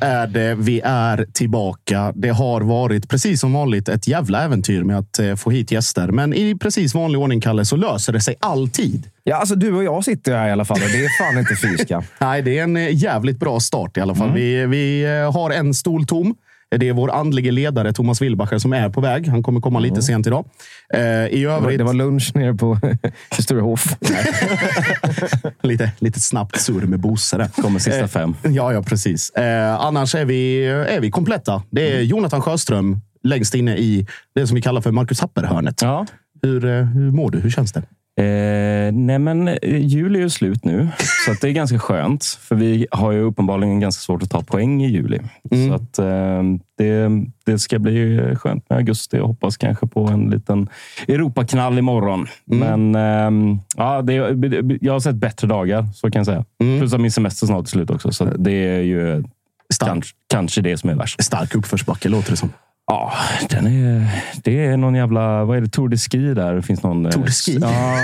Är det. Vi är tillbaka. Det har varit precis som vanligt ett jävla äventyr med att eh, få hit gäster. Men i precis vanlig ordning, Kalle, så löser det sig alltid. Ja, alltså du och jag sitter här i alla fall och det är fan inte fy skam. Nej, det är en eh, jävligt bra start i alla fall. Vi, vi eh, har en stol tom. Det är vår andlige ledare Thomas Wilbacher som är på väg. Han kommer komma lite sent idag. Eh, I övrigt... det var lunch nere på Sturehof. lite, lite snabbt surr med Bosse där. Kommer sista fem. Ja, ja precis. Eh, annars är vi, är vi kompletta. Det är Jonathan Sjöström längst inne i det som vi kallar för Marcus Happer-hörnet. Ja. Hur, eh, hur mår du? Hur känns det? Eh, nej, men eh, juli är ju slut nu, så det är ganska skönt. För vi har ju uppenbarligen ganska svårt att ta poäng i juli. Så att, eh, det, det ska bli skönt med augusti. Jag hoppas kanske på en liten Europaknall imorgon. Men eh, ja, det, jag har sett bättre dagar, så kan jag säga. Plus att min semester snart är slut också. Så det är ju Stark, kanske, kanske det som är värst. stark uppförsbacke låter det som. Ja, den är, det är någon jävla... Vad är det? Tour de Ski där. Det finns någon, Tour de Ski? Ja,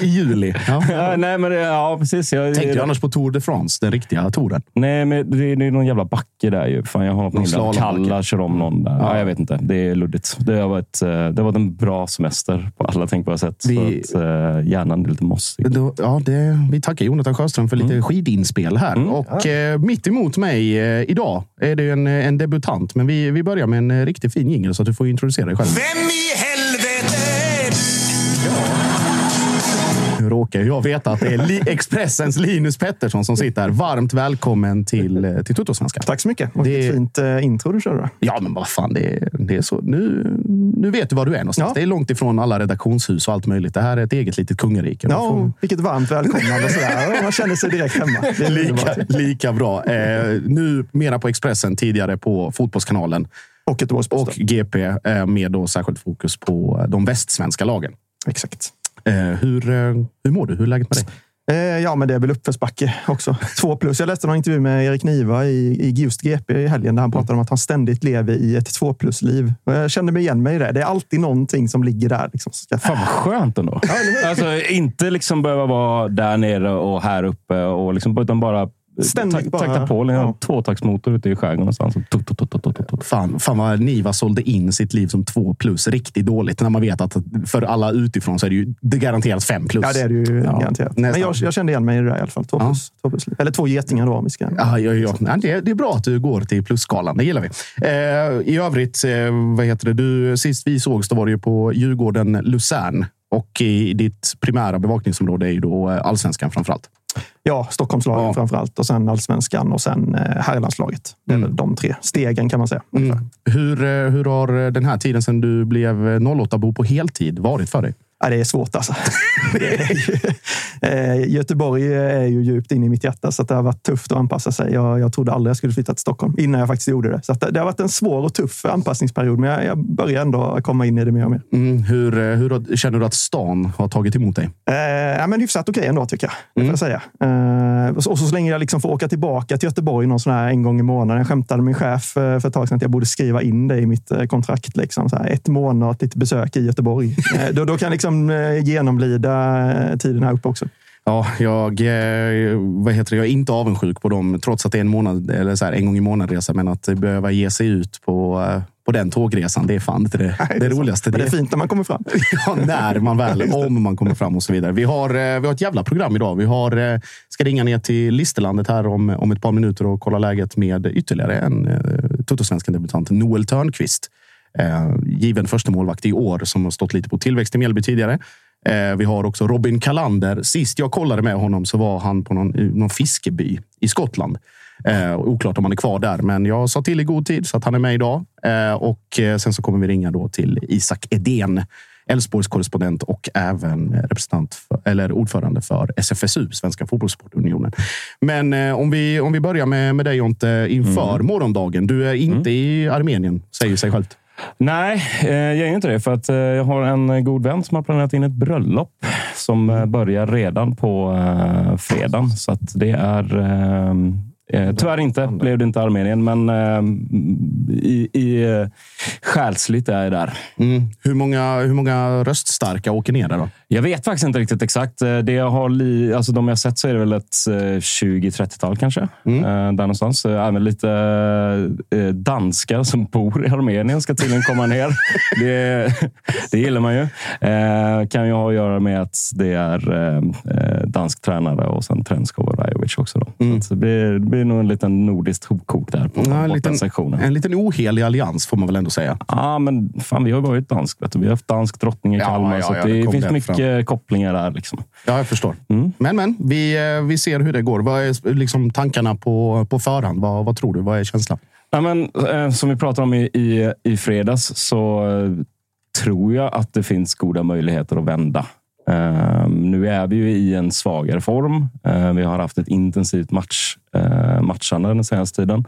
I juli. Ja. Ja, nej, men det, ja, precis. Jag, Tänkte du annars på Tour de France, den riktiga touren? Nej, men det är, det är någon jävla backe där ju. Fan, jag har något minne. Kalla kör om någon där. Ja. Ja. jag vet inte. Det är luddigt. Det har varit, eh, det har varit en bra semester på alla tänkbara sätt. Vi- Så att, eh, hjärnan är lite mossig. Då, ja, det, vi tackar Jonathan Sjöström för lite skidinspel här. Och eh, mitt emot mig eh, idag är det en, en debutant. Men vi, vi börjar med en eh, riktigt fin jingel så att du får introducera dig själv. Vem i helvete är du? Nu råkar jag veta att det är Expressens Linus Pettersson som sitter här. Varmt välkommen till, eh, till Tuttosvenska. Tack så mycket. Och Det- Vilket fint eh, intro du körde. Ja, men vad fan, det är, det är så. Nu, nu vet du var du är någonstans. Ja. Det är långt ifrån alla redaktionshus och allt möjligt. Det här är ett eget litet kungarike. Ja, får- vilket varmt välkomnande. Sådär. Man känner sig direkt hemma. Det är Lika, lika bra. Eh, nu mera på Expressen, tidigare på Fotbollskanalen Och Göteborgs-Posten. och GP eh, med då särskilt fokus på de västsvenska lagen. Exakt. Eh, hur, eh, hur mår du? Hur är läget med dig? Eh, ja, men det är väl uppförsbacke också. Två plus. Jag läste en intervju med Erik Niva i, i just GP i helgen där han pratade om att han ständigt lever i ett två plus-liv. Jag kände mig igen mig i det. Det är alltid någonting som ligger där. Liksom. Fan vad skönt ändå. alltså, inte liksom behöva vara där nere och här uppe. Och liksom, utan bara Ständigt bara- takta på en ja. tvåtaktsmotor ute i skärgården någonstans. Tut, tut, tut, tut, tut, tut. Fan, fan vad Niva sålde in sitt liv som två plus riktigt dåligt. När man vet att för alla utifrån så är det ju det är garanterat fem plus. Ja, det är det ju Ja, garanterat. nästan. Men jag, jag kände igen mig i det där i alla fall. Två Ja. plus. Två plus. Eller två getingar då, om vi ska... Ja, ja, ja. Nej, det, är, det är bra att du går till plusskalan. Det gillar vi. Eh, I övrigt, eh, vad heter det? Du, sist vi sågs då var det ju på Djurgården Luzern. Och i ditt primära bevakningsområde är ju då eh, allsvenskan framför allt. Ja, Stockholmslagen Ja. framför allt. Och sen allsvenskan och sen eh, herrlandslaget. Det är väl de tre stegen kan man säga. ungefär. Hur, eh, hur har den här tiden sedan du blev 08-bo på heltid varit för dig? Ja, det är svårt alltså. Det är ju, eh, Göteborg är ju djupt inne i mitt hjärta, så det har varit tufft att anpassa sig. Jag, jag trodde aldrig jag skulle flytta till Stockholm innan jag faktiskt gjorde det. Så det, det har varit en svår och tuff anpassningsperiod, men jag, jag börjar ändå komma in i det mer och mer. Mm, hur, eh, hur känner du att stan har tagit emot dig? Eh, ja, men hyfsat okej ändå, tycker jag. Får jag säga. Eh, och så, och så länge jag liksom får åka tillbaka till Göteborg någon sån här en gång i månaden. Jag skämtade med min chef eh, för ett tag sedan att jag borde skriva in det i mitt kontrakt. Liksom, så här, ett månatligt besök i Göteborg. Då, då kan liksom eh, genomlida eh, tiden här uppe också. Ja, jag, eh, vad heter det? jag är inte avundsjuk på dem, trots att det är en, månad, eller så här, en gång i månaden resa. Men att behöva ge sig ut på, på den tågresan, det är fan inte det, Nej, det, sant. roligaste. Men det är fint när man kommer fram. Ja, när man väl, om man kommer fram och så vidare. Vi har, vi har ett jävla program idag. Vi har, ska ringa ner till Listerlandet här om, om ett par minuter och kolla läget med ytterligare en Tuttosvenskan debutant, Noel Törnqvist. Eh, given första målvakt i år som har stått lite på tillväxt i Mjällby tidigare. Eh, vi har också Robin Kalander. Sist jag kollade med honom så var han på någon, någon fiskeby i Skottland. Eh, oklart om han är kvar där, men jag sa till i god tid så att han är med idag. Eh, och eh, sen så kommer vi ringa då till Isak Edén, Elfsborgs korrespondent och även representant för, eller ordförande för SFSU, Svenska Fotbollssportunionen. Men eh, om, vi, om vi börjar med, med dig Jonte inför morgondagen. Du är inte i Armenien, säger sig självt. Nej, eh, jag är inte det. För att eh, jag har en god vän som har planerat in ett bröllop som eh, börjar redan på fredagen. Så att det är... Tyvärr inte blev det inte Armenien, men i, i själsligt är jag där. Mm. Hur, många, hur många röststarka åker ner där då? Jag vet faktiskt inte riktigt exakt. Eh, Det jag har li, alltså de jag sett så är det väl ett eh, 20-30-tal kanske. Mm. Eh, Där någonstans. Eh, Även lite eh, danskar som bor i Armenien ska tydligen komma ner. Det, det gillar man ju. Eh, Kan ju ha att göra med att det är eh, eh, dansk tränare och sen Trenskov och Rajovic också. Då. Mm. Så det, blir, det blir nog en liten nordiskt hopkok där på Ja, en, ja, liten, sektionen. en liten ohelig allians får man väl ändå säga. Ja, men fan, vi har ju varit dansk. Vet du. Vi har haft dansk drottning i Ja, Kalmar. ja, så ja, att det det, finns därifrån. Mycket kopplingar där. Liksom. Ja, jag förstår. Mm. Men, men vi, eh, vi ser hur det går. Vad är liksom tankarna på, på förhand? Vad, vad tror du? Vad är känslan? Ja, men, eh, som vi pratade om i, i, i fredags så eh, tror jag att det finns goda möjligheter att vända. Eh, nu är vi ju i en svagare form. Vi har haft ett intensivt match, matchande den senaste tiden.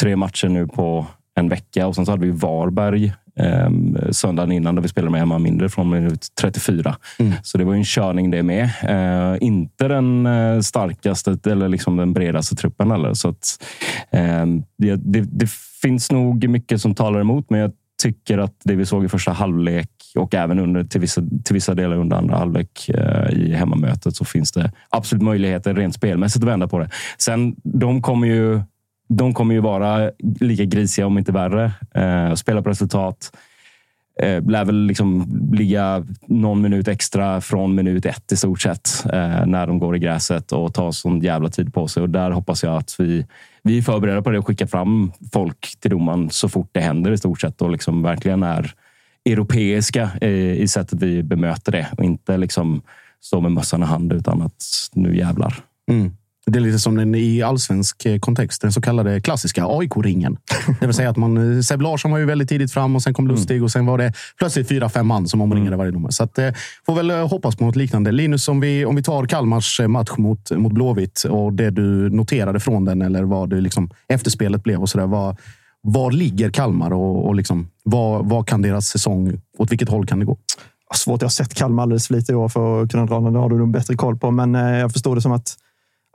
Tre matcher nu på en vecka och sen så hade vi Varberg eh, söndagen innan där vi spelade med Emma mindre från minut 34. Så det var ju en körning det med. Eh, inte den eh, starkaste eller liksom den bredaste truppen heller. Så att, eh, det, det, det finns nog mycket som talar emot, men jag tycker att det vi såg i första halvlek och även under, till, vissa, till vissa delar under andra halvlek eh, i hemmamötet så finns det absolut möjligheter rent spelmässigt att vända på det. Sen, de kommer ju de kommer ju vara lika grisiga, om inte värre. Eh, spela på resultat. Eh, lär väl liksom ligga någon minut extra från minut ett i stort sett eh, när de går i gräset och tar sån jävla tid på sig. Och där hoppas jag att vi, vi är förberedda på det och skickar fram folk till domaren så fort det händer i stort sett och liksom verkligen är europeiska i, i sättet vi bemöter det och inte liksom stå med mössan i hand utan att nu jävlar. Mm. Det är lite som den i allsvensk eh, kontext, den så kallade klassiska AIK-ringen. Det vill säga att man, eh, Seb Larsson var ju väldigt tidigt fram och sen kom Lustig och sen var det plötsligt fyra, fem man som omringade varje domare. Så att, eh, får väl hoppas på något liknande. Linus, om vi, om vi tar Kalmars match mot, mot Blåvitt och det du noterade från den eller vad det liksom, efterspelet blev och sådär. Var, var ligger Kalmar och, och liksom, vad, vad kan deras säsong, åt vilket håll kan det gå? Svårt. Jag har sett Kalmar alldeles för lite i år för att kunna dra den. Det har du nog bättre koll på. Men jag förstår det som att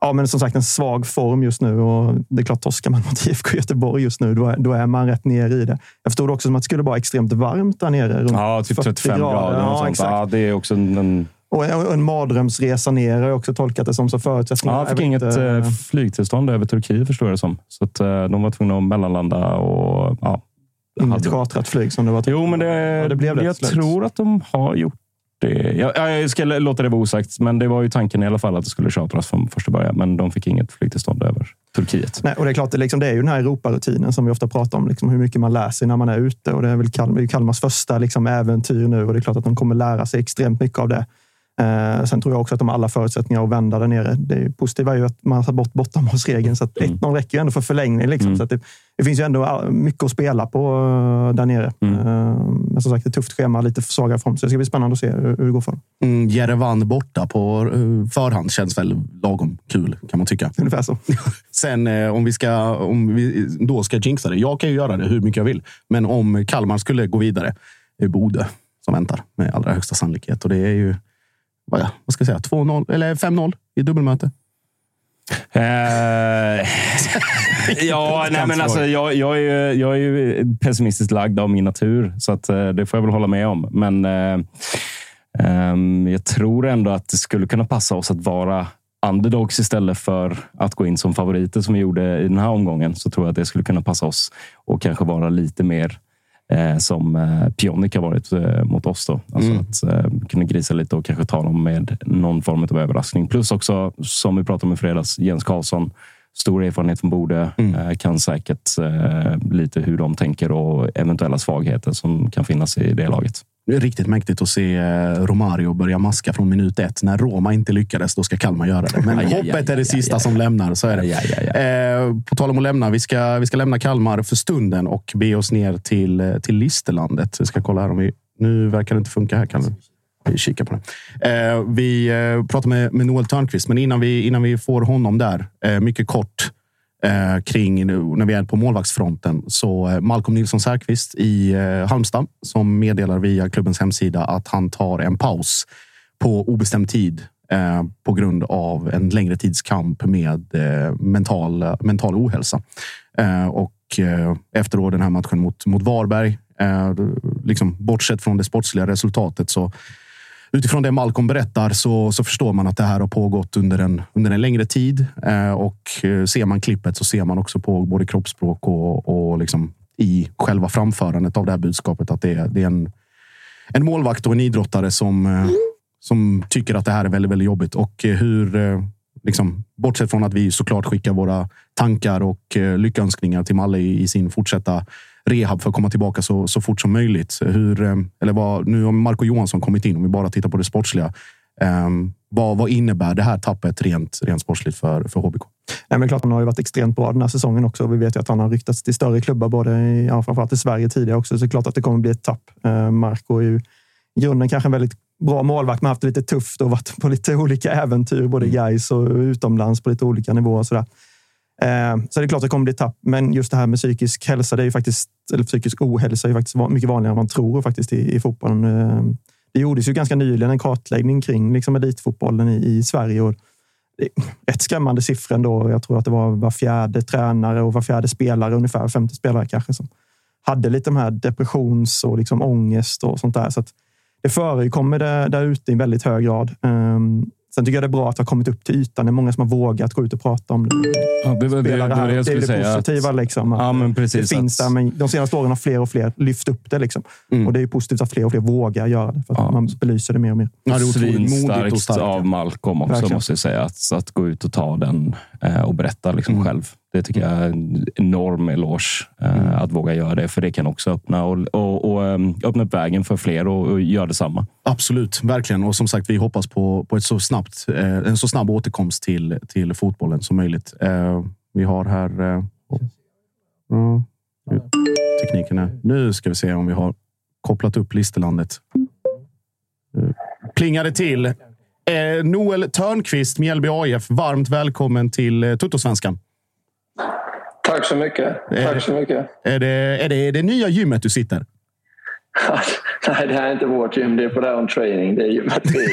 Ja, men som sagt en svag form just nu och det är klart, torskar man mot IFK Göteborg just nu, då är, då är man rätt ner i det. Jag förstod också som att det skulle vara extremt varmt där nere. Runt Ja, typ 35 grader. och Ja, exakt. Ja, det är också en, en Och en, en mardrömsresa ner har jag också tolkat det som. Så förutsättningarna Ja, han fick inget inte- eh, flygtillstånd över Turkiet förstår jag det som. Så att, eh, de var tvungna att mellanlanda. Och, ja, Inget hade- chartrat flyg som det var. Jo, men det, Ja, det blev det jag tror att de har gjort det. Jag, jag ska låta det vara osagt, men det var ju tanken i alla fall att det skulle chartras från första början. Men de fick inget flygtillstånd över Turkiet. Nej, och det är klart, det, liksom, det är ju den här Europarutinen som vi ofta pratar om. Liksom, hur mycket man lär sig när man är ute. Och det är väl ju Kalmars första liksom, äventyr nu och det är klart att de kommer lära sig extremt mycket av det. Eh, sen tror jag också att de har alla förutsättningar att vända där nere. Det positiva är ju att man har tagit bort bortamålsregeln, så att 1-0 räcker ju ändå för förlängning. Liksom. Så att det, det finns ju ändå all- mycket att spela på eh, där nere. Eh, Men som sagt, ett tufft schema, lite för svaga form. Så det ska bli spännande att se hur, hur det går för dem. Mm, Jerevan borta på eh, förhand känns väl lagom kul kan man tycka. Ungefär så. Sen eh, om vi, ska, om vi då ska jinxa det. Jag kan ju göra det hur mycket jag vill. Men om Kalmar skulle gå vidare, är Bode som väntar med allra högsta sannolikhet. Och det är ju, vad, vad ska jag säga, 2-0 eller 5-0 i dubbelmöte. Eh, ja, nej, men alltså, jag, jag, är, ju- jag är ju pessimistiskt lagd av min natur, så att, eh, det får jag väl hålla med om. Men eh, ehm, jag tror ändå att det skulle kunna passa oss att vara underdogs istället för att gå in som favoriter som vi gjorde i den här omgången. Så tror jag att det skulle kunna passa oss och kanske vara lite mer som eh, Pionik har varit eh, mot oss. Då. Alltså att eh, kunna grisa lite och kanske ta dem med någon form av överraskning. Plus också, som vi pratade om i fredags, Jens Karlsson. Stor erfarenhet från Bode. Eh, kan säkert eh, lite hur de tänker och eventuella svagheter som kan finnas i det laget. Det är riktigt mäktigt att se eh, Romario börja maska från minut ett. När Roma inte lyckades, då ska Kalmar göra det. Men hoppet är det sista som lämnar. Så är det. Eh, på tal om att lämna. Vi ska, vi ska lämna Kalmar för stunden och be oss ner till, eh, till Listerlandet. Vi ska kolla här om vi... Nu verkar det inte funka här, Kalle. Vi kikar på det. Eh, vi pratar med, med Noel Törnqvist, men innan vi, innan vi får honom där, eh, mycket kort eh, kring nu, när vi är på målvaktsfronten. Så eh, Malcolm Nilsson Särqvist i eh, Halmstad som meddelar via klubbens hemsida att han tar en paus på obestämd tid eh, på grund av en längre tids kamp med eh, mental, mental ohälsa. Eh, och eh, efter då den här matchen mot, mot Varberg, eh, liksom, bortsett från det sportsliga resultatet så utifrån det Malcolm berättar så, så förstår man att det här har pågått under en, under en längre tid. Eh, och eh, ser man klippet så ser man också på både kroppsspråk och, och liksom i själva framförandet av det här budskapet att det är, det är en, en målvakt och en idrottare som, eh, som tycker att det här är väldigt, väldigt jobbigt. Och eh, hur, eh, liksom, bortsett från att vi såklart skickar våra tankar och eh, lyckönskningar till Malle i, i sin fortsatta rehab för att komma tillbaka så, så fort som möjligt. Hur, eh, eller vad, nu har Marco Johansson kommit in, om vi bara tittar på det sportsliga. Eh, vad, vad innebär det här tappet rent, rent sportsligt för, för HBK? Nej, men klart, han har ju varit extremt bra den här säsongen också. Vi vet ju att han har ryktats till större klubbar, både i, ja, framförallt i Sverige tidigare också. Så det är klart att det kommer bli ett tapp. Eh, Marco är ju i grunden kanske en väldigt bra målvakt, men haft det lite tufft och varit på lite olika äventyr, både i Gais och utomlands på lite olika nivåer. Och sådär. Eh, så det är klart att det kommer bli ett tapp. Men just det här med psykisk hälsa, det är ju faktiskt, eller psykisk ohälsa, är faktiskt mycket vanligare än man tror faktiskt i, i fotbollen. Ehm, det gjordes ju ganska nyligen en kartläggning kring liksom elitfotbollen i, i Sverige. Och rätt skrämmande siffror ändå. Jag tror att det var var fjärde tränare och var fjärde spelare, ungefär 50 spelare kanske, som hade lite de här depressions och liksom ångest och sånt där. Så att det förekommer där, där ute i väldigt hög grad. Ehm, Sen tycker jag det är bra att det har kommit upp till ytan. Det är många som har vågat gå ut och prata om det. Ja, det, var- det, det, det jag det är skulle det säga. att- positiva. Liksom, att Ja, men precis. det finns att- där, men de senaste åren har fler och fler lyft upp det. Liksom. Och det är positivt att fler och fler vågar göra det. För att Ja. man belyser det mer och mer. Ja, det är otroligt modigt och Svinstarkt starkt. av Malcolm också, Verkligen. måste jag säga. Att, att gå ut och ta den och berätta liksom själv. Det tycker jag är en enorm eloge. Eh, Att våga göra det, för det kan också öppna, och, och, och, eh, öppna upp vägen för fler och, och göra detsamma. Absolut, verkligen. Och som sagt, vi hoppas på, på ett så snabbt, eh, en så snabb återkomst till, till fotbollen som möjligt. Eh, vi har här... Eh, oh. Nu- tekniken är... Nu ska vi se om vi har kopplat upp listelandet. Eh, Plingade till. Eh, Noel Törnqvist, Mjällby AIF. Varmt välkommen till eh, Tuttosvenskan. Tack så mycket. Tack så mycket. Är det, är det det nya gymmet du sitter? Nej, det här är inte vårt gym. Det är på Down Training. Det är gymmet vi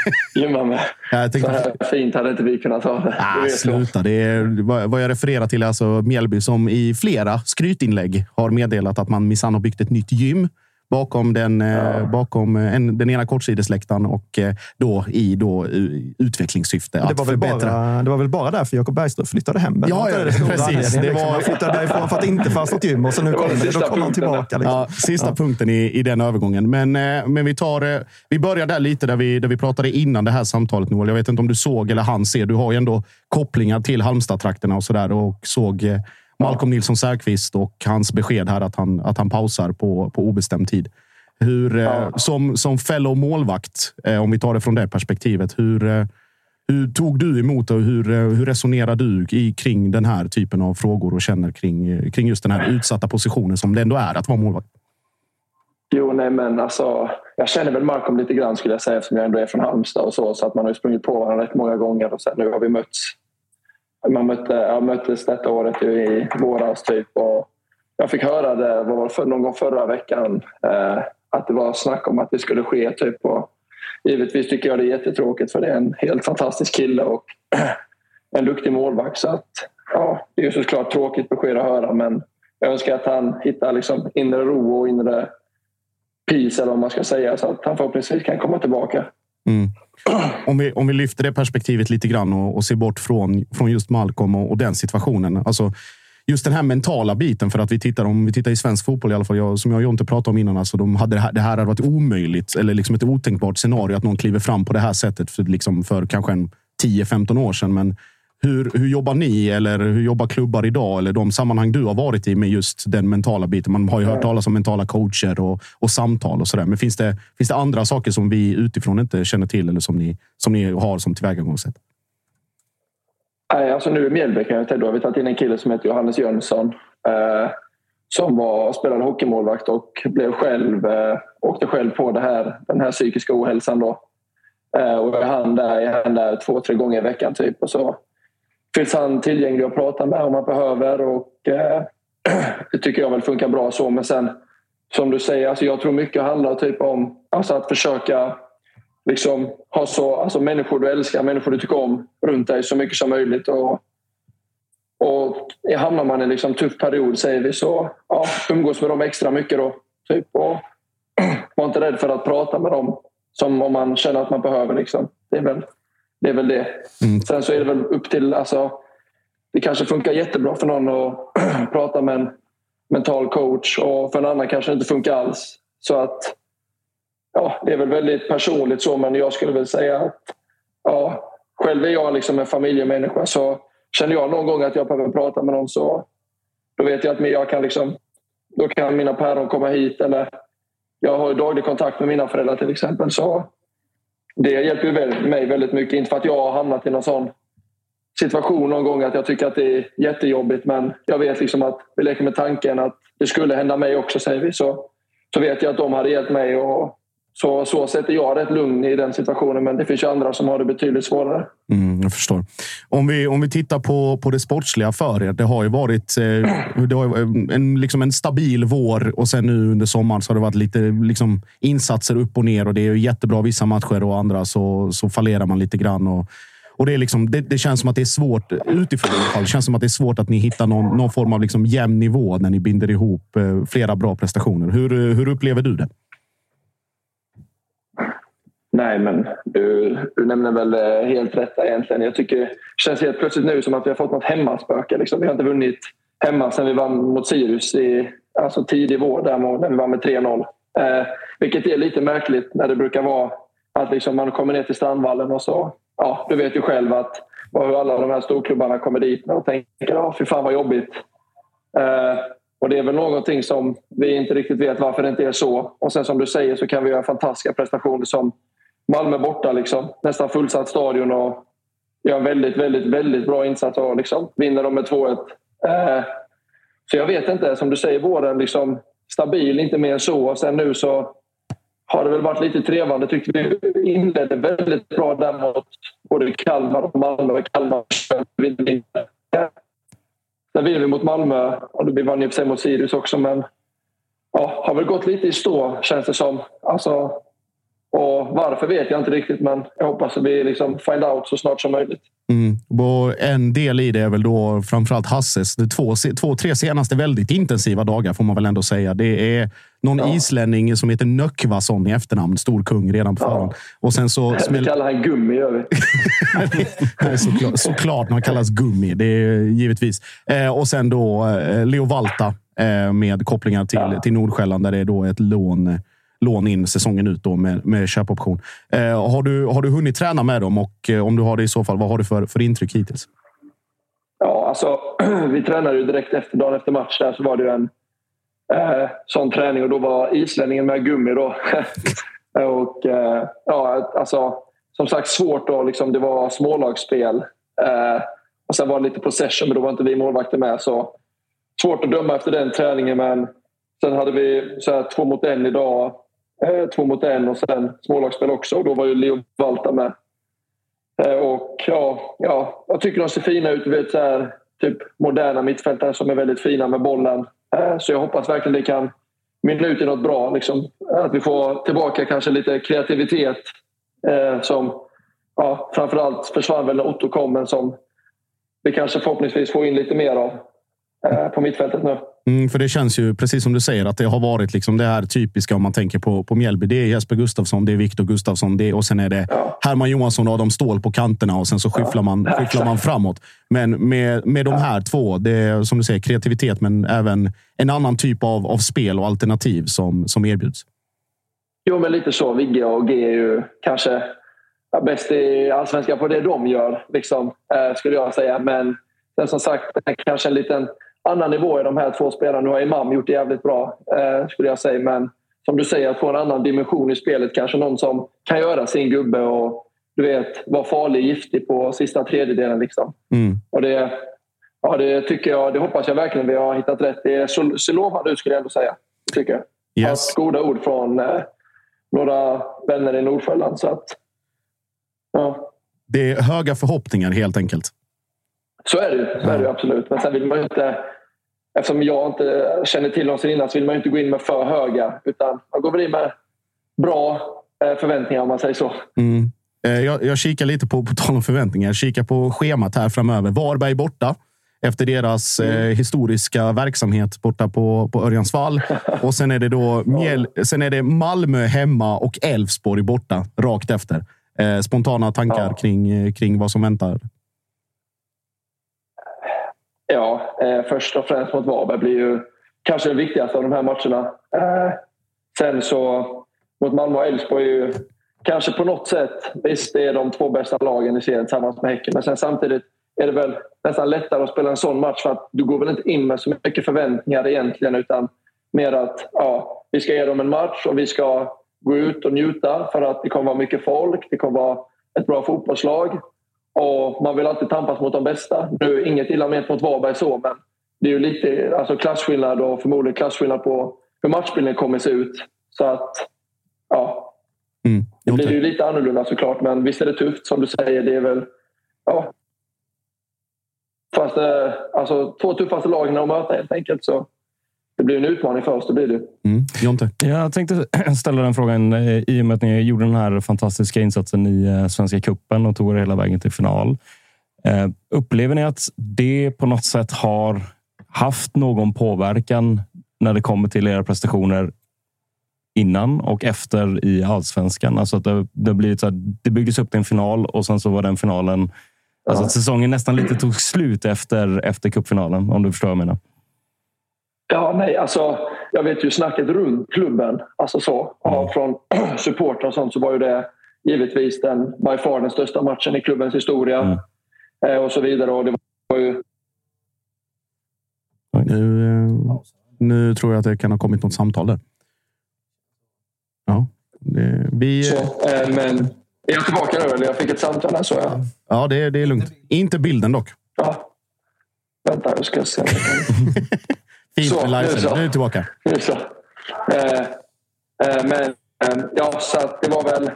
gymmar med. Jag Så här fint hade inte vi kunnat ha det. Ah, sluta. Det är, vad vad jag refererar till är alltså Mjällby som i flera skrytinlägg har meddelat att man minsann har byggt ett nytt gym bakom den, eh, bakom en, den ena kortsidesläktaren och eh, då i då, utvecklingssyfte Det att var, väl förbättra. bara, det var väl bara därför Jakob Bergström flyttade hem? Ja, ja, det precis. Det liksom? var- Han flyttade därifrån för att det inte fanns något gym och så nu var kom den det. Då sista kom han tillbaka. Liksom. Ja, sista punkten i, i den övergången. Men, eh, men vi, tar, eh, vi börjar där lite där vi, där vi pratade innan det här samtalet. Noel. Jag vet inte om du såg eller han ser. Du har ju ändå kopplingar till Halmstad-trakterna och sådär. Och såg eh, Malcolm Nilsson Särqvist och hans besked här att han, att han pausar på, på obestämd tid. Hur, ja. som, som fellow målvakt, om vi tar det från det perspektivet. Hur, hur tog du emot och hur, hur resonerar du i, kring den här typen av frågor och känner kring, kring just den här utsatta positionen som det ändå är att vara målvakt? Jo, nej men alltså, jag känner väl Malcolm lite grann skulle jag säga eftersom jag ändå är från Halmstad och så. Så att man har ju sprungit på varandra rätt många gånger och sen nu har vi mötts. Man mötte, jag möttes detta året i våras typ och jag fick höra det vad var för, någon gång förra veckan eh, att det var snack om att det skulle ske typ. Och givetvis tycker jag det är jättetråkigt för det är en helt fantastisk kille och en duktig målvakt. Så att, ja, det är ju såklart tråkigt besked att höra men jag önskar att han hittar liksom inre ro och inre peace eller vad man ska säga så att han förhoppningsvis kan komma tillbaka. Mm. Om, vi, om vi lyfter det perspektivet lite grann och, och ser bort från, från just Malcolm och, och, den situationen. Alltså, just den här mentala biten. För att vi tittar, om vi tittar i svensk fotboll, i alla fall, jag, som jag och Jonte pratade om innan. Alltså, de hade det, här, det här hade varit omöjligt eller liksom ett otänkbart scenario att någon kliver fram på det här sättet för, liksom för kanske 10-15 år sedan. Men hur, hur jobbar ni eller hur jobbar klubbar idag? Eller de sammanhang du har varit i med just den mentala biten. Man har ju hört talas om mentala coacher och, och samtal och sådär. Men finns det, finns det andra saker som vi utifrån inte känner till eller som ni, som ni har som tillvägagångssätt? Nej, alltså nu i Mjällby kan jag säga, då har vi tagit in en kille som heter Johannes Jönsson. Eh, som var, spelade hockeymålvakt och blev själv, eh, åkte själv på det här, den här psykiska ohälsan. Då. Eh, och är han där, är han där två, tre gånger i veckan typ. Och så finns han tillgänglig att prata med om man behöver. Och, eh, det tycker jag väl funkar bra så. Men sen som du säger, alltså jag tror mycket handlar typ om alltså att försöka liksom, ha så, alltså människor du älskar, människor du tycker om runt dig så mycket som möjligt. Och, och hamnar man i en liksom tuff period, säger vi, så ja, umgås med dem extra mycket. Då, typ, och var inte rädd för att prata med dem som om man känner att man behöver. Liksom. Det är väl det. Är väl det. Mm. Sen så är det väl upp till... Alltså, det kanske funkar jättebra för någon att prata med en mental coach och för en annan kanske det inte funkar alls. Så att ja, det är väl väldigt personligt så men jag skulle väl säga att ja, själv är jag liksom en familjemänniska så känner jag någon gång att jag behöver prata med någon så då vet jag att jag kan liksom, då kan mina päron komma hit eller jag har daglig kontakt med mina föräldrar till exempel. Så det hjälper mig väldigt mycket. Inte för att jag har hamnat i någon sån situation någon gång att jag tycker att det är jättejobbigt men jag vet liksom att vi leker med tanken att det skulle hända mig också säger vi. Så, så vet jag att de hade hjälpt mig och så, så sätter jag rätt lugn i den situationen, men det finns ju andra som har det betydligt svårare. Mm, jag förstår. Om vi, om vi tittar på, på det sportsliga för er. Det har ju varit eh, det har eh, en, liksom en stabil vår och sen nu under sommaren så har det varit lite liksom, insatser upp och ner och det är jättebra vissa matcher och andra så, så fallerar man lite grann. Och, och det, är liksom, det, det, känns som att det är svårt, utifrån i alla fall, det känns som att det är svårt att ni hittar någon, någon form av liksom jämn nivå när ni binder ihop eh, flera bra prestationer. Hur, hur upplever du det? Nej, men du, du nämner väl eh, helt rätt egentligen. Jag tycker det känns helt plötsligt nu som att vi har fått något hemmaspöke. Liksom. Vi har inte vunnit hemma sedan vi vann mot Sirius i alltså tidig vår där när vi vann med 3-0. Eh, vilket är lite märkligt när det brukar vara att liksom man kommer ner till Strandvallen och så... Ja, du vet ju själv att hur alla de här storklubbarna kommer dit och tänker ja, fy fan vad jobbigt. Eh, och det är väl någonting som vi inte riktigt vet varför det inte är så. Och sen som du säger så kan vi göra fantastiska prestationer som Malmö borta. Liksom. Nästan fullsatt stadion och gör en väldigt, väldigt, väldigt bra insats och liksom, vinner de med 2-1. Eh, så jag vet inte. Som du säger, våren liksom, stabil, inte mer än så. Och sen nu så har det väl varit lite trevande. Tyckte vi inledde väldigt bra där mot både Kalmar och Malmö. Kalmar Sen vinner vi mot Malmö och vi vann i och för sig mot Sirius också men ja, har väl gått lite i stå känns det som. Alltså, och varför vet jag inte riktigt, men jag hoppas att vi liksom find out så snart som möjligt. Mm. Och en del i det är väl då framförallt Hasses de två, två, tre senaste väldigt intensiva dagar får man väl ändå säga. Det är någon ja. islänning som heter Nöckvason i efternamn. Stor kung redan på förhand. Och sen så... Smäll... Vi kallar han Gummi, gör vi. Nej, såklart, såklart han kallas Gummi. Det är givetvis. Eh, och sen då eh, Leo Valta eh, med kopplingar till, ja. till Nordsjälland där det är då ett lån lån in säsongen ut då med, med köpoption. Eh, har, du, har du hunnit träna med dem och eh, om du har det i så fall, vad har du för, för intryck hittills? Ja, alltså, vi tränade ju direkt efter dagen efter match. Där så var det en, eh, sån träning och då var islänningen med gummi. Då. och, eh, ja, alltså, som sagt, svårt. Då, liksom, det var smålagsspel. Eh, och sen var det lite possession, men då var inte vi målvakter med. Så svårt att döma efter den träningen, men sen hade vi så här, två mot en idag. Eh, två mot en och sen smålagsspel också. Och då var ju Leo Valta med. Eh, och ja, ja, jag tycker de ser fina ut. vet, så här, typ moderna mittfältare som är väldigt fina med bollen. Eh, så jag hoppas verkligen det kan mynna ut i något bra. Liksom. Att vi får tillbaka kanske lite kreativitet eh, som ja, framförallt försvann väl när Otto kom men som vi kanske förhoppningsvis får in lite mer av eh, på mittfältet nu. Mm, för det känns ju precis som du säger att det har varit liksom det här typiska om man tänker på, på Mjällby. Det är Jesper Gustafsson, det är Viktor Gustafsson det, och sen är det Ja. Herman Johansson och Adam Ståhl på kanterna och sen så skyfflar man, Ja, skyfflar man framåt. Men med, med de här två, det är som du säger kreativitet men även en annan typ av, av spel och alternativ som, som erbjuds. Jo, men lite så. Vigge och G är ju kanske bäst i allsvenskan på det de gör, liksom, eh, skulle jag säga. Men sen som sagt, kanske en liten annan nivå i de här två spelarna. Nu har Imam gjort det jävligt bra, eh, skulle jag säga. Men som du säger, att få en annan dimension i spelet. Kanske någon som kan göra sin gubbe och du vet, vara farlig, giftig på sista tredjedelen. Liksom. Mm. Och det, ja, det tycker jag, det hoppas jag verkligen vi har hittat rätt. Det ser ser lovande ut skulle jag ändå säga. Tycker jag. Yes. Haft goda ord från eh, några vänner i Nordsjälland. Så att, ja, Det är höga förhoppningar helt enkelt. så är det ju. Så är det ju absolut. Men sen vill man ju inte... Eftersom jag inte känner till dem sedan innan så vill man ju inte gå in med för höga. Utan man går väl in med bra eh, förväntningar om man säger så. Mm. Eh, Jag, jag kikar lite på, på tal om förväntningar. Jag kikar på schemat här framöver. Varberg borta efter deras eh, historiska verksamhet borta på, på Örjansvall. Och sen är det då Mjäl, sen är det Malmö hemma och Elfsborg borta rakt efter. Eh, spontana tankar Ja. kring, eh, kring vad som väntar. Ja, eh, först och främst mot Varberg blir ju kanske den viktigaste av de här matcherna. Eh, sen så mot Malmö och Elfsborg är ju kanske på något sätt, visst det är de två bästa lagen i serien tillsammans med Häcken, men sen samtidigt är det väl nästan lättare att spela en sån match för att du går väl inte in med så mycket förväntningar egentligen utan mer att ja, vi ska ge dem en match och vi ska gå ut och njuta för att det kommer vara mycket folk, det kommer vara ett bra fotbollslag och man vill alltid tampas mot de bästa. Nu inget illa ment mot Varberg så, men det är ju lite alltså klasskillnad och förmodligen klasskillnad på hur matchbilden kommer se ut. Så att, ja. Mm. Det blir ju lite annorlunda såklart, men visst är det tufft som du säger. Det är väl, ja. Fast, eh, alltså, två tuffaste lagen att möta helt enkelt. Så det blir en utmaning för oss, det blir det. Mm. Jonte? Jag tänkte ställa den frågan eh, i och med att ni gjorde den här fantastiska insatsen i eh, Svenska cupen och tog er hela vägen till final. Eh, Upplever ni att det på något sätt har haft någon påverkan när det kommer till era prestationer innan och efter i allsvenskan? Alltså att det, det, blivit så här, det byggdes upp till en final och sen så var den finalen... Alltså att säsongen nästan lite tog slut efter, efter cupfinalen, om du förstår vad jag menar. Ja, nej, alltså, jag vet ju snacket runt klubben, alltså så, ja, från supportrar och sånt, så var ju det givetvis den, by far den största matchen i klubbens historia. Mm. Eh, och så vidare. Och det var ju Nu, eh, nu tror jag att det kan ha kommit något samtal där. Ja, det, vi, så. Eh, men är jag tillbaka nu? Eller jag fick ett samtal här, så jag. ja det, det är lugnt. Inte bilden dock. Ja. Vänta, jag ska se. Fint Så, med nu livesändning. så. Nu är du tillbaka. Nu så. Eh, eh, men eh, ja, så att det var väl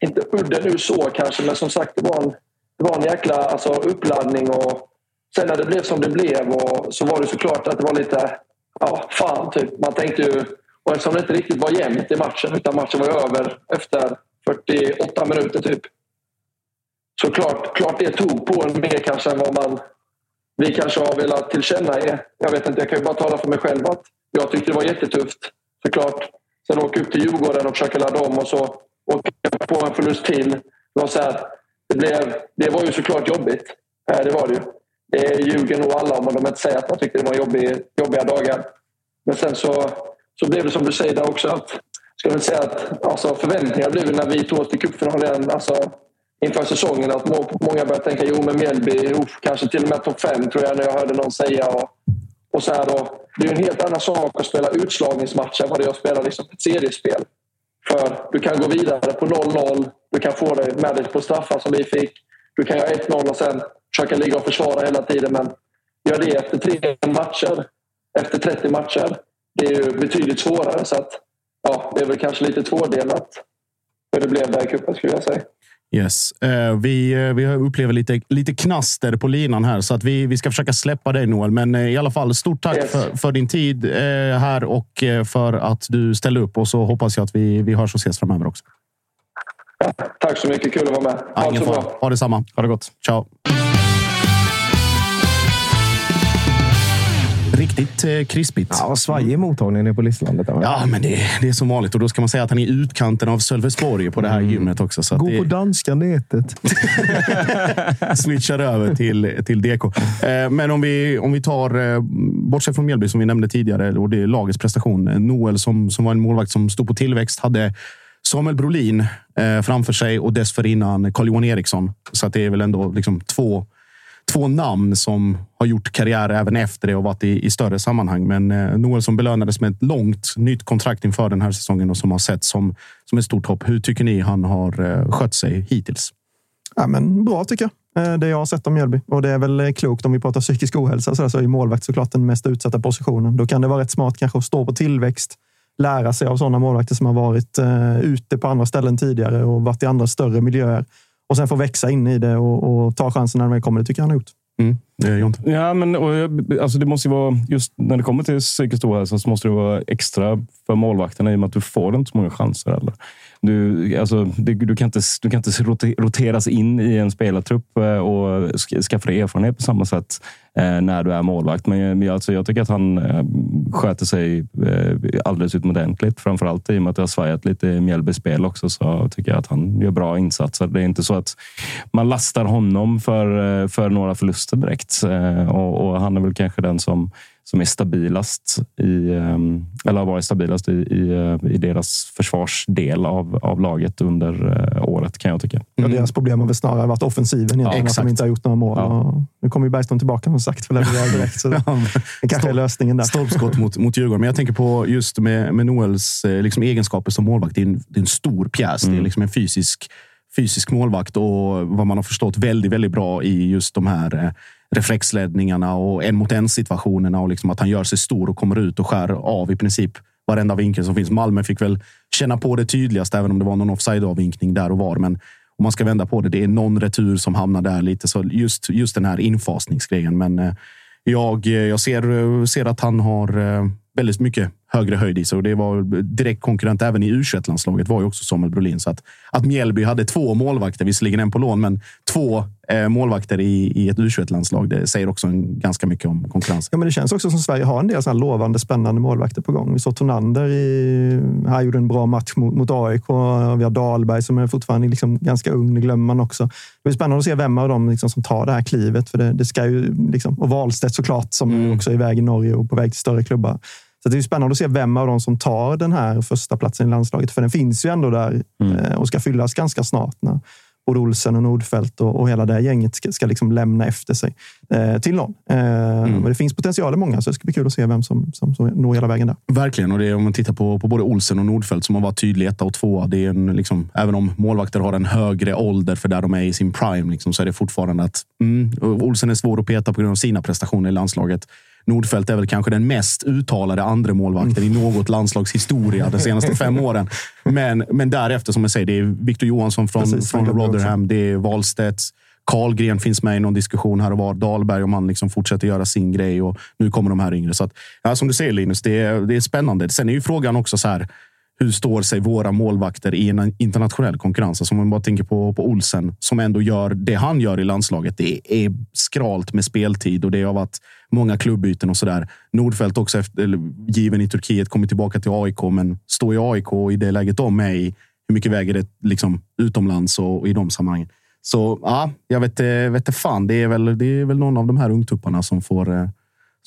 inte udden nu så kanske, men som sagt, det var en, det var en jäkla alltså, uppladdning. Och sen när det blev som det blev och, så var det såklart att det var lite, ja, fan typ. Man tänkte ju, och eftersom det inte riktigt var jämnt i matchen, utan matchen var över efter 48 minuter typ. Så klart, klart det tog på en mer kanske än vad man vi kanske har velat tillkännage. Jag vet inte, jag kan ju bara tala för mig själv att jag tyckte det var jättetufft såklart. Sen åka upp till Djurgården och försöka ladda om och så åka på en förlust till. Det var, så här, det blev, det var ju såklart jobbigt. Det var det ju. Det ljuger nog alla om, om de inte säger att man tyckte det var jobbig, jobbiga dagar. Men sen så, så blev det som du säger där också att ska väl säga att alltså, förväntningarna blev ju när vi tog oss till cupfinalen alltså, inför säsongen att många börjar tänka jo men Mjällby, uff, kanske till och med topp fem tror jag när jag hörde någon säga. Och, Och så här då, det är ju en helt annan sak att spela utslagningsmatcher än vad det är att spela liksom ett seriespel. För du kan gå vidare på 0-0. Du kan få dig med dig på straffar som vi fick. Du kan göra 1-0 och sen försöka ligga och försvara hela tiden. Men gör det efter tre matcher, efter 30 matcher. Det är ju betydligt svårare. Så att, ja, det är väl kanske lite tvådelat hur det blev där i cupen skulle jag säga. Yes. Eh, vi, eh, vi upplever lite, lite knaster på linan här, så att vi, vi ska försöka släppa dig Noel. Men eh, i alla fall, stort tack Yes. för, för din tid här och för att du ställde upp. Och så hoppas jag att vi, vi hörs och ses framöver också. Tack så mycket, kul att vara med. Ja, Ha det ingen så bra. Ha detsamma. Ha det gott. Ciao. Riktigt eh, krispigt. Ja, svajig mottagningen är på Listlandet. där, va? Ja, men det, det är som vanligt. Och då ska man säga att han är i utkanten av Sölvesborg på det här gymmet också. Så Gå det, på danska nätet. switchar över till, till DK. Eh, men om vi, om vi tar, eh, bortsett från Mjällby som vi nämnde tidigare, och det är lagets prestation. Noel som, som var en målvakt som stod på tillväxt hade Samuel Brolin eh, framför sig och dessförinnan Carl-Johan Eriksson. Så att det är väl ändå liksom två, två namn som har gjort karriär även efter det och varit i, i större sammanhang. Men eh, Noel som belönades med ett långt nytt kontrakt inför den här säsongen och som har sett som, som ett stort hopp. Hur tycker ni han har eh, skött sig hittills? Ja, men bra tycker jag. Eh, det jag har sett om Mjällby. Och det är väl eh, klokt om vi pratar psykisk ohälsa så, där, så är målvakt såklart den mest utsatta positionen. Då kan det vara rätt smart kanske att stå på tillväxt, lära sig av sådana målvakter som har varit eh, ute på andra ställen tidigare och varit i andra större miljöer. Och sen få växa in i det och, och ta chansen när de väl kommer. Det tycker jag han har gjort. Mm, Eh, Jonte. Ja, men och, eh, alltså det måste ju vara, just när det kommer till psykisk ohälsa så måste det vara extra för målvakterna i och med att du får inte så många chanser. Eller? Du, alltså, du, du, kan inte, du kan inte roteras in i en spelartrupp eh, och skaffa dig erfarenhet på samma sätt eh, när du är målvakt. Men jag, alltså, jag tycker att han eh, sköter sig eh, alldeles utomordentligt. Framförallt i och med att det har svajat lite i Mjällbys spel också så tycker jag att han gör bra insatser. Det är inte så att man lastar honom för, för några förluster direkt. Eh, Och, och han är väl kanske den som, som är stabilast i, eh, eller har varit stabilast i, i, eh, i deras försvarsdel av, av laget under eh, året kan jag tycka. Ja, deras problem har väl snarare varit offensiven egentligen. att exakt. de inte har gjort några mål. Ja. Nu kommer ju Bergström tillbaka som sagt för leverera direkt. Så det kanske är lösningen där. Stolpskott mot, mot Djurgården. Men jag tänker på just med, med Noels liksom, egenskaper som målvakt. Det är en, det är en stor pjäs. Det är liksom en fysisk, fysisk målvakt och vad man har förstått väldigt, väldigt bra i just de här eh, reflexledningarna och en mot en situationerna och liksom att han gör sig stor och kommer ut och skär av i princip varenda vinkel som finns. Malmö fick väl känna på det tydligast, även om det var någon offside-avvinkning där och var. Men om man ska vända på det, det är någon retur som hamnar där lite. Så just, just den här infasningsgrejen. Men eh, jag, eh, jag ser, eh, ser att han har väldigt mycket högre höjd i sig. Och det var direkt konkurrent även i U21-landslaget var ju också Samuel Brolin. Så att, att Mjällby hade två målvakter, visserligen en på lån, men två eh, målvakter i, i ett U21-landslag. Det säger också en, ganska mycket om konkurrensen. Ja, men det känns också som Sverige har en del så här lovande, spännande målvakter på gång. Vi såg Tonander i, här gjorde en bra match mot, mot AIK. Vi har Dahlberg som är fortfarande liksom ganska ung, det glömmer man också. Det blir spännande att se vem av dem liksom som tar det här klivet. För det, det ska ju liksom, och Wahlstedt såklart, som också är iväg i Norge och på väg till större klubbar. Så det är spännande att se vem av dem som tar den här första platsen i landslaget. För den finns ju ändå där eh, och ska fyllas ganska snart. När både Olsen och Nordfeldt och, och hela det gänget ska, ska liksom lämna efter sig eh, till någon. Eh, Men det finns potential i många, så det ska bli kul att se vem som, som, som når hela vägen där. Verkligen. Och det är, om man tittar på, på både Olsen och Nordfeldt som har varit tydliga etta och tvåa. Det är en, liksom, även om målvakter har en högre ålder för där de är i sin prime liksom, så är det fortfarande att mm, Olsen är svår att peta på grund av sina prestationer i landslaget. Nordfeldt är väl kanske den mest uttalade andra målvakten i något landslags historia de senaste fem åren. Men, men därefter, som jag säger, det är Victor Johansson från, Precis, från Rotherham. Det är Wahlstedt. Karlgren finns med i någon diskussion här och var. Dahlberg om han liksom fortsätter göra sin grej. Och nu kommer de här yngre. Så att, ja, som du säger Linus, det är, det är spännande. Sen är ju frågan också så här. Hur står sig våra målvakter i en internationell konkurrens? Alltså om man bara tänker på, på Olsen som ändå gör det han gör i landslaget. Det är skralt med speltid och det har varit många klubbyten och så där. Nordfeldt också, efter, eller, given i Turkiet, kommer tillbaka till AIK, men står i AIK och i det läget de är i, hur mycket väger det liksom, utomlands och, och i de sammanhangen? Så ja, jag vet, eh, vet fan. Det är, väl, det är väl någon av de här ungtupparna som får, eh,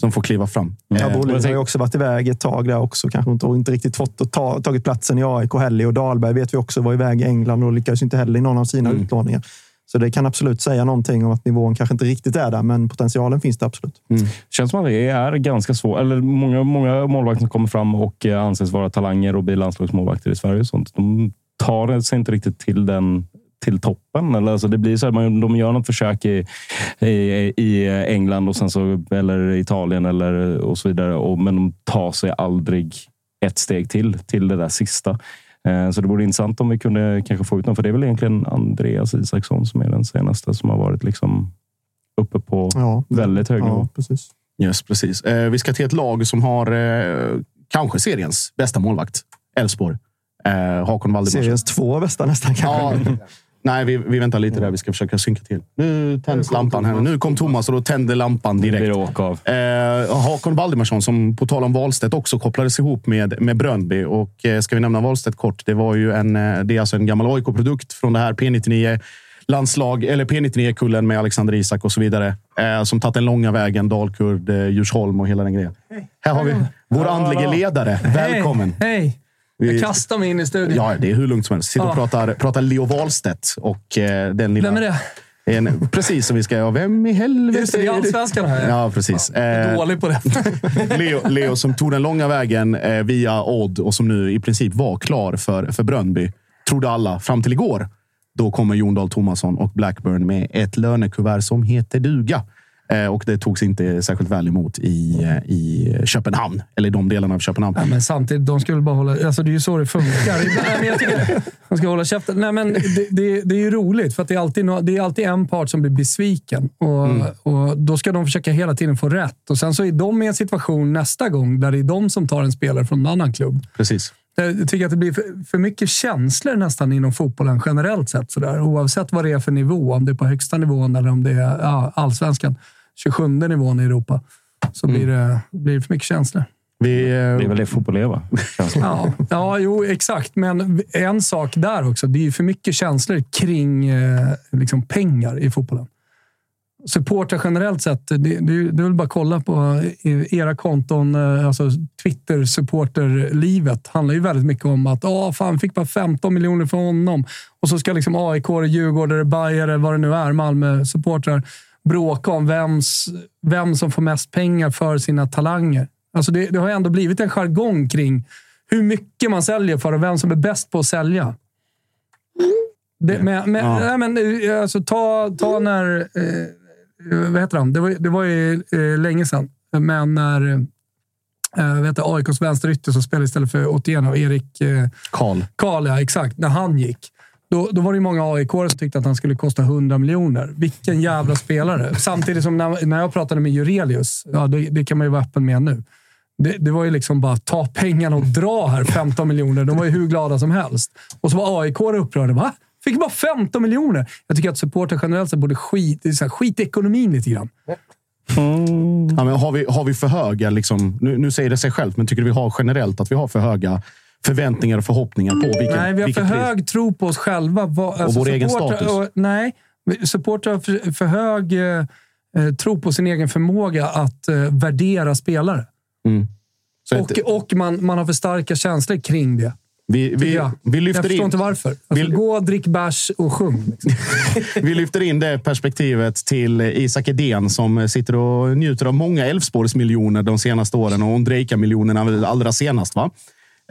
som får kliva fram. Ja, Eh, Brolin jag har ju också varit iväg ett tag där också. Kanske inte, och inte riktigt fått ta, tagit platsen i AIK heller. Och Dahlberg vet vi också var iväg i England och lyckades inte heller i någon av sina Mm. utlåningar. Så det kan absolut säga någonting om att nivån kanske inte riktigt är där, men potentialen finns det absolut. känns som att det är ganska svårt. Eller många, många målvakter som kommer fram och eh, anses vara talanger och blir landslagsmålvakter i Sverige. Och sånt, de tar sig inte riktigt till den till toppen. Eller, alltså det blir så här, man, de gör något försök i, i, i England och sen så, eller Italien eller, och så vidare. Och, men de tar sig aldrig ett steg till, till det där sista. Eh, Så det vore intressant om vi kunde kanske få ut någon. För det är väl egentligen Andreas Isaksson som är den senaste som har varit liksom uppe på Ja, väldigt hög nivå. ja, precis. Yes, precis. Eh, vi ska till ett lag som har eh, kanske seriens bästa målvakt. Elfsborg. Eh, Hakon Valdemarsson. Seriens två bästa nästan kanske. Ja, nej, vi, vi väntar lite där. Vi ska försöka synka till. Nu tänds lampan här. Nu kom Thomas och då tände lampan Det direkt. åka av. Eh, Hakon Valdemarsson, som på tal om Wahlstedt också kopplades ihop med, med Bröndby. Och eh, ska vi nämna Wahlstedt kort? Det var ju en, eh, det är alltså en gammal AIK-produkt från det här P99 landslag eller P99-kullen med Alexander Isak och så vidare. Eh, som tagit den långa vägen, Dalkurd, eh, Djursholm och hela den grejen. Här har vi vår andlige ledare. Välkommen! Hej! Vi- Jag kastar mig in i studion. Ja, det är hur lugnt som helst. Sitter och Ja. pratar, pratar Leo Wahlstedt och eh, den lilla... Vem är det? En, precis som vi ska... Ja, vem i helvete? Just det, det är allsvenskan här. Ja, precis. Jag är Eh, dålig på det. Leo, Leo som tog den långa vägen eh, via Odd och som nu i princip var klar för, för Bröndby. Trodde alla fram till igår. Då kommer Jon Dahl Tomasson och Blackburn med ett lönekuvert som heter duga. Eh, och det togs inte särskilt väl emot i, eh, i Köpenhamn. Eller i de delarna av Köpenhamn. Nej, men samtidigt, de skulle bara hålla... Alltså det är ju så det funkar. Nej, men jag tycker de ska hålla käften. Nej, men det, det, det är ju roligt, för att det, är alltid, det är alltid en part som blir besviken. Och, Mm. och Då ska de försöka hela tiden få rätt. Och Sen så är de i en situation nästa gång där det är de som tar en spelare från en annan klubb. Precis. Jag tycker att det blir för, för mycket känslor nästan inom fotbollen generellt sett. Sådär. Oavsett vad det är för nivå. Om det är på högsta nivån eller om det är ja, allsvenskan. 27 nivån i Europa. Så blir, det, blir det för mycket känslor. Vi, eh, Det är väl det fotboll är, va? Ja, ja, jo, exakt. Men en sak där också. Det är ju för mycket känslor kring eh, liksom pengar i fotbollen. Supportrar generellt sett, det, det, det är väl bara att kolla på eh, era konton. eh, Alltså Twitter-supporterlivet handlar ju väldigt mycket om att Åh, fan, fick bara 15 miljoner från honom. Och så ska liksom AIK, Djurgårdare, Bajare, vad det nu är, Malmö-supportrar bråka om vems, vem som får mest pengar för sina talanger. Alltså det, det har ändå blivit en jargong kring hur mycket man säljer för och vem som är bäst på att sälja. Det, men, men, nej, men, eh, alltså, ta, ta när... Eh, vad heter han? Det var, det var ju eh, länge sedan. Men när eh, AIKs vänsterytter som spelade istället för Otieno, Erik eh, Karl. Karl, ja, exakt. När han gick. Då, då var det ju många aik som tyckte att han skulle kosta 100 miljoner. Vilken jävla spelare. Samtidigt som när, när jag pratade med Jurelius, ja, det, det kan man ju vara öppen med nu. Det, det var ju liksom bara ta pengarna och dra här 15 miljoner. De var ju hur glada som helst. Och så var AIK upprörda. Va? Fick bara 15 miljoner? Jag tycker att supporter generellt sett borde skit, så här, skit i ekonomin lite grann. Ja, men har, vi, har vi för höga, liksom, nu, nu säger det sig självt, men tycker du vi har generellt att vi har för höga förväntningar och förhoppningar på vilken, Nej, vi har för vilket pris? hög tro på oss själva. Va- alltså vår egen status. och- nej, supportrar har för, för hög eh, eh, tro på sin egen förmåga att eh, värdera spelare. Så Och, och man, man har för starka känslor kring det. vi, vi, jag. vi, jag lyfter förstår in, inte varför. Alltså, Vill- Gå, drick bärs och sjung. Liksom. vi lyfter in det perspektivet till Isak Edén som sitter och njuter av många Elfsborgs miljoner de senaste åren och Ondrejka-miljonerna allra senast. Va?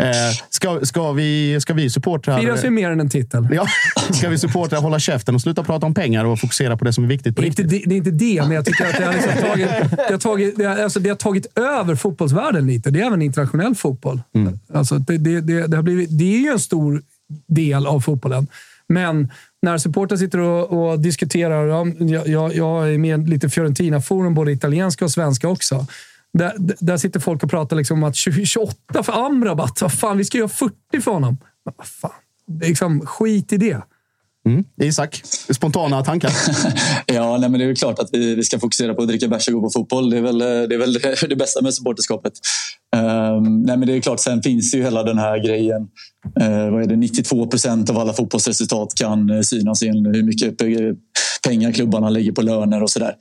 Eh, ska, ska, vi, ska vi supportrar... Firas ju mer än en titel. Ja, ska vi supportrar hålla käften och sluta prata om pengar och fokusera på det som är viktigt på Det är, inte, riktigt? det, det är inte det, men jag tycker att det har, liksom tagit, det har, tagit, det har, alltså det har tagit över fotbollsvärlden lite. Det är även internationell fotboll. Mm. Alltså det, det, det, det, har blivit, det är ju en stor del av fotbollen. Men när supportrar sitter och, och diskuterar, ja, jag, jag, jag är med i lite Fiorentina-forum, både italienska och svenska också. Där, där sitter folk och pratar liksom om att 28 för Amrabat, vad fan, vi ska göra 40 för honom. Men vad fan, det är liksom, skit i det. Mm. Isak, spontana tankar? Ja, nej, men det är ju klart att vi, vi ska fokusera på att dricka bärs och gå på fotboll. Det är väl det, är väl det bästa med supporterskapet. Um, nej, men det är klart, sen finns ju hela den här grejen. Uh, vad är det? 92 procent av alla fotbollsresultat kan uh, synas i hur mycket pe- pengar klubbarna lägger på löner och sådär.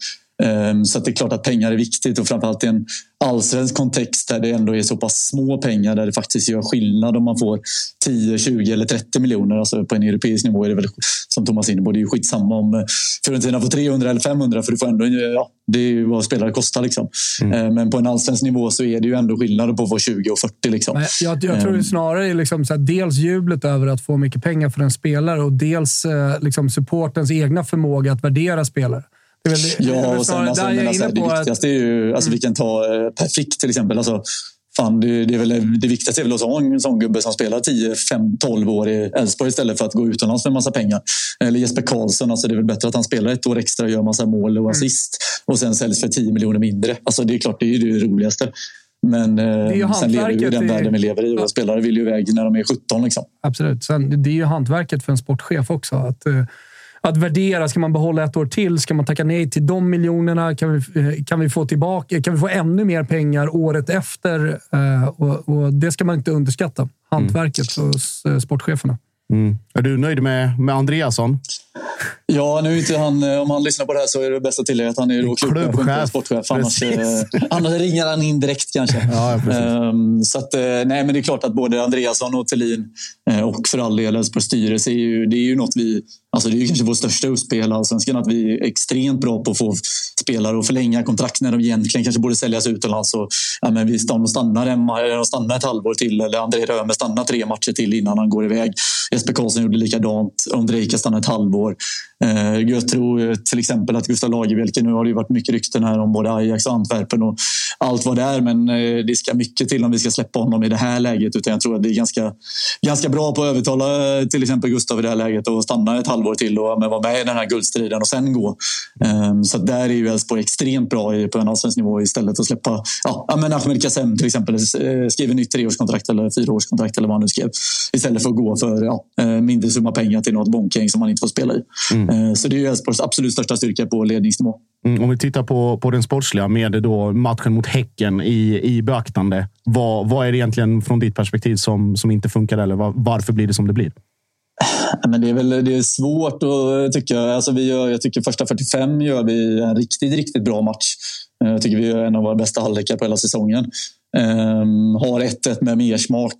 Um, så att det är klart att pengar är viktigt och framförallt i en allsvensk kontext där det ändå är så pass små pengar där det faktiskt gör skillnad om man får 10, 20 eller 30 miljoner. Alltså på en europeisk nivå är det väl som Thomas är inne på. Det är ju skitsamma om eh, Fiorentina får 300 eller 500 för du får ändå, ja, det är ju vad spelare kostar. Liksom. Mm. Men på en allsvensk nivå så är det ju ändå skillnad på att få 20 och 40. Liksom. Jag, jag, tror det snarare är liksom så här, dels jublet över att få mycket pengar för en spelare och dels liksom supportens egna förmåga att värdera spelare. Det det, ja, och sen, alltså, men, alltså, det viktigaste är ju... Alltså, mm. Vi kan ta eh, Per Frick till exempel. Alltså, fan, det, det, är väl, det viktigaste är väl att ha en sån gubbe som spelar 10, 5, 12 år i Elfsborg istället för att gå utomlands med massa pengar. Eller Jesper Karlsson. Alltså, det är väl bättre att han spelar ett år extra och gör massa mål och mm. assist mm. och sen säljs för 10 miljoner mindre. Alltså, det är klart, det är det roligaste. Men eh, sen lever vi i den världen vi lever i och ja. spelare vill ju iväg när de är 17. Liksom. Absolut. Sen, det är ju hantverket för en sportchef också. Att, eh, att värdera. Ska man behålla ett år till? Ska man tacka nej till de miljonerna? Kan vi, eh, kan vi, få, tillbaka, kan vi få ännu mer pengar året efter? Eh, och, och det ska man inte underskatta. Hantverket mm. hos eh, sportcheferna. Mm. Är du nöjd med, med Andreasson? Ja, nu är inte han, om han lyssnar på det här så är det bäst att tillägga att han är klubbchef, sportchef. Annars, eh, annars ringer han in direkt kanske. Ja, um, så att, nej, men det är klart att både Andreasson och Thelin och för all del Elfsborgs styrelse är ju, det är ju något vi Alltså det är ju kanske vår största USP i allsvenskan att vi är extremt bra på att få spelare att förlänga kontrakt när de egentligen kanske borde säljas utomlands. Och, ja, men vi stannar, hemma, stannar ett halvår till eller André Römer stannar tre matcher till innan han går iväg. Jesper Karlsson gjorde likadant. Ondrejka stannade ett halvår. Eh, jag tror eh, till exempel att Gustav Lagerbielke, nu har det varit mycket rykten här om både Ajax och Antwerpen och allt vad det är. Men eh, det ska mycket till om vi ska släppa honom i det här läget. Utan jag tror att vi är ganska, ganska bra på att övertala eh, till exempel Gustav i det här läget och stanna ett halvår till och vara med i den här guldstriden och sen gå. Så där är ju Elfsborg extremt bra på en allsvensk nivå istället att släppa ja, men Ahmed Kassem till exempel. Skriver nytt treårskontrakt eller fyraårskontrakt eller vad han nu skrev. Istället för att gå för ja, mindre summa pengar till något bonkgäng som man inte får spela i. Mm. Mm. Så det är Elfsborgs absolut största styrka på ledningsnivå. Mm, om vi tittar på, på den sportsliga med då matchen mot Häcken i, i beaktande. Vad, vad är det egentligen från ditt perspektiv som, som inte funkar? Eller var, varför blir det som det blir? Men det är väl det är svårt att eh, tycka. Alltså vi gör, jag tycker första 45 gör vi en riktigt, riktigt bra match. Eh, jag tycker vi gör en av våra bästa halvlekar på hela säsongen. Um, har 1-1 med mer smak.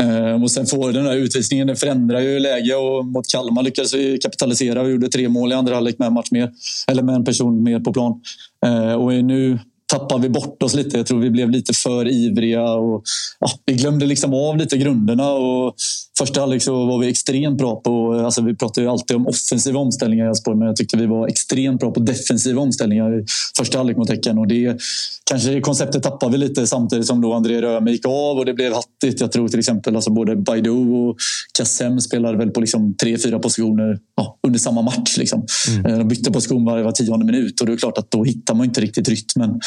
Um, och sen får den där utvisningen, den förändrar ju läge och mot Kalmar lyckades vi kapitalisera och gjorde tre mål i andra halvlek med en match mer. Eller med en person mer på plan. Uh, och nu tappar vi bort oss lite. Jag tror vi blev lite för ivriga. Och, ja, vi glömde liksom av lite grunderna. Och första halvlek så var vi extremt bra på... Alltså vi pratar ju alltid om offensiva omställningar i Elfsborg men jag tyckte vi var extremt bra på defensiva omställningar i första halvlek mot Häcken. Och det, kanske det konceptet tappade vi lite samtidigt som då André Röme gick av och det blev hattigt. Jag tror till exempel alltså både Baidoo och Kassem spelade väl på liksom tre, fyra positioner ja, under samma match. Liksom. Mm. Eh, de bytte position var, var tionde minut och det är klart att då hittar man inte riktigt rytmen.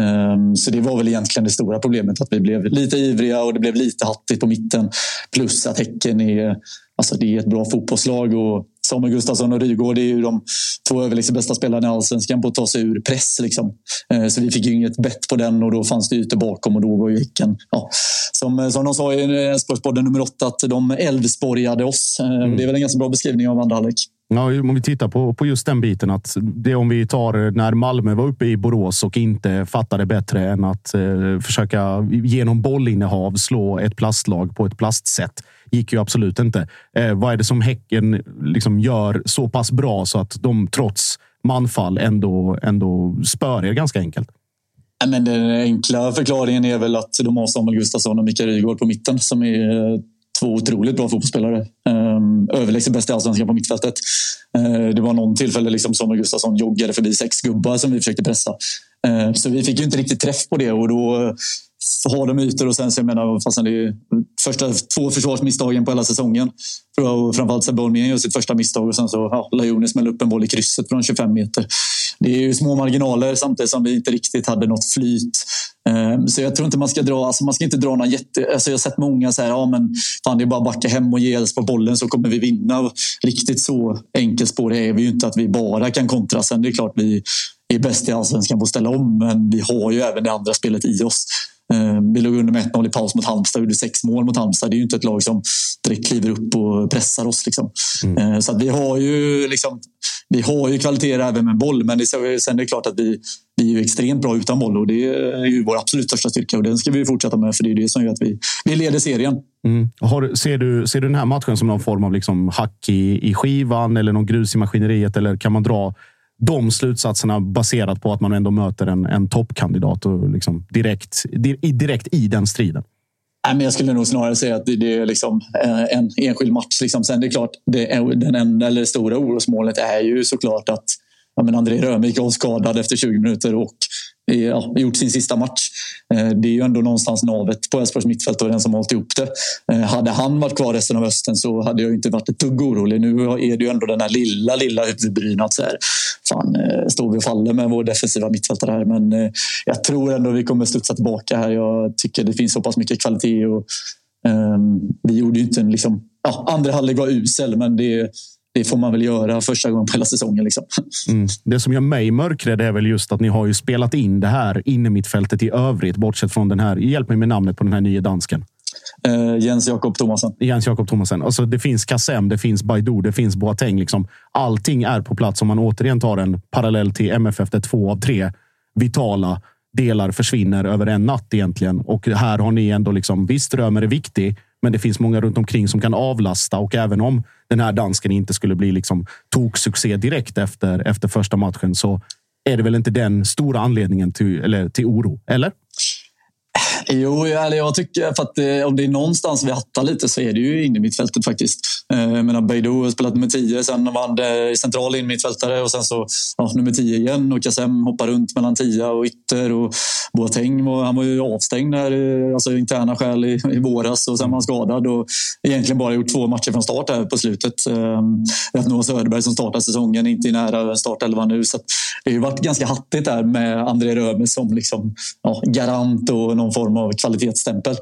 Um, så det var väl egentligen det stora problemet att vi blev lite ivriga och det blev lite hattigt på mitten. Plus att Häcken är, alltså det är ett bra fotbollslag och Samuel Gustafsson och Rygård är ju de två överlägset bästa spelarna i allsvenskan på att ta sig ur press. Liksom. Eh, så vi fick ju inget bett på den och då fanns det ytor bakom och då var ju Häcken, ja, som, som de sa i Elfsborgspodden nummer åtta, att de Elfsborgade oss. Eh, mm. Det är väl en ganska bra beskrivning av andra halvlek. Ja, om vi tittar på, på just den biten. att det Om vi tar när Malmö var uppe i Borås och inte fattade bättre än att eh, försöka genom bollinnehav slå ett plastlag på ett plastsätt gick ju absolut inte. Eh, vad är det som Häcken liksom gör så pass bra så att de trots manfall ändå, ändå spör er ganska enkelt? Men den enkla förklaringen är väl att de har Samuel Gustafsson och Mikael Rygaard på mitten som är eh, två otroligt bra fotbollsspelare. Um, överlägset bäst i allsvenskan på mittfältet. Uh, det var någon tillfälle liksom Samuel Gustafsson joggade förbi sex gubbar som vi försökte pressa. Uh, så vi fick ju inte riktigt träff på det och då ha dem ytor och sen så jag menar, fastän det är första två försvarsmisstagen på hela säsongen. För framförallt Sebbe gör sitt första misstag och sen så ja, Lajoni smäller upp en boll i krysset från 25 meter. Det är ju små marginaler samtidigt som vi inte riktigt hade något flyt. Ehm, så jag tror inte man ska dra, alltså man ska inte dra någon jätte... Alltså jag har sett många säga ja men fan det är bara att backa hem och ge Elfsborg bollen så kommer vi vinna. Riktigt så enkelt spår är vi ju inte att vi bara kan kontra. Sen det är klart vi är bäst i allsvenskan på att ställa om men vi har ju även det andra spelet i oss. Ehm, vi låg under med 1-0 i paus mot Halmstad och gjorde sex mål mot Halmstad. Det är ju inte ett lag som direkt kliver upp och pressar oss. Liksom. Mm. Ehm, så vi har ju liksom, vi har ju kvaliteter även med boll, men det, sen är det klart att vi, vi är extremt bra utan boll och det är ju vår absolut största styrka och den ska vi fortsätta med för det är det som gör att vi, vi leder serien. Mm. Har, ser, du, ser du den här matchen som någon form av liksom hack i, i skivan eller någon grus i maskineriet? Eller kan man dra de slutsatserna baserat på att man ändå möter en, en toppkandidat och liksom direkt, direkt i den striden? jag skulle nog snarare säga att det är liksom eh, en enskild match. Liksom. Sen det är klart, det är, den enda eller stora orosmålet är ju såklart att ja, men André Römik var skadad efter 20 minuter och ja, gjort sin sista match. Eh, det är ju ändå någonstans navet på Elfsborgs mittfält och den som hållit ihop det. Eh, hade han varit kvar resten av hösten så hade jag inte varit ett dugg orolig. Nu är det ju ändå den här lilla, lilla huvudbryn att så här, fan, eh, står vi och faller med vår defensiva mittfältare här. Men jag tror ändå vi kommer studsa tillbaka här. Jag tycker det finns så pass mycket kvalitet. Och, um, vi gjorde ju inte en liksom, ja, andra halvlek var usel, men det det får man väl göra första gången på hela säsongen. Liksom. Mm. Det som gör mig mörkrädd är väl just att ni har ju spelat in det här inne mittfältet i övrigt, bortsett från den här. Hjälp mig med namnet på den här nya dansken. Uh, Jens Jakob Thomasen. Jens Jakob Thomasen. Alltså, det finns Kassem, det finns Baidu, det finns Boateng. Liksom. Allting är på plats om man återigen tar en parallell till MFF där två av tre vitala delar försvinner över en natt egentligen. Och här har ni ändå liksom, visst, Römer är viktig, men det finns många runt omkring som kan avlasta och även om den här dansken inte skulle bli liksom toksuccé direkt efter, efter första matchen så är det väl inte den stora anledningen till, eller, till oro, eller? Jo, eller jag tycker för att eh, om det är någonstans vi hattar lite så är det ju inne i mittfältet faktiskt. Eh, jag menar, Beidou har spelat nummer 10, sen var han eh, central innermittfältare och sen så ja, nummer 10 igen och Kassem hoppar runt mellan 10 och ytter och Boateng var, han var ju avstängd där, eh, alltså interna skäl i, i våras och sen var han skadad och egentligen bara gjort två matcher från start här på slutet. Det är Noah Söderberg som startar säsongen, inte i nära startelva nu så det har ju varit ganska hattigt där med André Römer som liksom, ja, garant och någon form av kvalitetsstämpel.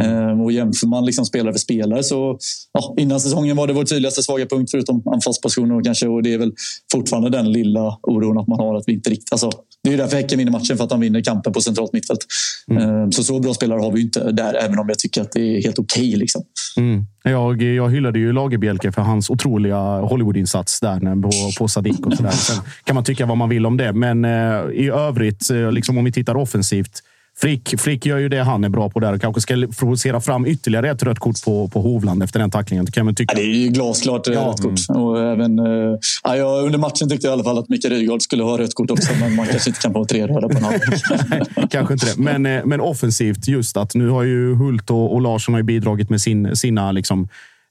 Ehm, och jämför man liksom spelare för spelare så ja, innan säsongen var det vår tydligaste svaga punkt förutom anfallspositioner kanske och det är väl fortfarande den lilla oron att man har att vi inte riktigt... Alltså, det är därför Häcken vinner matchen, för att han vinner kampen på centralt mittfält. Mm. Ehm, så så bra spelare har vi inte där, även om jag tycker att det är helt okej. Okay, liksom. mm. jag, jag hyllade ju Lagerbielke för hans otroliga Hollywoodinsats där på, på Sadik. Och. Sen kan man tycka vad man vill om det, men eh, i övrigt, eh, liksom om vi tittar offensivt, Frick, Frick gör ju det han är bra på där och kanske ska provocera fram ytterligare ett rött kort på, på Hovland efter den tacklingen. Kan man tycka. Ja, det är ju glasklart ja. rött kort. Och även, uh, ja, under matchen tyckte jag i alla fall att Mikael Rygaard skulle ha rött kort också, men man kanske inte kan få tre röda på en kanske inte det. Men, eh, men offensivt, just att nu har ju Hult och, och Larsson har bidragit med sin, sina liksom,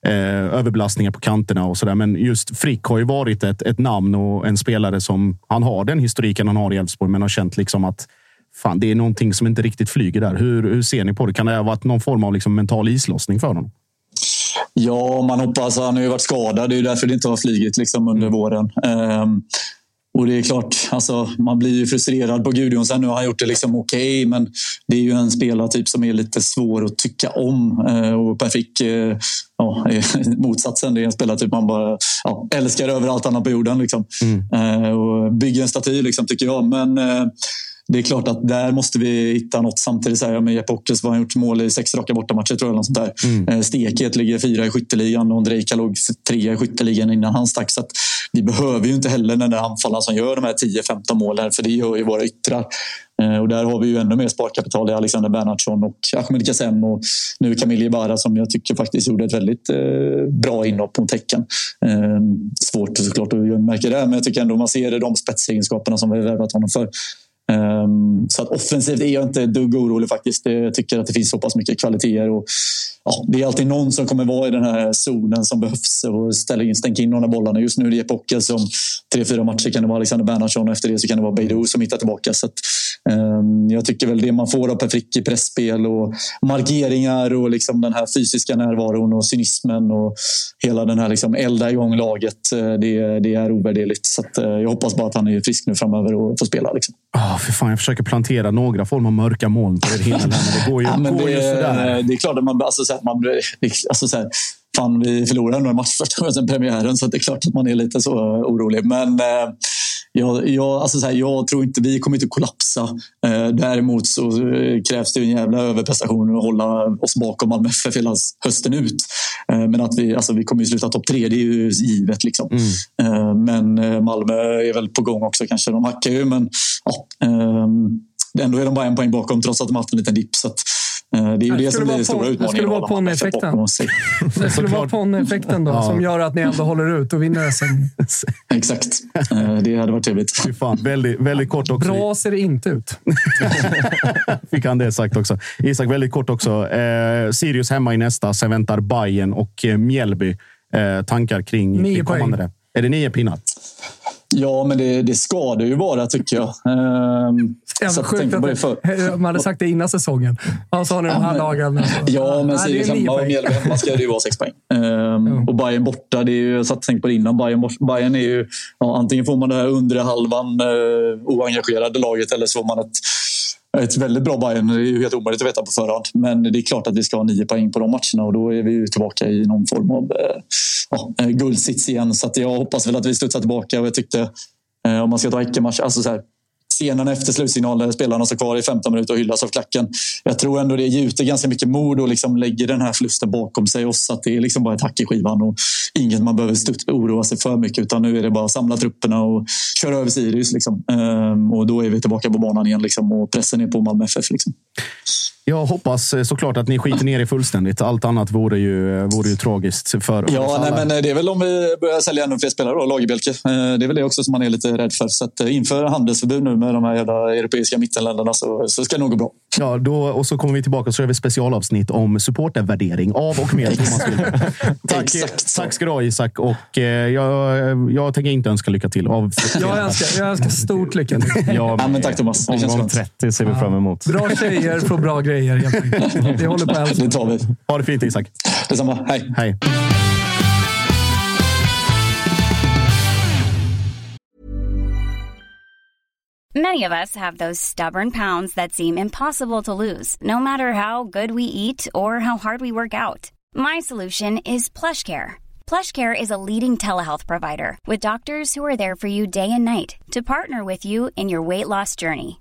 eh, överbelastningar på kanterna och sådär. Men just Frick har ju varit ett, ett namn och en spelare som han har den historiken han har i Elfsborg, men har känt liksom att fan, det är någonting som inte riktigt flyger där. Hur, hur ser ni på det? Kan det ha varit någon form av liksom mental islossning för honom? Ja, man hoppas. Han har ju varit skadad. Det är därför det inte har flugit liksom under mm. våren. Um, och det är klart, alltså, man blir ju frustrerad på Gudjonsen. Nu har han gjort det liksom okej, okay, men det är ju en spelartyp som är lite svår att tycka om. Uh, och Per Frick, uh, ja, motsatsen. Det är en spelartyp man bara ja, älskar över allt annat på jorden. Liksom. Mm. Uh, och bygger en staty, liksom, tycker jag. Men det är klart att där måste vi hitta något. Samtidigt så här, med Jeppe Ockels har gjort mål i sex raka bortamatcher tror jag. Något sånt där. Mm. Eh, Steket ligger fyra i skytteligan och Andrejka låg trea i skytteligan innan han stack. Så vi behöver ju inte heller den där anfallaren som gör de här 10-15 målen, för det gör ju våra yttrar. Eh, och där har vi ju ännu mer sparkapital i Alexander Bernhardsson och Ahmed Kassem och nu Camille Ibarra som jag tycker faktiskt gjorde ett väldigt eh, bra inhopp mot Häcken. Eh, svårt såklart att märka det, men jag tycker ändå man ser de spetsegenskaperna som vi har värvat honom för. Um, så att offensivt är jag inte ett dugg orolig faktiskt. Jag tycker att det finns så pass mycket kvaliteter. Och, ja, det är alltid någon som kommer vara i den här zonen som behövs och ställa in, stänka in några bollarna. Just nu är det Jeppe Ockel som tre, fyra matcher kan det vara Alexander Bernhardsson och efter det så kan det vara Beidou som hittar tillbaka. Så att, um, jag tycker väl det man får av Per Frick i pressspel och markeringar och liksom den här fysiska närvaron och cynismen och hela den här liksom elda igång laget. Eh, det, det är ovärderligt. Så att, uh, jag hoppas bara att han är frisk nu framöver och får spela. Liksom. Oh, för fan, jag försöker plantera några former av mörka moln på er himmel. Här, men det går ju, ja, men går det, ju sådär. Det är klart att man, alltså, så här, man, alltså, så här, fan, vi förlorade några matcher första gången premiären så det är klart att man är lite så orolig. Men eh, jag, jag, alltså så här, jag tror inte vi kommer inte kollapsa. Eh, däremot så eh, krävs det en jävla överprestation att hålla oss bakom Malmö FF hela hösten ut. Eh, men att vi, alltså, vi kommer ju sluta topp tre, det är ju givet. Liksom. Eh, men eh, Malmö är väl på gång också kanske. De hackar ju, men ja, ehm, ändå är de bara en poäng bakom trots att de haft en liten dipp. Så att, det är ju Det det skulle som blir vara den stora det utmaningen. skulle vara sig. Det skulle vara ponnyeffekten då, Ja. som gör att ni ändå håller ut och vinner SM. Exakt. Eh, Det hade varit trevligt. Fy fan, väldigt, väldigt kort också. Bra ser det inte ut. Fick han det sagt också. Isak, väldigt kort också. Eh, Sirius hemma i nästa. Sen väntar Bayern och eh, Mjällby. Eh, tankar kring, Nio kring kommande. poäng. Är det nio pinnar? Ja, men det, det ska det ju vara tycker jag. Ehm, så att sjukt på det för. att man hade sagt det innan säsongen. Ja, så har ni de här dagarna. Ja, men Sirius nio hemma och. Mjällby hemma ska det ju vara sex poäng. Ehm, Och Bayern borta, det är ju, jag satt och tänkte på det innan. Bayern, Bayern är ju, ja, antingen får man det här undre halvan uh, oengagerade laget eller så får man ett, ett väldigt bra Bayern. Det är ju helt omöjligt att veta på förhand. Men det är klart att vi ska ha nio poäng på de matcherna och då är vi ju tillbaka i någon form av eh, ja, eh, guldsits igen. Så att jag hoppas väl att vi studsar tillbaka och jag tyckte eh, om man ska ta Häckenmatch, alltså så här, scenen efter slutsignalen där spelarna står kvar i 15 minuter och hyllas av klacken. Jag tror ändå det gjuter ganska mycket mod och liksom lägger den här förlusten bakom sig. Och så att det är liksom bara ett hack i skivan och inget man behöver oroa sig för mycket. Utan nu är det bara att samla trupperna och köra över Sirius. Liksom. Ehm, och då är vi tillbaka på banan igen liksom, och pressen är på Malmö FF. Liksom. Jag hoppas eh, såklart att ni skiter ner er fullständigt. Allt annat vore ju, eh, vore ju tragiskt för oss Ja, nej, alla. men det är väl om vi börjar sälja ännu fler spelare då, Lagerbielke. Eh, Det är väl det också som man är lite rädd för. Så att eh, inför handelsförbud nu med de här jävla europeiska mittenländerna så, så ska det nog gå bra. Ja, då, och så kommer vi tillbaka och så gör vi specialavsnitt om supportervärdering av och med Thomas. Tack, Exakt tack ska du ha Isak. Och, eh, jag, jag tänker inte önska lycka till. Av, Jag önskar, jag önskar stort lycka till. Ja, Ja, men tack Thomas. Det känns Omgång skönt. 30 ser vi fram emot. Bra tjejer får bra grejer helt enkelt. Vi håller på att Det tar vi. ha det fint Isak. Detsamma. Hej. Hej. Many of us have those stubborn pounds that seem impossible to lose, no matter how good we eat or how hard we work out. My solution is PlushCare. PlushCare is a leading telehealth provider with doctors who are there for you day and night to partner with you in your weight loss journey.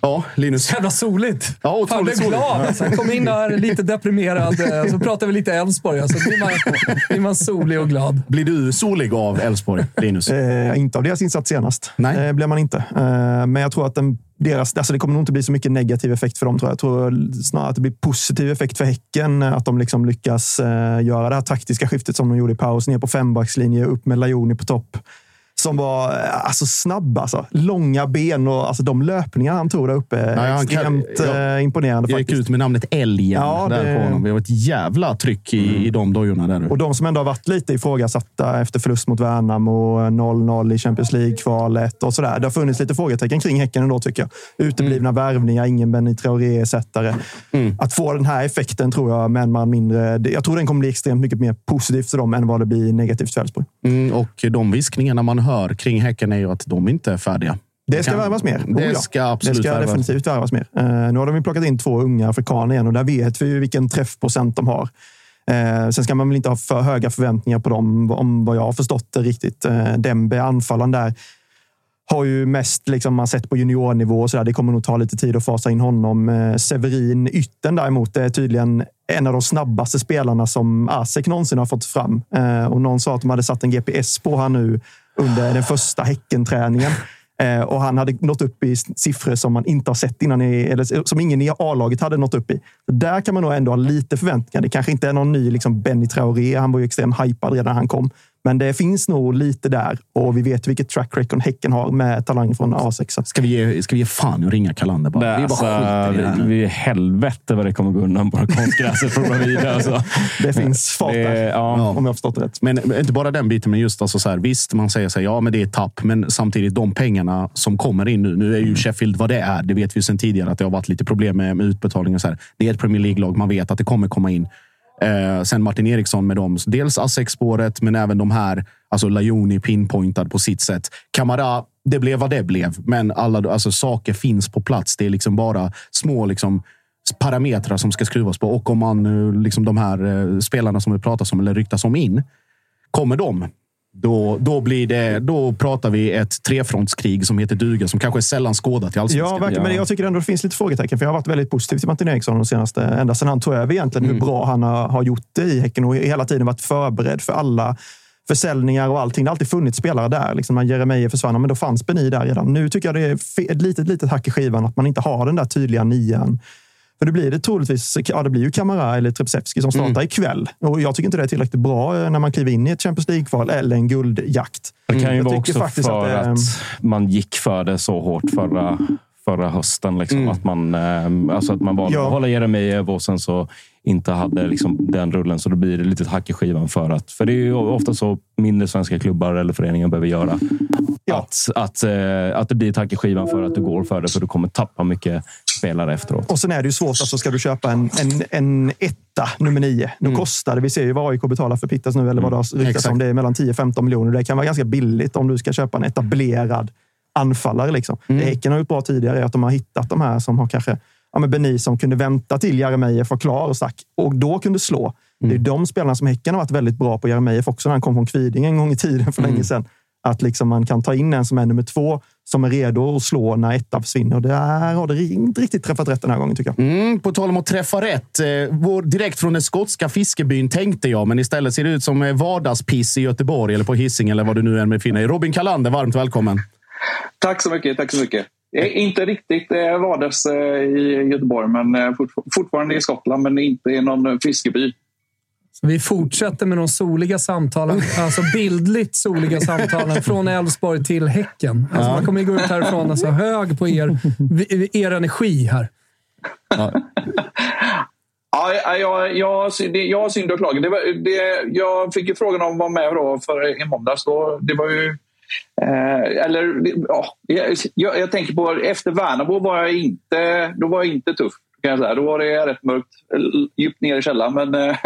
Ja, Linus. Jävla soligt. Ja, Fan, blev soligt. glad. Alltså. Kom in här lite deprimerad, eh, så pratar vi lite Elfsborg. Alltså, blir, man, blir man solig och glad. Blir du solig av Elfsborg, Linus? Eh, inte av deras insats senast. Nej. Eh, blev man inte. Eh, men jag tror att den, deras, alltså det kommer nog inte bli så mycket negativ effekt för dem. Tror jag. jag tror snarare att det blir positiv effekt för Häcken. eh, Att de liksom lyckas eh, göra det här taktiska skiftet som de gjorde i paus. Ner på fembackslinje, upp med Lajoni på topp. Som var alltså, snabb. Alltså. Långa ben och alltså, de löpningar han tog där uppe. Ja, han kan- extremt ja. eh, imponerande Jag gick faktiskt. ut med namnet Älgen Ja, där det- på honom. Det var ett jävla tryck i, i de dojorna där. Och de som ändå har varit lite ifrågasatta efter förlust mot Värnamo, 0-0 i Champions League-kvalet och sådär. Det har funnits lite frågetecken kring Häcken ändå tycker jag. Uteblivna värvningar, ingen Benny Traoré-ersättare. Att få den här effekten tror jag, med en man mindre. Jag tror den kommer bli extremt mycket mer positivt för dem än vad det blir negativt för Elfsborg. Mm, och de viskningarna man hör kring Häcken är ju att de inte är färdiga. Det ska kan- värvas mer. Det Oh ja. ska absolut Det ska värvas. definitivt värvas mer. Eh, nu har de ju plockat in två unga afrikaner igen och där vet vi ju vilken träffprocent de har. Eh, sen ska man väl inte ha för höga förväntningar på dem, om vad jag har förstått det riktigt. Eh, Dembe, anfallaren där, har ju mest liksom, man sett på juniornivå. Och så där. Det kommer nog ta lite tid att fasa in honom. Eh, Severin Ytten däremot är tydligen en av de snabbaste spelarna som ASEK någonsin har fått fram. Och någon sa att de hade satt en GPS på han nu under den första Häckenträningen. Eh, och han hade nått upp i siffror som man inte har sett innan, i, eller som ingen i A-laget hade nått upp i. Så där kan man nog ändå ha lite förväntningar. Det kanske inte är någon ny liksom Benny Traoré. Han var ju extremt hypad redan när han kom. Men det finns nog lite där och vi vet vilket track record Häcken har med talang från A6. Ska vi ge, ska vi ge fan och ringa Kalander bara? Det, Vi alltså, bara skiter i det här. vi, helvete vad det kommer gå undan på konstgräset på Bravida. Alltså. Det finns fart Det- där, ja. om jag har förstått det rätt. Men men inte bara den biten, men just alltså så här, visst, man säger så här, ja, men det är tapp, men samtidigt de pengarna som kommer in nu. Nu är ju Sheffield vad det är. Det vet vi sedan tidigare att det har varit lite problem med, med utbetalningar. Så här. Det är ett Premier League-lag. Man vet att det kommer komma in. Eh, sen Martin Eriksson med dem. Dels Assex-spåret, men även de här. Alltså Lajoni pinpointad på sitt sätt. Kamara, det blev vad det blev, men alla alltså, saker finns på plats. Det är liksom bara små liksom, parametrar som ska skruvas på. Och om man eh, liksom de här eh, spelarna som det pratas om eller ryktas om in Kommer de, då, då, blir det, då pratar vi ett trefrontskrig som heter duga, som kanske är sällan skådat i allsvenskan. Ja, verkligen. Men jag tycker ändå det finns lite frågetecken. För jag har varit väldigt positiv till Martin Eriksson de senaste, ända sedan han tog över egentligen. Mm. Hur bra han har, har gjort det i Häcken och hela tiden varit förberedd för alla försäljningar och allting. Det har alltid funnits spelare där. Liksom när Jeremejeff försvann, men då fanns Beni där redan. Nu tycker jag det är ett litet, litet hack i skivan att man inte har den där tydliga nian. För det blir det troligtvis, ja det blir ju Kamara eller Trepsevski som startar ikväll. Och jag tycker inte det är tillräckligt bra eh, när man kliver in i ett Champions League-kval eller en guldjakt. Det kan ju Jag vara tycker också faktiskt för att att, det- man gick för det så hårt förra, förra hösten. Liksom. Att man, eh, alltså att man valde Ja. att hålla Jeremejeff och sen så inte hade liksom den rullen. Så då blir det lite hack i skivan. För, att, för det är ju ofta så mindre svenska klubbar eller föreningar behöver göra. Att, att, eh, att det blir ett hack i skivan för att du går för det. För du kommer tappa mycket spelare efteråt. Och sen är det ju svårt, alltså ska du köpa en, en, en etta, nummer nio, då kostar det. Vi ser ju vad AIK betalar för Pittas nu, eller vad det har ryktats Exakt. om. Det är mellan 10-15 miljoner. Det kan vara ganska billigt om du ska köpa en etablerad anfallare. Liksom. Det Häcken har gjort bra tidigare är att de har hittat de här som har kanske ja, men Beni som kunde vänta till Jeremejeff var klar och stack och då kunde slå. Det är de spelarna som Häcken har varit väldigt bra på. Jeremejeff också när han kom från Kviding en gång i tiden för länge sedan. Att liksom man kan ta in en som är nummer två som är redo att slå när ettan försvinner. Och där har det inte riktigt träffat rätt den här gången tycker jag. Mm, på tal om att träffa rätt. Eh, vår, direkt från den skotska fiskebyn tänkte jag, men istället ser det ut som eh, vardagspiss i Göteborg eller på Hisingen eller vad du nu än befinner dig. Robin Kalander, varmt välkommen. Tack så mycket. Tack så mycket. Inte riktigt eh, vardags eh, i Göteborg, men fort- fortfarande i Skottland, men inte i någon fiskeby. Så vi fortsätter med de soliga samtalen, alltså bildligt soliga samtalen från Elfsborg till Häcken. Alltså Man kommer gå ut härifrån alltså hög på er, er energi här. Ja, ja, jag, jag, det- jag har synd att klaga. Det var, det, jag fick ju frågan om att vara med då för i måndags. Då, det var ju... Eh, eller, ja, jag, jag, tänker på efter Värnamo var jag inte, då var jag inte tuff. Kan jag säga. Då var det rätt mörkt, djupt ner i källaren. Men, eh,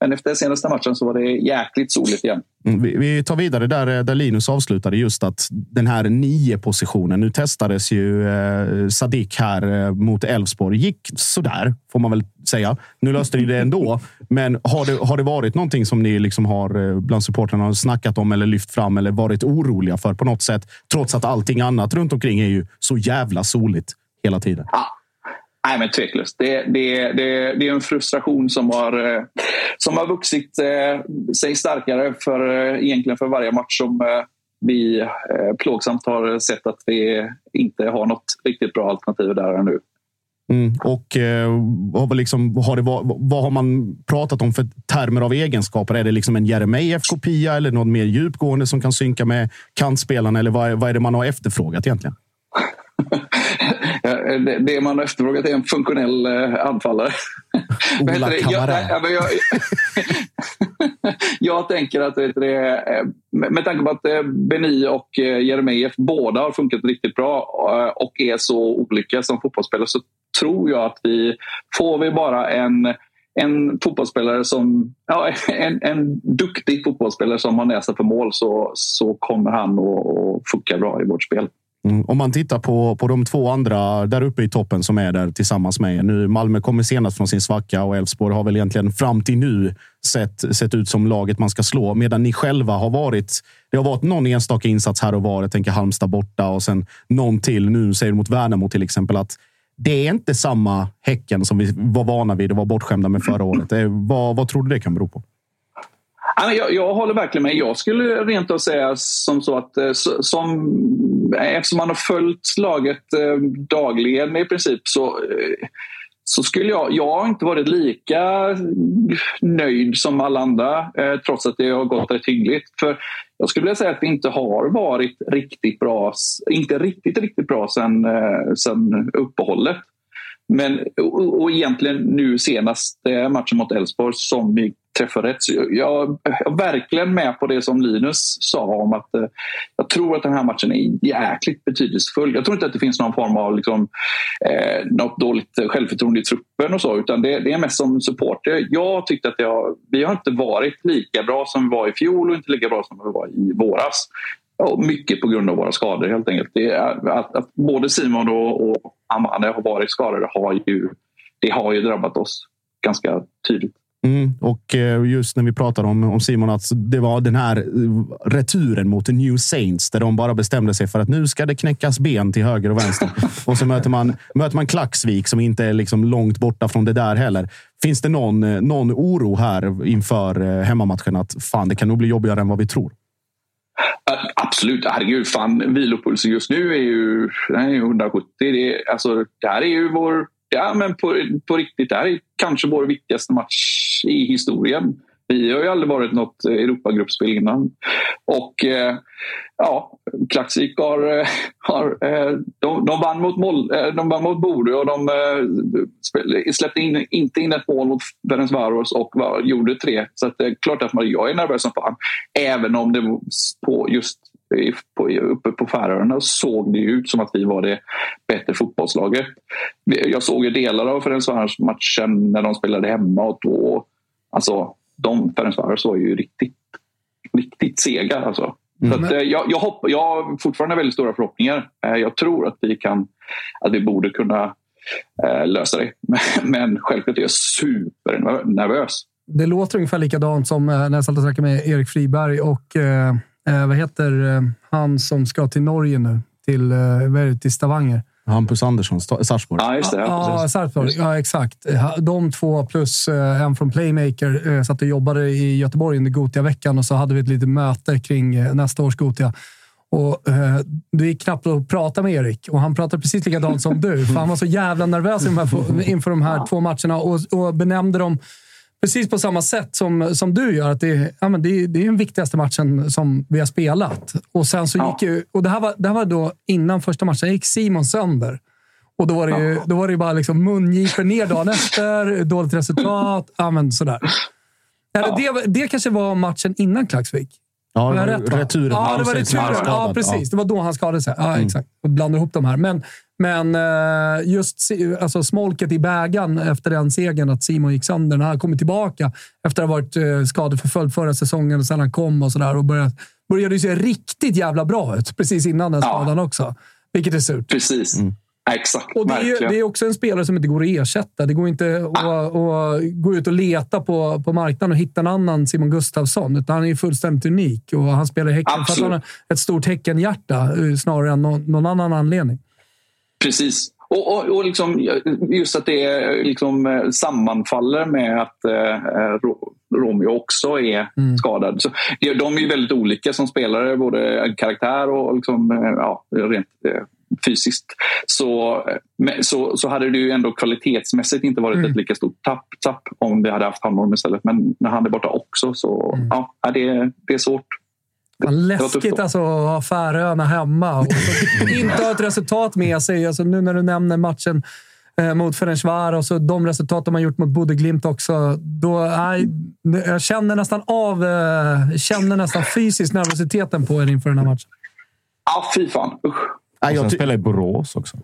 men efter senaste matchen så var det jäkligt soligt igen. Mm, Vi, vi tar vidare där, eh, där Linus avslutade. Just att den här nio positionen. Nu testades ju eh, Sadik här eh, mot Elfsborg. Gick sådär, får man väl säga. Nu löste ni det ändå. Men har det, har det varit någonting som ni liksom har eh, bland supportrarna har snackat om eller lyft fram eller varit oroliga för på något sätt? Trots att allting annat runt omkring är ju så jävla soligt hela tiden. Nej, men tveklöst. Det, det, det, det är en frustration som har, eh, som har vuxit eh, sig starkare för, eh, egentligen för varje match som vi plågsamt har sett att vi inte har något riktigt bra alternativ där nu. Mm. Och eh, vad, liksom, har det, vad, vad har man pratat om för termer av egenskaper? Är det liksom en Jeremejeff-kopia eller något mer djupgående som kan synka med kantspelarna? Eller vad, vad är det man har efterfrågat egentligen? Ja, Det, man har efterfrågat är en funktionell eh, anfallare. Ola? Jag, Kamara. nej, ja, men jag, jag tänker att det, eh, med tanke på att eh, Beni och eh, Jeremejeff båda har funkat riktigt bra eh, och är så olika som fotbollsspelare så tror jag att vi får vi bara en en fotbollsspelare som, ja, en, en duktig fotbollsspelare som har näsa för mål så, så kommer han att funka bra i vårt spel. Mm. Om man tittar på, på de två andra där uppe i toppen som är där tillsammans med er. Nu, Malmö kommer senast från sin svacka och Elfsborg har väl egentligen fram till nu sett, sett ut som laget man ska slå. Medan ni själva har varit... Det har varit någon enstaka insats här och var. Jag tänker Halmstad borta och sen någon till nu, säger du mot Värnamo till exempel. att det är inte samma Häcken som vi var vana vid och var bortskämda med förra året. Det, vad, vad tror du det kan bero på? Jag, jag håller verkligen med. Jag skulle rent av säga som så att eh, som, eh, eftersom man har följt laget eh, dagligen i princip så, så skulle jag, jag har inte varit lika nöjd som alla andra eh, trots att det har gått rätt hyggligt. För jag skulle vilja säga att det inte har varit riktigt bra, inte riktigt, riktigt bra sen, eh, sen uppehållet. Men och, och egentligen nu senast matchen mot Elfsborg som vi träffar rätt. Så jag, jag är verkligen med på det som Linus sa om att eh, jag tror att den här matchen är jäkligt betydelsefull. Jag tror inte att det finns någon form av liksom, eh, något dåligt självförtroende i truppen och så utan det, det är mest som supporter. Jag tyckte att jag, vi har inte varit lika bra som vi var i fjol och inte lika bra som vi var i våras. Och mycket på grund av våra skador helt enkelt. Det är, att, att både Simon och, och Amanda har varit skadade har ju, det har ju drabbat oss ganska tydligt. Mm, och eh, just när vi pratar om, om Simon, att det var den här eh, returen mot New Saints där de bara bestämde sig för att nu ska det knäckas ben till höger och vänster. och så möter man, möter man Klaxvik som inte är liksom långt borta från det där heller. Finns det någon, eh, någon oro här inför hemmamatchen att fan, det kan nog bli jobbigare än vad vi tror? Absolut, herregud. Fan, vilopulsen just nu är ju, den är ju 170. Det, är, alltså, det här är ju vår... Ja, men på, på riktigt, det här är kanske vår viktigaste match i historien. Vi har ju aldrig varit något Europagruppspel innan. Och eh, ja, Klaxvik har... Eh, har eh, de, de, vann mot, Moll, eh, de vann mot Bodø och de eh, släppte in, inte in ett mål mot Ferencvaros och var, gjorde tre. Så det är klart att man, jag är nervös som fan. Även om det på just på, uppe på Färöarna såg det ut som att vi var det bättre fotbollslaget. Jag såg ju delar av Ferencvaros-matchen när de spelade hemma och då... Alltså, de Ferencvaros var ju riktigt, riktigt sega. Alltså. Mm. Så att, eh, jag, jag, hopp, jag har fortfarande väldigt stora förhoppningar. Eh, jag tror att vi, kan, att vi borde kunna eh, lösa det. Men självklart är jag supernervös. Det låter ungefär likadant som när jag satt och snackade med Erik Friberg och vad heter han som ska till Norge nu? Till, till Stavanger. Hampus Andersson, Sarpsborg. Ja, just det. Ja, Sarpsborg. Ja, exakt. De två plus eh, en från Playmaker eh, satt och jobbade i Göteborg under Gotia-veckan och så hade vi ett litet möte kring eh, nästa års Gotia. Och, eh, det gick knappt att prata med Erik och han pratade precis likadant som du. För han var så jävla nervös inför de här två matcherna och, och benämnde dem precis på samma sätt som, som du gör. Att det, ja, men det, det är den viktigaste matchen som vi har spelat. Och sen så gick ju, och det här var, det här var då innan första matchen. gick Simon sönder. Och då var det ju, då var det bara liksom mungipor ner dagen efter, dåligt resultat. Ja, men sådär. Eller det, det kanske var matchen innan Klaxvik. Ja, det var rätt, returen. Ja, det var returen. Ja, precis. Det var då han skadade sig. Ja, exakt. Jag blandar ihop de här. Men, men eh, just alltså, smolket i bägaren efter den segern, att Simon gick sönder, när han kommit tillbaka efter att ha varit eh, skadeförföljd förra säsongen och sen han kom och sådär och började, började se riktigt jävla bra ut precis innan den skadan ja. också. Vilket är surt. Precis. Mm. Exakt, och det är, det är, också en spelare som inte går att ersätta. Det går inte att, att gå ut och leta på, på marknaden och hitta en annan Simon Gustafsson. Utan han är fullständigt unik och han spelar i Häcken Absolut. för att han har ett stort Häckenhjärta eh, snarare än någon, någon annan anledning. Precis. Och, och, och liksom, just att det liksom eh, sammanfaller med att eh, Romeo också är mm. skadad. Så, de är ju väldigt olika som spelare, både karaktär och liksom, eh, ja, rent eh, fysiskt. Så, så, så hade det ju ändå kvalitetsmässigt inte varit mm. ett lika stort tapp, tapp om vi hade haft honom istället. Men när han är borta också så mm. ja, det, det är svårt. Fan, läskigt alltså att ha Färöarna hemma och inte ha ett resultat med sig. Alltså, nu när du nämner matchen eh, mot Ferencvaros och de resultat de har gjort mot Bodeglimt också. Då, nej, jag känner nästan av, eh, känner nästan fysiskt nervositeten på er inför den här matchen. Ja, fy fan. Usch. Och sen spela i Borås också.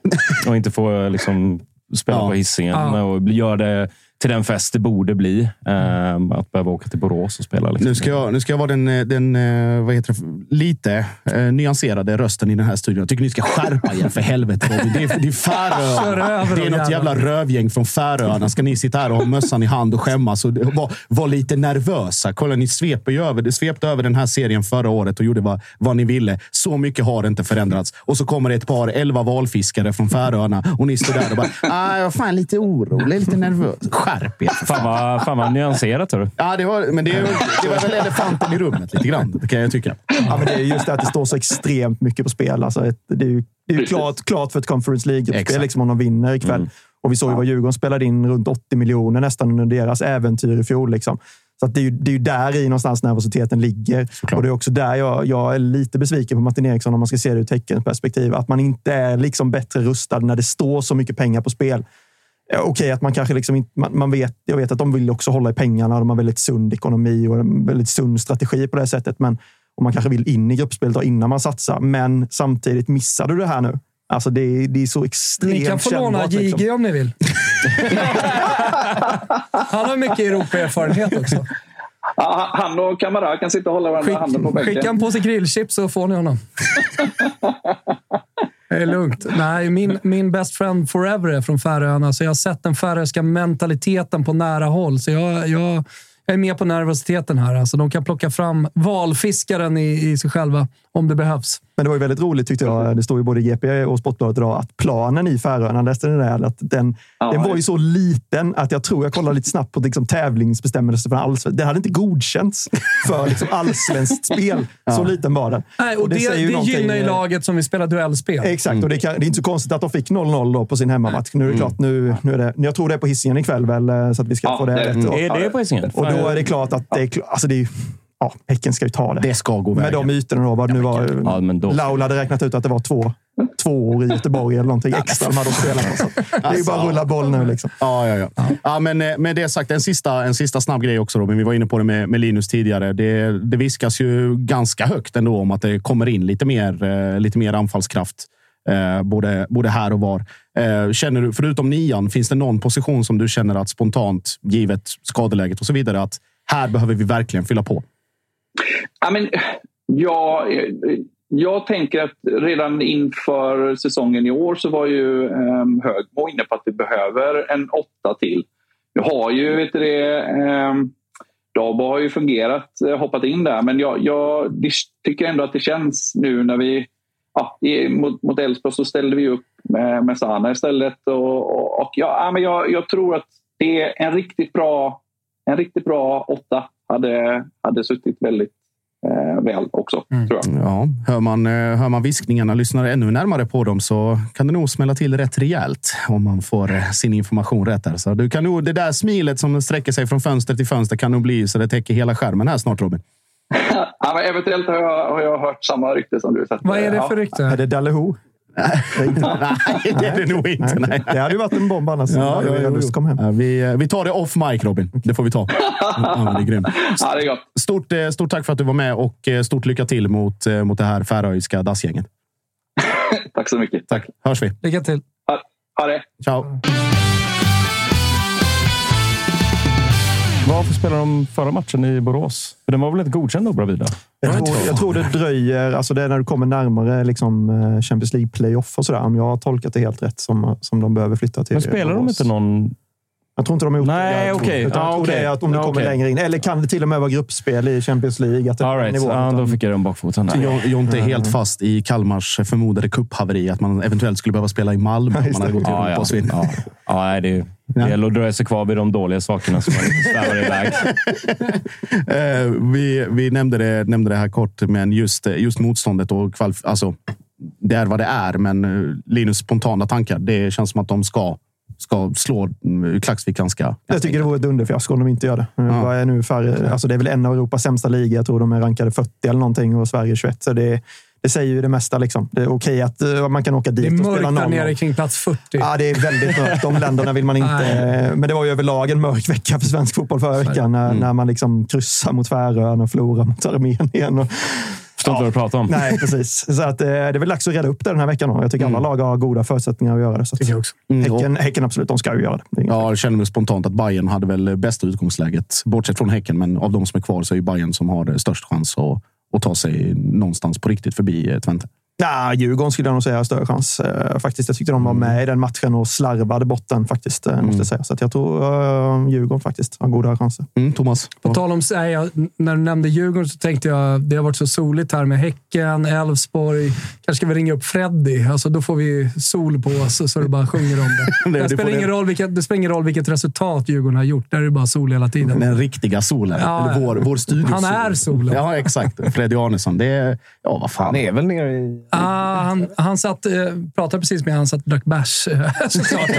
Och inte få liksom, spela ja. på Hisingen ja. och gör det till den fest det borde bli. Mm. att behöva åka till Borås och spela. Liksom. Nu, ska jag, nu ska jag vara den, eh, den eh, vad heter det, lite eh, nyanserade rösten i den här studion. Jag tycker ni ska skärpa er för helvete. Det är, det är Färöarna. Det är något jävla rövgäng från Färöarna. Ska ni sitta här och ha mössan i hand och skämmas och vara var lite nervösa? Kolla, ni sveper ju över, svepte över den här serien förra året och gjorde vad, vad ni ville. Så mycket har det inte förändrats. Och så kommer det ett par elva valfiskare från Färöarna och ni står där och bara ah, “Jag är fan lite orolig, lite nervös”. Skärp er. Fan vad, fan vad nyanserat. Hörru. Ja, det var, men det, det var väl elefanten i rummet lite grann, kan jag tycka. Ja, men det är just det att det står så extremt mycket på spel. Alltså, det är ju, det är ju klart, klart för ett Conference League-spel liksom, om de vinner ikväll. Mm. Och vi såg ju vad Djurgården spelade in runt 80 miljoner nästan under deras äventyr i fjol. Liksom. Så att det, är ju, det är ju där i någonstans nervositeten ligger. Och det är också där jag, jag är lite besviken på Martin Eriksson om man ska se det ur teckenperspektiv. Att man inte är liksom bättre rustad när det står så mycket pengar på spel. Ja, Okej, att man kanske liksom inte, man, man vet, jag vet att de vill också hålla i pengarna. De har väldigt sund ekonomi och en väldigt sund strategi på det sättet. Men och man kanske vill in i gruppspelet innan man satsar. Men samtidigt missar du det här nu. Alltså det, är- det är så extremt Ni kan få låna kännbart, JG liksom. om ni vill. Han har mycket Europa-erfarenhet också. Ja, han och Kamara kan sitta och hålla varandra i handen på bänken. Skicka en påse grillchips så får ni honom. Det är lugnt. Nej, min, min best friend forever är från Färöarna, så jag har sett den färöiska mentaliteten på nära håll. Så jag, jag, jag är med på nervositeten här. Alltså, de kan plocka fram valfiskaren i, i sig själva om det behövs. Men det var ju väldigt roligt tyckte jag. Det står ju både i GP och Sportbladet idag att planen i Färöarna, läste ni det? Att den, den var ju så liten att jag tror jag kollade lite snabbt på liksom tävlingsbestämmelser för allsvenskt. Den hade inte godkänts för liksom allsvenskt spel. Så liten var den. Nej, och det, det, säger ju någonting- gynnar ju laget som vill spela duellspel. Exakt, och det, kan, det är inte så konstigt att de fick 0-0 då på sin hemmamatch. Nu är det klart, nu, nu är det, jag tror det är på Hisingen ikväll väl, eh, så att vi ska Ja, få det, det- rätt. Mm. Och- Är det på Hisingen? Och då är det klart att det är, alltså det är Ja, Häcken ska ju ta det. Det ska gå Med vägen. de ytorna då, vad det nu var. Ja, men då- Laula hade räknat ut att det var två, två år i Göteborg eller någonting extra de hade spelat. Det är ju bara att rulla boll nu. Liksom. Ja, ja, ja. ja men eh, med det sagt, en sista, en sista snabb grej också. Robin. Vi var inne på det med, med Linus tidigare. Det, det viskas ju ganska högt ändå om att det kommer in lite mer, eh, lite mer anfallskraft. Eh, både, både här och var. Eh, känner du, förutom nian, finns det någon position som du känner att spontant, givet skadeläget och så vidare, att här behöver vi verkligen fylla på? Ja, men, ja, jag tänker att redan inför säsongen i år så var ju um, Högmo inne på att vi behöver en åtta till. Vi har ju, vet du det, um, Dabo har ju fungerat, eh, hoppat in där, men jag, jag tycker ändå att det känns nu när vi ja, i, mot, mot Elfsborg så ställde vi upp med, med Sana istället. Och, och, och ja, men jag, jag tror att det är en riktigt bra, en riktigt bra åtta hade, hade suttit väldigt eh, väl också, tror jag. Ja, hör man, eh, hör man viskningarna, lyssnar ännu närmare på dem så kan det nog smälla till rätt rejält om man får eh, sin information rätt. Där. Så du kan nog, det där smilet som sträcker sig från fönster till fönster kan nog bli så det täcker hela skärmen här snart, Robin. Ja, men eventuellt har jag, har jag hört samma rykte som du. Så Vad är det ja. för Är rykte? det Dalleho? Nej, det är det nog inte. Nej. Det hade ju varit en bomb annars. Ja, ja, ja, Lust kom hem. ja, vi, eh, vi tar det off mic, Robin. Det får vi ta. Ja, det är grymt. Ja, det är gott. Stort, eh, stort tack för att du var med och eh, stort lycka till mot, mot det här färöiska dassgänget. Tack så mycket. Tack. Hörs vi. Lycka till. Ha, ha det. Ciao. Varför spelade de förra matchen i Borås? För den var väl inte godkänd då, Bravida? Jag tror, jag tror det dröjer. Alltså det är när du kommer närmare liksom, eh, Champions League playoff och sådär. Om jag har tolkat det helt rätt som, som de behöver flytta till. Men spelar de Borås. inte någon... Jag tror inte de har gjort Nej, det. Jag tror- okej. Utan jag Ja, tror okej. det är att om du Ja, kommer okej. längre in. Eller kan det till och med vara gruppspel i Champions League? Att det är All right. ja, utan- då fick jag den bakfoten. Jonte är helt fast i Kalmars förmodade cuphaveri. Att man eventuellt skulle behöva spela i Malmö om man hade gått i Ja, Europa ja. och så vidare. Ja. det, gäller att dröja sig kvar vid de dåliga sakerna så man inte svävar iväg. Eh, vi vi nämnde, det, nämnde det här kort, men just, just motståndet och kvalif- alltså, det är vad det är. Men eh, Linus spontana tankar, det känns som att de ska, ska slå mm, Klaxvik ganska... Jag tycker det vore ett underfiasko om de inte gör det. Ja. Vad är nu för, alltså det är väl en av Europas sämsta ligor. Jag tror de är rankade 40 eller någonting och Sverige 21. Så det, det säger ju det mesta. Liksom. Det är okej att eh, man kan åka Det dit är och spela mörkt där 0-0. nere kring plats 40. Ja, det är väldigt mörkt. De länderna vill man inte... Men det var ju överlag en mörk vecka för svensk fotboll förra veckan. När, när man liksom kryssar mot Färöarna och förlorar mot Armenien. Och, Förstår inte vad du pratar om. nej, precis. Så att, eh, det är väl dags att reda upp det den här veckan. Jag tycker alla lag har goda förutsättningar att göra det. Så att, jag också. Mm, häcken, häcken absolut, de ska ju göra det. det är Ja, jag känner mig spontant att Bayern hade väl bästa utgångsläget. Bortsett från Häcken, men av de som är kvar så är ju Bayern som har störst chans att, och ta sig någonstans på riktigt förbi Twente. Ja, Djurgården skulle jag nog säga har större chans. Eh, faktiskt. Jag tyckte de var med i den matchen och slarvade bort den faktiskt. eh, Måste jag säga. Så att jag tror uh, Djurgården faktiskt har goda chanser. Mm, Thomas? På tal om, nej, jag, när du nämnde Djurgården så tänkte jag det har varit så soligt här med Häcken, Elfsborg. Kanske ska vi ringa upp Freddy. Alltså, då får vi sol på oss så det bara sjunger om det. Det- Det, spelar ingen det. roll vilket, det spelar ingen roll vilket resultat Djurgården har gjort. Där är det bara sol hela tiden. Den riktiga solen. Ja, Eller vår, vår studiosol. Han är solen. Ja, exakt. Freddy Arnesson. Det är... Ja, vad fan. Han är väl nere i Ah, han, han satt, eh, pratade precis med han satt och drack bärs eh, såklart.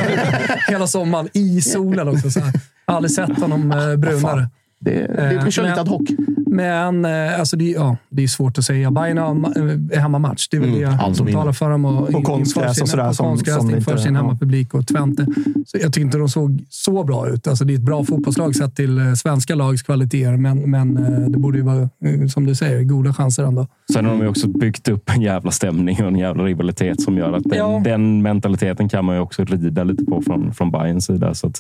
hela sommaren i solen också. Så här. Aldrig sett honom eh, brunare. Det, det, vi kör lite ad hoc. Men eh, alltså det, ja, det är svårt att säga. Bayern har ma- eh, hemmamatch. Det är väl Mm, det allt som talar för dem. Och, På konstgräs och sådär På konstgräs inför inte- sin hemmapublik och Twente. Så jag tyckte inte de såg så bra ut. Alltså det är ett bra fotbollslag sett till eh, svenska lags kvaliteter, men, men det borde ju vara, som du säger, goda chanser ändå. Sen har de ju också byggt upp en jävla stämning och en jävla rivalitet som gör att den, Ja. den mentaliteten kan man ju också rida lite på från, från Bayerns sida. Så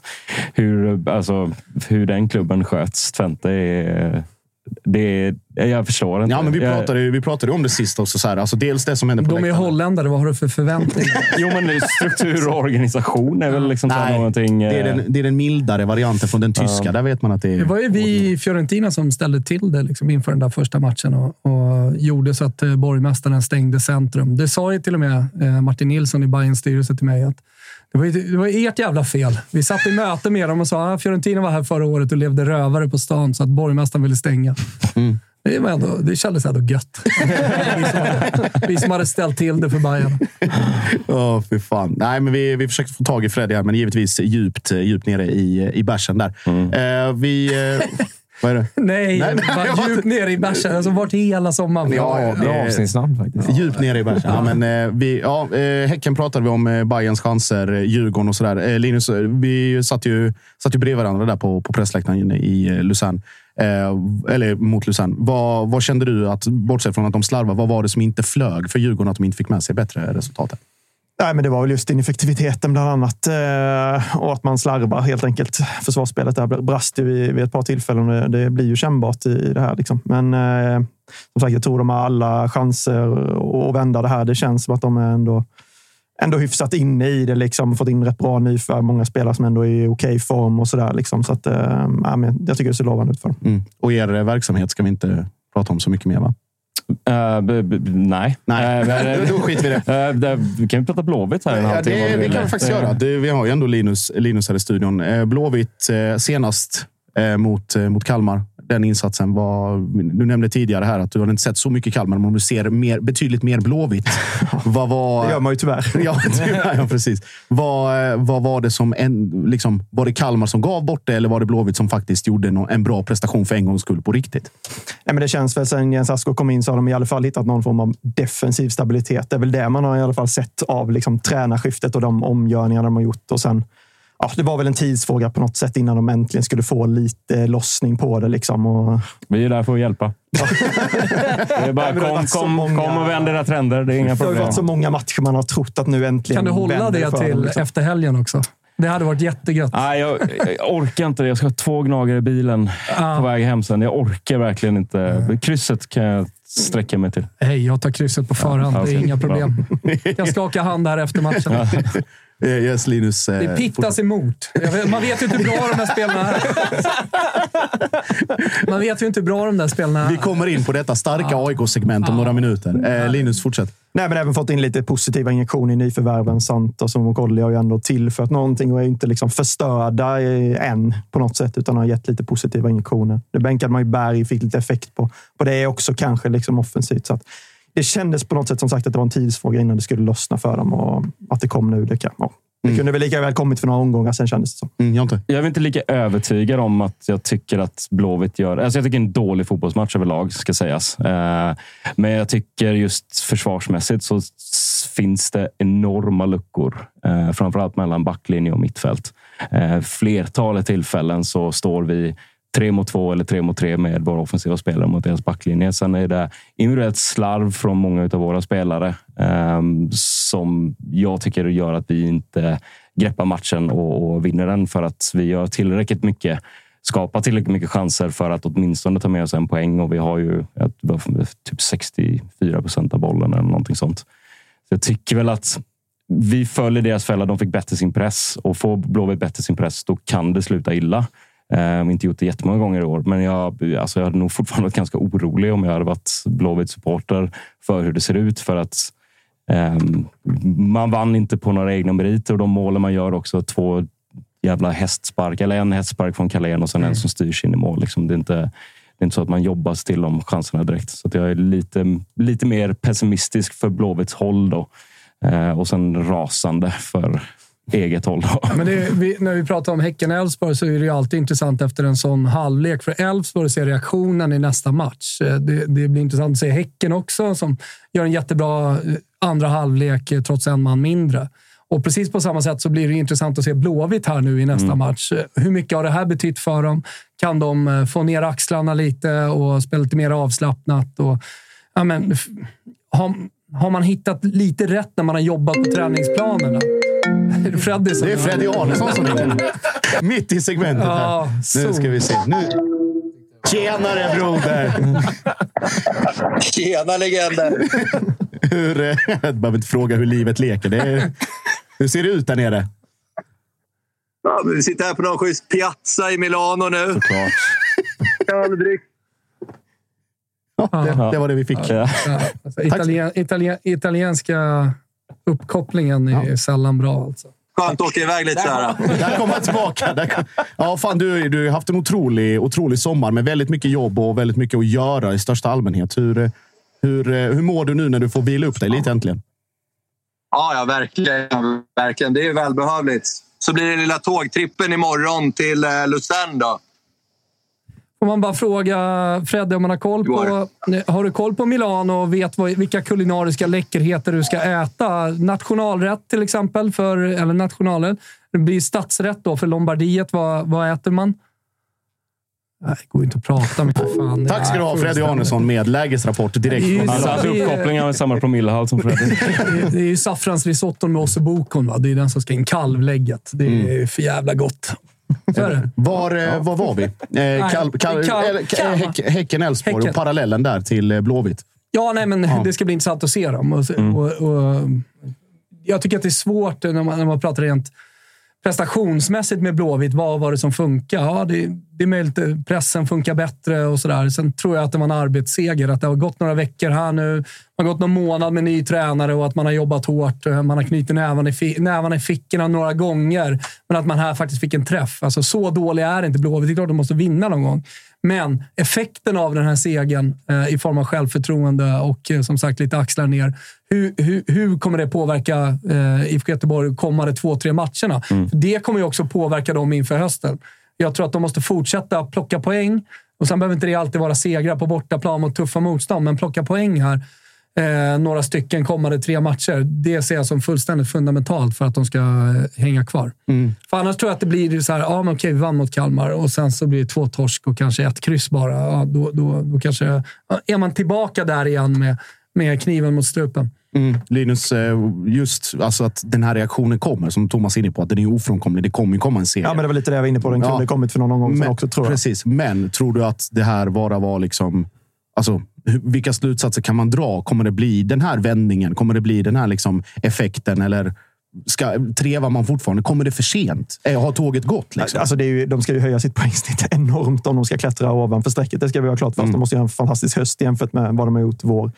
hur, alltså, hur den klubben sköts, Twente, är... Det är, jag förstår inte. Ja, men vi Jag- pratade, ju- vi pratade om det sist också. Så här. Alltså, dels det som hände på De är läktaren. holländare. Vad har du för förväntningar? Jo, men struktur och organisation är väl liksom Nej, någonting... det är, eh, den, det är den mildare varianten från den tyska. Där vet man att det är... Det var ju vi i Fiorentina som ställde till det liksom inför den där första matchen och, och gjorde så att eh, borgmästaren stängde centrum. Det sa ju till och med eh, Martin Nilsson i Bayerns styrelse till mig att det var, det var ert jävla fel. Vi satt i möte med dem och sa att Fiorentina var här förra året och levde rövare på stan så att borgmästaren ville stänga. Det, var ändå, det kändes ändå gött. vi, som hade, vi som hade ställt till det för Bayern. Åh, fy fan. Nej, men vi, vi försökte få tag i Freddy här, men givetvis djupt, djupt nere i, i bärsen där. Eh, vi... Eh, vad är det? Nej, Nej, nej, bara djupt ner i bärsen. Alltså varit hela sommaren. Ja, Bra det- avsnittsnamn faktiskt. Djupt nere i bärsen. Ja, men, eh, vi, ja, eh, häcken pratade vi om, eh, Bayerns chanser, eh, Djurgården och sådär. Eh, Linus, eh, vi satt ju, satt ju bredvid varandra där på, på pressläktaren i eh, Luzern. Eh, eller mot Luzern. Vad, vad kände du, att, bortsett från att de slarvar, vad var det som inte flög för Djurgården att de inte fick med sig bättre resultat? här? Nej, men det var väl just ineffektiviteten bland annat eh, och att man slarvar helt enkelt. Försvarsspelet där brast ju vid, ett par tillfällen. och Det blir ju kännbart i, det här. Liksom. Men eh, som sagt, jag tror de har alla chanser att vända det här. Det känns som att de är ändå, ändå hyfsat inne i det. Liksom. Fått in rätt bra nyförvärv. Många spelare som ändå är i okej form och sådär. Liksom. Så att, eh, jag tycker det ser lovande ut för dem. Mm. Och er verksamhet ska vi inte prata om så mycket mer, va? B- b- nej. Nej, men- då skiter vi i det. Eh, det- Vi kan ju prata Blåvitt här. Ja, det, du det kan vi faktiskt göra. Det, vi har ju ändå Linus, Linus här i studion. Blåvitt senast eh, mot, eh, mot Kalmar. Den insatsen var... Du nämnde tidigare här att du har inte sett så mycket Kalmar, men du ser mer, betydligt mer Blåvitt. vad var... Det gör man ju tyvärr. Ja, tyvärr, ja precis. Vad, eh, vad var det som... En, liksom, var det Kalmar som gav bort det eller var det Blåvitt som faktiskt gjorde nå- en bra prestation för en gångs skull på riktigt? Nej, men det känns väl sen Jens Asko kom in så har de i alla fall hittat någon form av defensiv stabilitet. Det är väl det man har i alla fall sett av liksom, tränarskiftet och de omgörningar de har gjort. Och sen, ja, det var väl en tidsfråga på något sätt innan de äntligen skulle få lite lossning på det. Liksom. Och, Vi är där för att hjälpa. Det är bara Nej, kom, kom, många- kom och vänd dina trender. Det är inga det har ju problem. varit så många matcher man har trott att nu äntligen Kan du hålla det till dem, liksom. efter helgen också? Det hade varit jättegött. Nej, jag, jag orkar inte det. Jag ska ha två gnagare i bilen Ah. på väg hem sen. Jag orkar verkligen inte. Krysset kan jag sträcka mig till. Hej, jag tar krysset på förhand. Ja, Det är inga problem. Jag skakar hand här efter matchen. Eh, Yes, Linus. eh, Det pittas emot. Vet- Man vet ju inte hur bra de där spelarna är. Man vet ju inte hur bra de där spelarna är. Vi kommer in på detta starka AIK-segment om några minuter. Eh, Linus, fortsätt. Nej, men även fått in lite positiva injektioner i nyförvärven. Santos och Mokolli har ju ändå tillfört någonting och är inte liksom förstörda än på något sätt, utan har gett lite positiva injektioner. Det bänkade man ju Berg, fick lite effekt på, på det också kanske liksom offensivt. Så att det kändes på något sätt som sagt att det var en tidsfråga innan det skulle lossna för dem och att det kom nu. Det, kan, ja. det kunde väl lika väl kommit för några omgångar sen kändes det som. Mm, jag inte. Jag är inte lika övertygad om att jag tycker att Blåvitt gör... Alltså jag tycker en dålig fotbollsmatch överlag, ska sägas. Eh, Men jag tycker just försvarsmässigt så finns det enorma luckor. Eh, Framförallt mellan backlinje och mittfält. Eh, Flertalet tillfällen så står vi tre mot två eller tre mot tre med våra offensiva spelare mot deras backlinje. Sen är det individuellt slarv från många av våra spelare eh, som jag tycker gör att vi inte greppar matchen och, och vinner den för att vi gör tillräckligt mycket skapar tillräckligt mycket chanser för att åtminstone ta med oss en poäng och vi har ju typ 64 procent av bollen eller någonting sånt. Så jag tycker väl att vi följer deras fälla. De fick bättre sin press och får Blåvitt bättre sin press, då kan det sluta illa. Har inte gjort det jättemånga gånger i år, men jag, alltså jag hade nog fortfarande varit ganska orolig om jag hade varit Blåvitt-supporter för hur det ser ut. För att ehm, man vann inte på några egna meriter och de målen man gör också två jävla hästspark. Eller en hästspark från Carlén och sen en som styrs in i mål. Liksom, det, är inte, det är inte så att man jobbar till de chanserna direkt. Så att jag är lite, lite mer pessimistisk för Blåvitts håll då. Eh, och sen rasande för eget håll. Då. Men det, vi, när vi pratar om Häcken-Elfsborg så är det ju alltid intressant efter en sån halvlek för Elfsborg att se reaktionen i nästa match. Eh, Det, det blir intressant att se Häcken också som gör en jättebra eh, andra halvlek eh, trots en man mindre. Och precis på samma sätt så blir det intressant att se Blåvitt här nu i nästa Mm. match. Hur mycket har det här betytt för dem? Kan de få ner axlarna lite och spela lite mer avslappnat? Och, ja, men, har, har man hittat lite rätt när man har jobbat på träningsplanerna? Är det Freddy som Det är Freddy Arnesson som ringer. Mitt i segmentet Ja, här. Nu ska vi se. Nu. Tjenare broder! Tjena legender! Hur, eh, jag behöver inte fråga hur livet leker. Det är, hur ser det ut där nere? Ja, vi sitter här på någon schysst piazza i Milano nu. Såklart. Öldrick. Ja, det, det var det vi fick. Ja, alltså, italien, italien, italienska uppkopplingen är sällan bra. Alltså. Skönt att åka iväg lite så här. Där kom han tillbaka. Där kom, ja, fan, du, du har haft en otrolig, otrolig sommar med väldigt mycket jobb och väldigt mycket att göra i största allmänhet. Hur, hur, hur mår du nu när du får vila upp dig lite äntligen? Ja, ja, verkligen. verkligen. Det är välbehövligt. Så blir det lilla tågtrippen imorgon till eh, Luzern då. Får man bara fråga Fredde om man har koll på... Har du koll på Milano och vet vad, vilka kulinariska läckerheter du ska äta? Nationalrätt till exempel, för, eller nationalrätt. Det blir stadsrätt då för Lombardiet. Vad, vad äter man? Nej, det går inte att prata med fan. Tack ska du ha, Freddy. Arnesson, med lägesrapport direkt från så- Han hade uppkopplingar med samma promillehalt som Freddy. Det- är ju saffransrisotton med ossebokon. Det är den som ska in. Kalvlägget. Det är Mm. för jävla gott. Var, eh, var var vi? Eh, kal, kal, Kal- eller- Kalmar. häck, häcken Elfsborg och parallellen där till eh, Blåvitt. Ja, nej, men Ja. det ska bli intressant att se dem. Och, Mm. och, och, jag tycker att det är svårt när man, när man pratar rent prestationsmässigt med Blåvitt. Vad var det som funkade? Ja, det, det är möjligt att pressen funkar bättre och sådär. Sen tror jag att det var en arbetsseger. Att det har gått några veckor här nu. Man har gått någon månad med ny tränare och att man har jobbat hårt. Man har knutit nävarna i, fi- nävarna i fickorna några gånger. Men att man här faktiskt fick en träff. Alltså, så dålig är inte Blåvitt. Det är klart att de måste vinna någon gång. Men effekten av den här segern eh, i form av självförtroende och eh, som sagt lite axlar ner. Hur, hur, hur kommer det påverka eh, IFK Göteborg kommande två, tre matcherna? För det kommer ju också påverka dem inför hösten. Jag tror att de måste fortsätta plocka poäng. Och Sen behöver inte det alltid vara segrar på bortaplan mot tuffa motstånd, men plocka poäng här. Eh, några stycken kommande tre matcher. Det ser jag som fullständigt fundamentalt för att de ska eh, hänga kvar. För annars tror jag att det blir så här, ja men okej, vi vann mot Kalmar och sen så blir det två torsk och kanske ett kryss bara. Ja, då, då, då kanske ja, är man tillbaka där igen med, med kniven mot strupen. Mm. Linus, eh, just alltså att den här reaktionen kommer, som Thomas är inne på, att den är ofrånkomlig. Det kommer ju komma en serie. Ja, men det var lite det jag var inne på. Den kunde kommit för någon sedan Men- också, tror jag. Precis, men tror du att det här bara var liksom... Alltså, vilka slutsatser kan man dra? Kommer det bli den här vändningen? Kommer det bli den här liksom effekten? Eller ska, trevar man fortfarande? Kommer det för sent? Eh, Har tåget gått? Liksom? Alltså det är ju, de ska ju höja sitt poängsnitt enormt om de ska klättra ovanför strecket. Det ska vi ha klart för oss. De måste göra en fantastisk höst jämfört med vad de har gjort vår.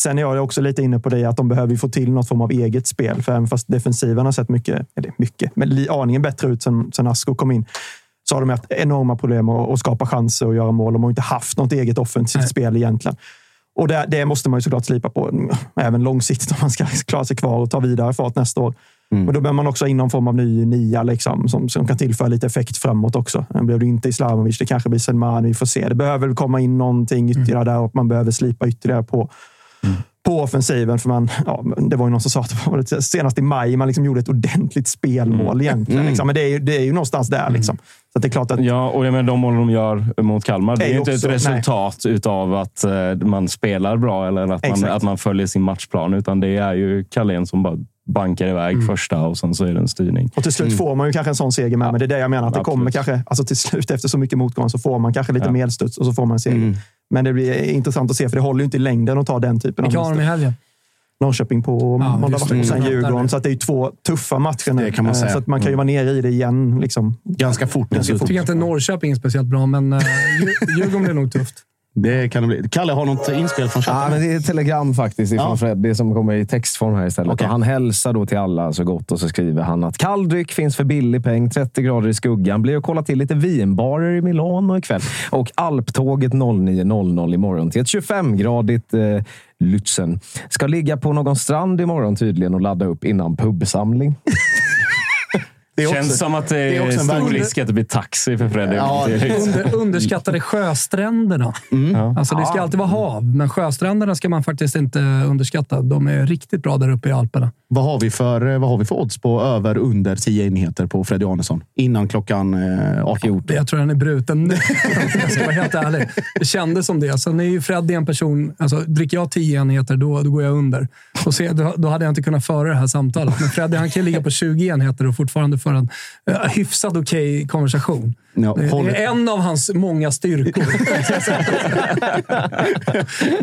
Sen är jag också lite inne på det att de behöver få till något form av eget spel. För även fast defensiven har sett mycket, eller mycket, men aningen bättre ut sen, sen Asko kom in så har de haft enorma problem att, att skapa chanser och göra mål. De har inte haft något eget offensivt spel egentligen. Och det, det måste man ju såklart slipa på, mm, även långsiktigt om man ska klara sig kvar och ta vidare fart nästa år. Men då behöver man också ha in någon form av ny nia liksom, som, som kan tillföra lite effekt framåt också. Det blev det inte Islamovic, det kanske blir Selmani. Vi får se. Det behöver komma in någonting ytterligare där och man behöver slipa ytterligare på, på offensiven. För man, ja, det var ju någon som sa att det var senast i maj man liksom gjorde ett ordentligt spelmål egentligen. Mm. Liksom. Men det är, ju, det är ju någonstans där. Liksom. Så det är klart att Ja, och jag menar, de mål de gör mot Kalmar, det är ju inte också- ett resultat utav att eh, man spelar bra eller att man, Exakt. att man följer sin matchplan. Utan det är ju Carlén som bara bankar iväg första och sen så är det en styrning. Och till slut får man ju kanske en sån seger med, men det är det jag menar. Att det Absolut. kommer kanske, alltså till slut efter så mycket motgång så får man kanske lite Ja. medstuds och så får man en seger. Men det blir intressant att se, för det håller ju inte i längden att ta den typen Vilka av har de i helgen? Norrköping på Ja, måndag och sen Mm. Djurgården. Så att det är ju två tuffa matcher nu. Det kan man Eh, säga. Så att man kan ju vara nere i det igen. Liksom. Ganska fort Ganska dessutom. Jag tycker inte Norrköping är speciellt bra, men uh, Djurgården blir nog tufft. Det kan det bli. Kalle har något inspel från chatten? Ja, men det är ett telegram faktiskt ifrån Ja. Fred. Det som kommer i textform här istället. Och han hälsar då till alla så gott och så skriver han att kall dryck finns för billig peng. 30 grader i skuggan. Blir och kolla till lite vinbarer i Milano ikväll. Och alptåget 09.00 imorgon till ett 25-gradigt eh, Lützen. Ska ligga på någon strand imorgon tydligen och ladda upp innan pubsamling. Det är Känns också- som att det det är också en stor risk att det blir taxi för Fredrik. Ja, liksom- Under, underskattade sjöstränderna. Mm. Alltså, det ska alltid vara hav, men sjöstränderna ska man faktiskt inte underskatta. De är riktigt bra där uppe i Alperna. Vad har vi för, vad har vi för odds på över under 10 enheter på Freddy Arnesson? Innan klockan eh, 18. Jag tror den är bruten nu. jag ska vara helt ärlig. Det kändes som det. Sen är ju Freddy en person... Alltså, dricker jag 10 enheter, då, då går jag under. Och se, då, då hade jag inte kunnat föra det här samtalet. Men Freddy han kan ligga på 20 enheter och fortfarande föra en eh, hyfsat okej konversation. Ja, det är en av hans många styrkor.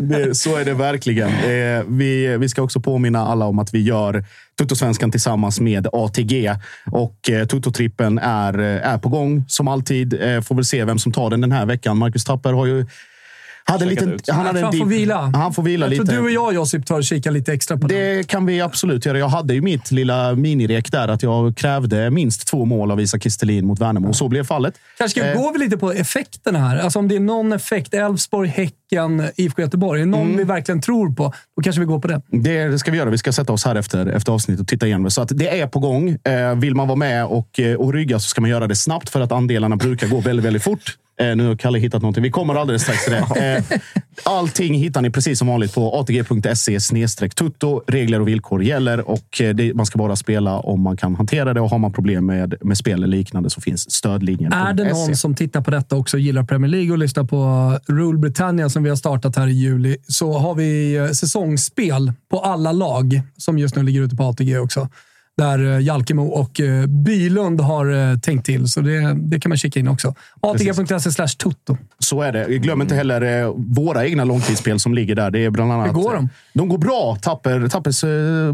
det, så är det verkligen. Eh, vi, vi ska också påminna alla om att vi gör Tuttosvenskan tillsammans med ATG. Och eh, Tuttotrippen är, eh, är på gång som alltid. Eh, får väl se vem som tar den den här veckan. Marcus Tapper har ju hade liten, han hade en han får vila. Han får vila jag lite. tror du och jag, Josip, tar och kikar lite extra på det. Det kan vi absolut göra. Jag hade ju mitt lilla minirek där att jag krävde minst två mål av Isak Kistelin mot Värnamo. Och så blev fallet. Kanske ska Eh, gå vi lite på effekterna här. Alltså om det är någon effekt, Elfsborg, Häcken, IFK Göteborg. Är någon vi verkligen tror på, då kanske vi går på det. Det ska vi göra. Vi ska sätta oss här efter, efter avsnittet och titta igenom det. Så att det är på gång. Eh, vill man vara med och, eh, och rygga så ska man göra det snabbt för att andelarna brukar gå väldigt, väldigt fort. Eh, nu har Kalle hittat någonting. Vi kommer alldeles strax till det. Allting hittar ni precis som vanligt på atg.se tutto. Regler och villkor gäller och det, man ska bara spela om man kan hantera det. Och har man problem med, med spel eller liknande så finns stödlinjen. Är det någon som tittar på detta också och gillar Premier League och lyssnar på Rule Britannia som vi har startat här i juli, så har vi eh, säsongsspel på alla lag som just nu ligger ute på ATG också. Där eh, Jalkemo och eh, Bylund har eh, tänkt till, så det, det kan man kika in också. ATG.se slash tutto. Så är det. Glöm inte heller eh, våra egna långtidsspel som ligger där. Det är bland annat, Hur går de? De går bra. Tapper, Tappers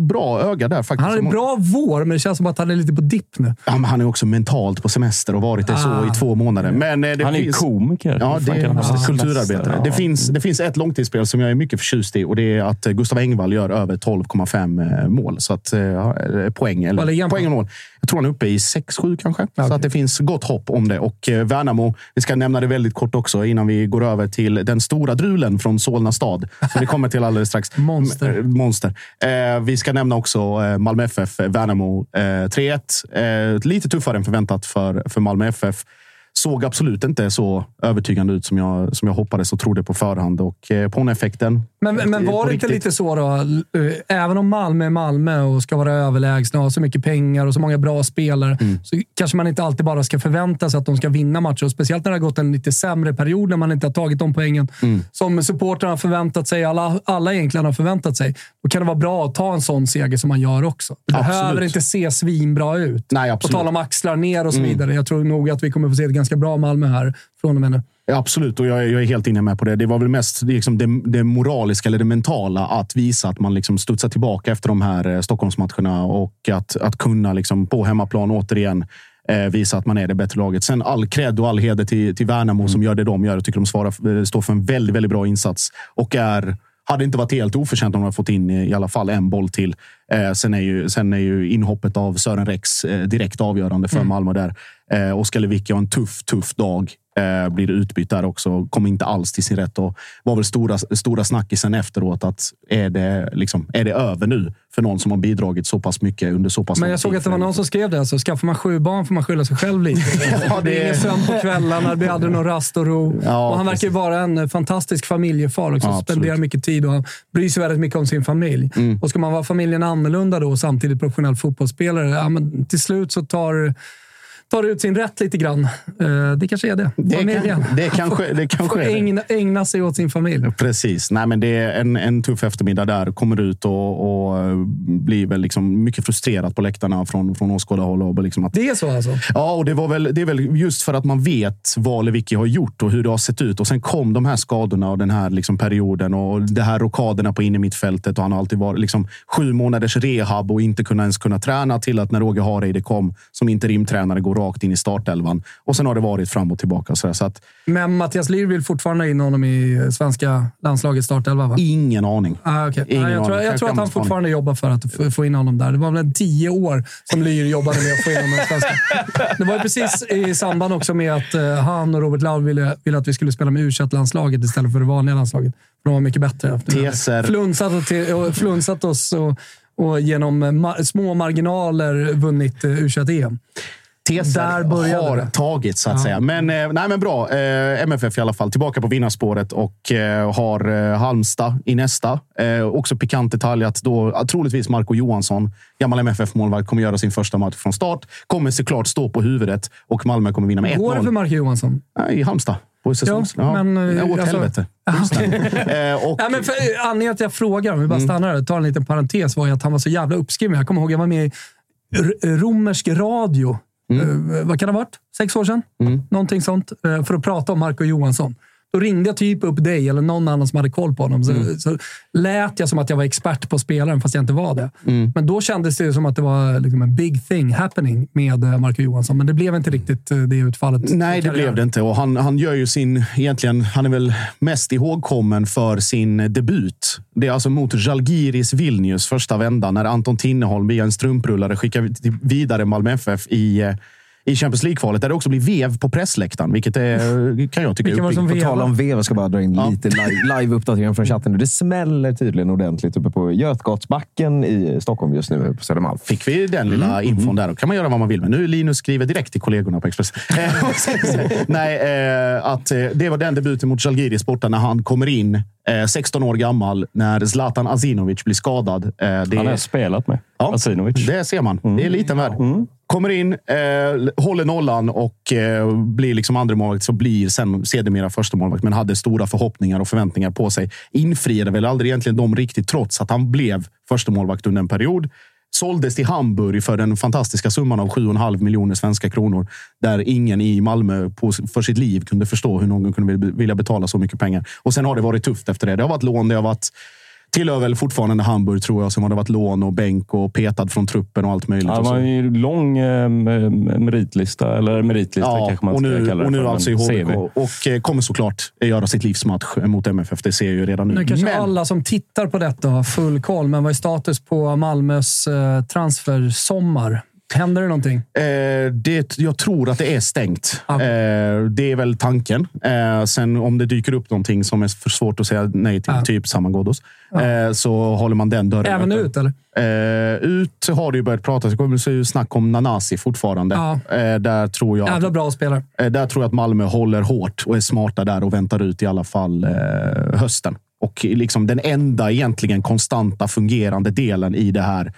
bra öga där faktiskt. Han har en bra vår, men det känns som att han är lite på dipp nu. Ja, men han är också mentalt på semester och varit det så Ah. i två månader. Men det Han är ju finns... komiker. Ja, det är semester? kulturarbetare. Ja. Det, finns, det finns ett långtidsspel som jag är mycket förtjust i och det är att Gustav Engvall gör över 12,5 eh, mål. Så att, ja, eh, poäng, eller, på? poäng och mål. Jag tror han är uppe i 6-7 kanske. Så att det finns gott hopp om det. Och eh, Värnamo, vi ska nämna det väldigt kort också innan vi går över till den stora drulen från Solna stad. Som vi kommer till alldeles strax. Monster. Eh, Monster. Eh, vi ska nämna också eh, Malmö FF, Värnamo eh, 3-1. Eh, lite tuffare än förväntat för, för Malmö FF. Såg absolut inte så övertygande ut som jag, som jag hoppades och trodde på förhand. Och eh, på-effekten. Men, men på var det inte riktigt. lite så då? eh, Även om Malmö är Malmö och ska vara överlägsna och ha så mycket pengar och så många bra spelare, Mm. så kanske man inte alltid bara ska förvänta sig att de ska vinna matcher. Och speciellt när det har gått en lite sämre period, när man inte har tagit de poängen Mm. som supportrarna har förväntat sig, alla, alla egentligen har förväntat sig. Då kan det vara bra att ta en sån seger som man gör också. Det Absolut. behöver inte se svinbra ut. Nej, På absolut. tal om axlar ner och så Mm. vidare. Jag tror nog att vi kommer få se ett ganska bra Malmö här från och med nu. Ja, absolut, och jag, är- jag är helt inne med på det. Det var väl mest det, liksom, det, det moraliska eller det mentala att visa att man liksom studsar tillbaka efter de här eh, Stockholmsmatcherna och att, att kunna liksom, på hemmaplan återigen eh, visa att man är det bättre laget. Sen all cred och all heder till, till Värnamo som gör det de gör. Jag tycker de svarar, eh, står för en väldigt, väldigt bra insats och är hade inte varit helt oförtjänt om de hade fått in i alla fall en boll till. Eh, sen, är ju, sen är ju inhoppet av Sören Rex eh, direkt avgörande för Malmö där. Eh, Oskar Lewicki har en tuff, tuff dag. Eh, blir utbytt där också. Kom inte alls till sin rätt och var väl stora, stora snackisen efteråt att är det, liksom, är det över nu för någon som har bidragit så pass mycket under så pass Men jag såg att det var någon som skrev det. Alltså, skaffar man sju barn får man skylla sig själv lite. Ja, det är ingen sömn på kvällarna, det blir aldrig någon rast och ro. Ja, och han verkar ju vara en fantastisk familjefar också. Ja. Spenderar mycket tid och han bryr sig väldigt mycket om sin familj. Mm. Och ska man vara familjen annorlunda då och samtidigt professionell fotbollsspelare, ja, men till slut så tar tar ut sin rätt lite grann. Eh, Det kanske är det. Det, kan, det kanske, det kanske Får är det. ägna, ägna sig åt sin familj. Precis. Nej, men det är en, en tuff eftermiddag där. Kommer ut och, och eh, blir väl liksom mycket frustrerad på läktarna från, från åskådarhåll. Och liksom att, Det är så alltså? Ja, och det, var väl, det är väl just för att man vet vad Lewicki har gjort och hur det har sett ut. Och sen kom de här skadorna och den här liksom perioden och det här rockaderna på innermittfältet. Och han har alltid varit liksom sju månaders rehab och inte kunna ens kunna träna till att när Roger Hareide kom som interimtränare går rakt in i startelvan. Och sen har det varit fram och tillbaka. Så, så att, Men Mattias Lyr vill fortfarande in honom i svenska landslagets startelva, va? ingen aning. Ah, okay. Ingen Nej, jag, tror, aning. jag tror att han fortfarande jobbar för att få- in honom där. Det var väl tio år som Lyr jobbade med att få in honom i svenska. Det var precis i samband också med att eh, han och Robert Laul ville, ville att vi skulle spela med u landslaget istället för det vanliga landslaget. De var mycket bättre. Teser. Flunsat, och flunsat oss och, och genom ma- små marginaler vunnit uh, u em teser har det. tagit, så att Ja. säga. Men, eh, nej, men bra. Eh, MFF i alla fall tillbaka på vinnarspåret och eh, har Halmstad i nästa. Också pikant detalj att då troligtvis Marco Johansson, gammal MFF-målvakt, kommer göra sin första match från start. Kommer såklart stå på huvudet och Malmö kommer vinna med Går det för 1-0 Marco Johansson? I Halmstad. På säsongs... Ja, men, ja, åt alltså- helvete. Och, Ja, men för, anledningen till att jag frågar, om vi bara stannar där, tar en liten parentes, var ju att han var så jävla uppskriven. Jag kommer ihåg, jag var med i romersk radio. Eh, vad kan det ha varit? Sex år sedan? Någonting sånt. eh, för att prata om Marco Johansson. Då ringde jag typ upp dig eller någon annan som hade koll på honom. Så, så lät jag som att jag var expert på spelaren, fast jag inte var det. Men då kändes det som att det var liksom en big thing happening med eh, Marco Johansson. Men det blev inte riktigt eh, det utfallet. Nej, det blev det inte. Och han, han gör ju sin... Egentligen, han är väl mest ihågkommen för sin debut. Det är alltså mot Žalgiris Vilnius första vändan när Anton Tinneholm via en strumprullare skickar vid- vidare Malmö FF i, eh, i Champions League-kvalet. Där det också blir vev på pressläktaren, vilket är, kan jag tycka är På uppbyggligt. tal om vev, jag ska bara dra in Ja. lite live- live-uppdatering från chatten. nu. Det smäller tydligen ordentligt uppe på Götgatsbacken i Stockholm just nu, på Södermalm. Fick vi den lilla infon där. Då kan man göra vad man vill. Men nu Linus skriver direkt till kollegorna på Expressen. Eh, Nej, eh, att eh, det var den debuten mot Žalgiris borta när han kommer in, eh, 16 år gammal, när Zlatan Azinovic blir skadad. Eh, det Han har spelat med. Ja, Asinovic. Det ser man. Det är lite värd. Kommer in, eh, håller nollan och eh, blir liksom andra målvakt så blir sen sedermera första målvakt men hade stora förhoppningar och förväntningar på sig. Infriade väl aldrig egentligen dem riktigt trots att han blev första målvakt under en period. Såldes till Hamburg för den fantastiska summan av 7,5 miljoner svenska kronor. Där ingen i Malmö på, för sitt liv kunde förstå hur någon kunde vilja betala så mycket pengar. Och sen har det varit tufft efter det. Det har varit lån, det har varit Tillhör väl fortfarande Hamburg, tror jag, som har det varit lån och bänk och petad från truppen och allt möjligt. Ja, så. har ju lång eh, meritlista, eller meritlista Ja, kanske man och ska nu, kalla det och nu för, alltså i HBK. Och eh, kommer såklart göra sitt livsmatch mot MFF. Det ser jag ju redan nu. Nu kanske Men alla som tittar på detta har full koll, men vad är status på Malmös eh, transfersommar? Händer det någonting? eh, det, jag tror att det är stängt. Eh, det är väl tanken. Eh, sen om det dyker upp någonting som är för svårt att säga nej till, Ja. typ Saman Ghoddos, eh, så håller man den dörren Även öppen. ut, eller? Eh, ut har det ju börjat pratas. Det kommer ju snack om Nanasi fortfarande. Ja. Eh, där tror jag... Jävla bra spelare. Där tror jag att Malmö håller hårt och är smarta där och väntar ut i alla fall hösten. Och liksom den enda egentligen konstanta fungerande delen i det här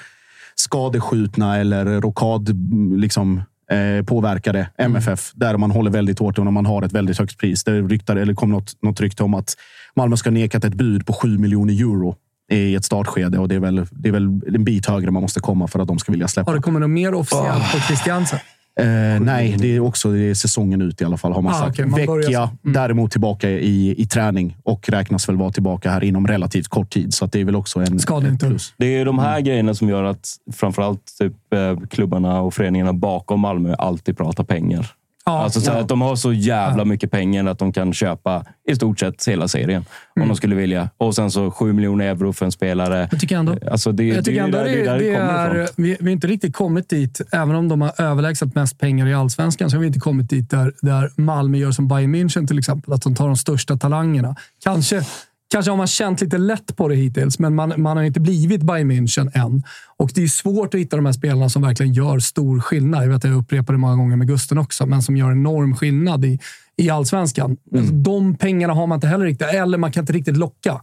skadeskjutna eller rockad liksom, eh, påverkade MFF. Där man håller väldigt hårt och när man har ett väldigt högt pris. Det ryktar, eller kom något, något rykte om att Malmö ska nekat ett bud på 7 miljoner euro i ett startskede och det är, väl, det är väl en bit högre man måste komma för att de ska vilja släppa. Har det kommit något mer officiellt på Christiansen? Eh, nej, det är också det är säsongen ut i alla fall har man Ah, sagt. okej, man Vecchia. Mm. däremot tillbaka i, i träning och räknas väl vara tillbaka här inom relativt kort tid. Så att det är väl också en inte. plus. Det är de här Mm. grejerna som gör att framförallt typ, eh, klubbarna och föreningarna bakom Malmö alltid pratar pengar. Ja, Alltså så ja. att de har så jävla mycket pengar att de kan köpa i stort sett hela serien. Om de skulle vilja. Och sen så 7 miljoner euro för en spelare. Jag tycker ändå, Alltså det, jag tycker det, ändå är det, det, är det det kommer är, vi, vi har inte riktigt kommit dit. Även om de har överlägset mest pengar i allsvenskan så har vi inte kommit dit där, där Malmö gör som Bayern München till exempel. Att de tar de största talangerna. Kanske, kanske har man känt lite lätt på det hittills, men man, man har inte blivit Bayern München än. Och det är svårt att hitta de här spelarna som verkligen gör stor skillnad. Jag vet att jag upprepar det många gånger med Gusten också, men som gör enorm skillnad i, i allsvenskan. Alltså, de pengarna har man inte heller riktigt, eller man kan inte riktigt locka.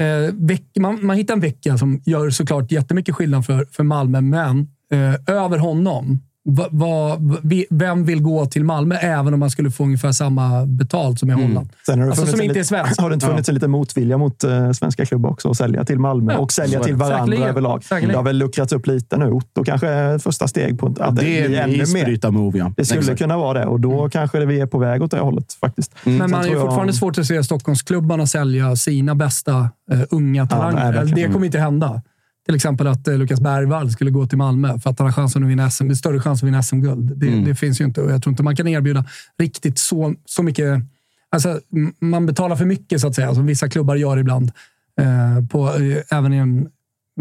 Eh, veck, man, man hittar en vecka som gör såklart jättemycket skillnad för, för Malmö, men eh, över honom, va, va, vem vill gå till Malmö även om man skulle få ungefär samma betalt som i Holland? Sen har det Alltså funnits som inte är lite- svensk. Har det inte funnits en liten motvilja mot eh, svenska klubbar också? Att sälja till Malmö Ja, och sälja till det. varandra Säkerligen. överlag. Säkerligen. Det har väl luckrats upp lite nu. Otto kanske är första steg på att Ja, det det blir är en ännu mer. isbrytar-move, ja. Det skulle Exakt. kunna vara det och då kanske det vi är på väg åt det hållet faktiskt. Men Sen man är tror jag- fortfarande svårt att se Stockholmsklubbarna sälja sina bästa eh, unga talanger. nej, verkligen. det kommer inte hända. Till exempel att eh, Lukas Bergvall skulle gå till Malmö för att han har chansen att vinna SM, större chans att vinna SM-guld. Det, Mm. det finns ju inte och jag tror inte man kan erbjuda riktigt så, så mycket. Alltså, man betalar för mycket, så att säga, som vissa klubbar gör ibland. Eh, på, eh, även, i en,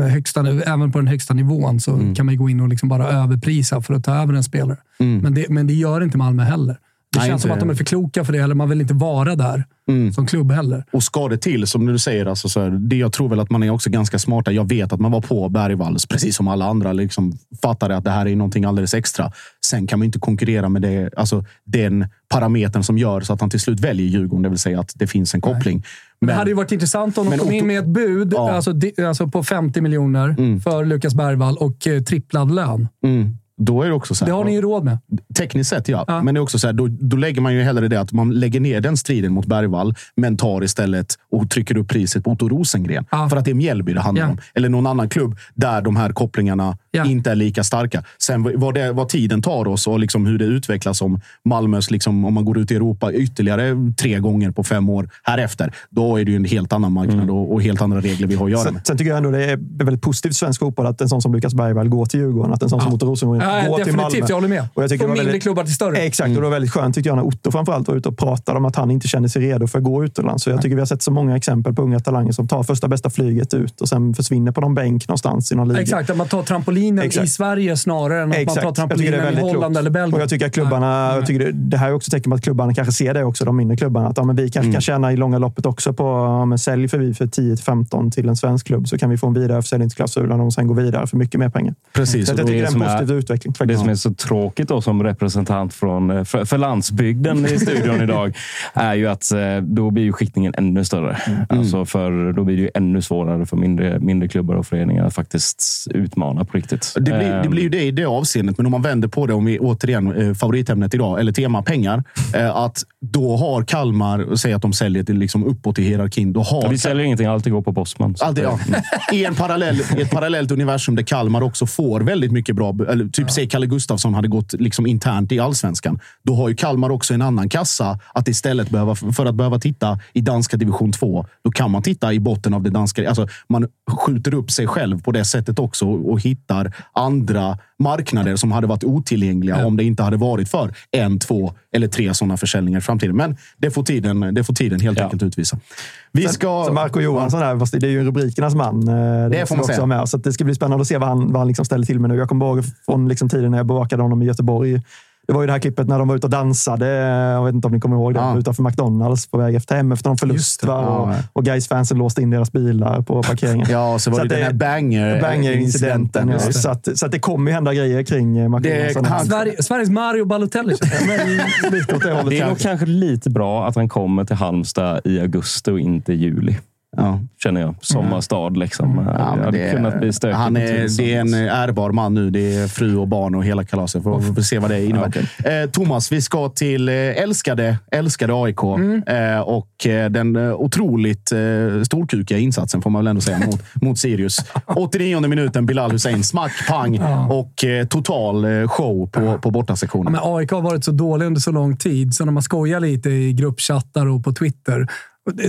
högsta, även på den högsta nivån så Mm. kan man gå in och liksom bara överprisa för att ta över en spelare. Mm. Men, det, men det gör inte Malmö heller. Det Nej, känns som inte- att de är för kloka för det, eller man vill inte vara där Mm. som klubb heller. Och ska det till, som du säger, alltså, så här, det jag tror väl att man är också ganska smarta. Jag vet att man var på Bergvalls, precis som alla andra. Liksom, fattade att det här är någonting alldeles extra. Sen kan man inte konkurrera med det, alltså, den parametern som gör så att han till slut väljer Djurgården. Det vill säga att det finns en koppling. Men det hade ju varit intressant om de Men kom in med ett bud Ja. alltså, alltså på 50 miljoner Mm. för Lukas Bergvall och eh, tripplad lön. Mm. Då är det också så här, Det har ni ju råd med. Tekniskt sett, ja. Men det är också så här, då, då lägger man ju hellre det att man lägger ner den striden mot Bergvall, men tar istället och trycker upp priset på Otto Rosengren. För att det är Mjällby det handlar Ja. om. Eller någon annan klubb där de här kopplingarna Ja. inte är lika starka. Sen vad, det, vad tiden tar oss och liksom hur det utvecklas om Malmös, liksom, om man går ut i Europa ytterligare tre gånger på fem år härefter. Då är det ju en helt annan marknad och, och helt andra regler vi har att göra Sen, med. sen tycker jag ändå det är väldigt positivt för svensk fotboll att en sån som Lukas Bergvall går till Djurgården. Att en sån som Otto Rosengren Ja, går till Malmö. definitivt, jag håller med. Och jag tycker Från mindre väldigt- klubbar till större. Exakt, och det var väldigt skönt tyckte jag när Otto framförallt var ute och pratade om att han inte kände sig redo för att gå utomlands. Så jag tycker vi har sett så många exempel på unga talanger som tar första bästa flyget ut och sen försvinner på någon bänk någonstans i någon liga. Exakt, att man tar trampolinen Exakt. i Sverige snarare än att Exakt. man tar det är trampolinen i Holland klokt. eller Belgien. Och jag tycker att klubbarna, jag tycker det, det här är också tecken på att klubbarna kanske ser det också, de mindre klubbarna. Att ja, men vi kanske Mm. kan tjäna i långa loppet också på ja, men sälj för vi för 10-15 till en svensk klubb så kan vi få en vidareförsäljningsklausul och sen gå vidare för mycket mer pengar. Precis. Så jag tycker det är en som positiv utveckling. Det Faktiskt. som är så tråkigt då som representant från, eh, för, för landsbygden i studion idag är ju att eh, då blir ju skiktningen ännu större. Mm. Alltså för då blir det ju ännu svårare för mindre, mindre klubbar och föreningar att faktiskt utmana på riktigt. Det blir, det Ehm, blir ju det i det avseendet, men om man vänder på det, om vi återigen eh, favoritämnet idag, eller tema pengar, eh, att då har Kalmar, säg att de säljer till liksom uppåt i hierarkin, då har vi säljer ingenting, alltid går på Bosman. Alltid, ja. I, en parallell, ett parallellt universum där Kalmar också får väldigt mycket bra... Eller typ säg Kalle Gustafsson hade gått liksom internt i allsvenskan. Då har ju Kalmar också en annan kassa att istället behöva, för att behöva titta i danska division 2, då kan man titta i botten av det danska. Alltså man skjuter upp sig själv på det sättet också och, och hittar andra marknader som hade varit otillgängliga om det inte hade varit för en, två eller tre sådana försäljningar i framtiden. Men det får tiden, det får tiden helt enkelt utvisa. Vi Sen- ska... Så Marco Johansson, fast det är ju rubrikernas man. eh, Det, får måste man säga. med. Så det ska bli spännande att se vad han, vad han liksom ställer till med nu. Jag kommer ihåg från liksom tiden när jag bevakade honom i Göteborg. Det var ju det här klippet när de var ute och dansade. Jag vet inte om ni kommer ihåg det. Ja. Utanför McDonalds på väg efter hem efter någon förlust. Va? Och, Ja. och guys fansen låste in deras bilar på parkeringen. Ja, och så var Så det den här banger- banger-incidenten. just Ja. Så, att, så att det kommer ju hända grejer kring eh, han- Sverige, Sveriges Mario Balotelli. Men lite åt det Det är nog kanske. lite bra att han kommer till Halmstad i augusti och inte juli. Ja. Känner jag. Sommarstad liksom. Ja, det hade det, kunnat bli stökigt. han är, det är en ärbar man nu. Det är fru och barn och hela kalaset. Får, får se vad det innebär. Eh, Thomas, vi ska till eh, älskade, älskade AIK Mm. eh, och eh, den eh, otroligt eh, storkukiga insatsen, får man väl ändå säga, mot, mot Sirius. 89 minuten, Bilal Hussein. Smack, pang och eh, total show på, på bortasektionen. Ja, men AIK har varit så dålig under så lång tid, så när man skojar lite i gruppchattar och på Twitter,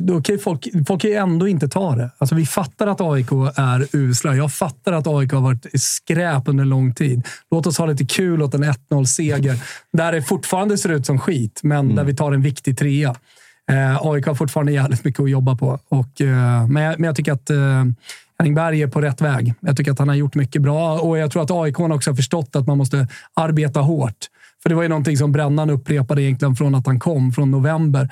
då kan folk, folk kan ju ändå inte ta det. Alltså, vi fattar att AIK är usla. Jag fattar att AIK har varit skräp under lång tid. Låt oss ha lite kul åt en 1-0-seger, där det fortfarande ser ut som skit, men där vi tar en viktig trea. Eh, AIK har fortfarande jävligt mycket att jobba på. Och, eh, men, jag, men jag tycker att eh, Henning Berg är på rätt väg. Jag tycker att han har gjort mycket bra och jag tror att AIK också har förstått att man måste arbeta hårt. För det var ju någonting som Brännan upprepade egentligen från att han kom, från november.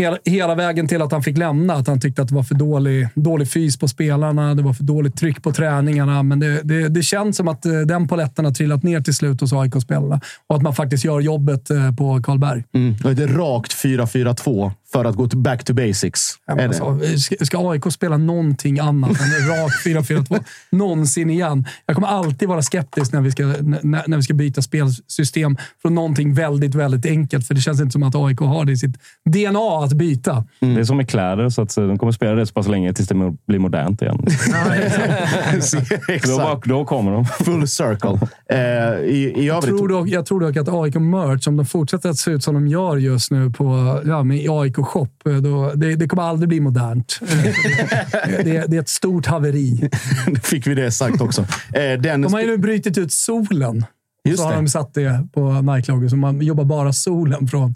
Hela, hela vägen till att han fick lämna. Att han tyckte att det var för dålig, dålig fys på spelarna, det var för dåligt tryck på träningarna. Men det, det, det känns som att eh, den poletten har trillat ner till slut hos AIK-spelarna. Och att man faktiskt gör jobbet eh, på Karlberg. Mm. Det är rakt 4-4-2 för att gå till back to basics. Ja, men alltså, ska, AIK spela någonting annat än rak 4-4-2 någonsin igen? Jag kommer alltid vara skeptisk när vi, ska, när, när vi ska byta spelsystem från någonting väldigt, väldigt enkelt. För det känns inte som att AIK har det i sitt DNA att byta. Det är som med kläder, så att eh, de kommer spela det så pass länge tills det blir modernt igen. då, bara- då kommer de. Full circle. Eh, i, I Jag tror, dock, jag tror dock att AIK Merch, om de fortsätter att se ut som de gör just nu på, ja, med AIK Shop, eh, då, det, det kommer aldrig bli modernt. det, det, det är ett stort haveri. fick vi det sagt också. Eh, den De har ju nu brutit ut solen. Just så har det. de satt det på Nike-logo, så man jobbar bara solen från,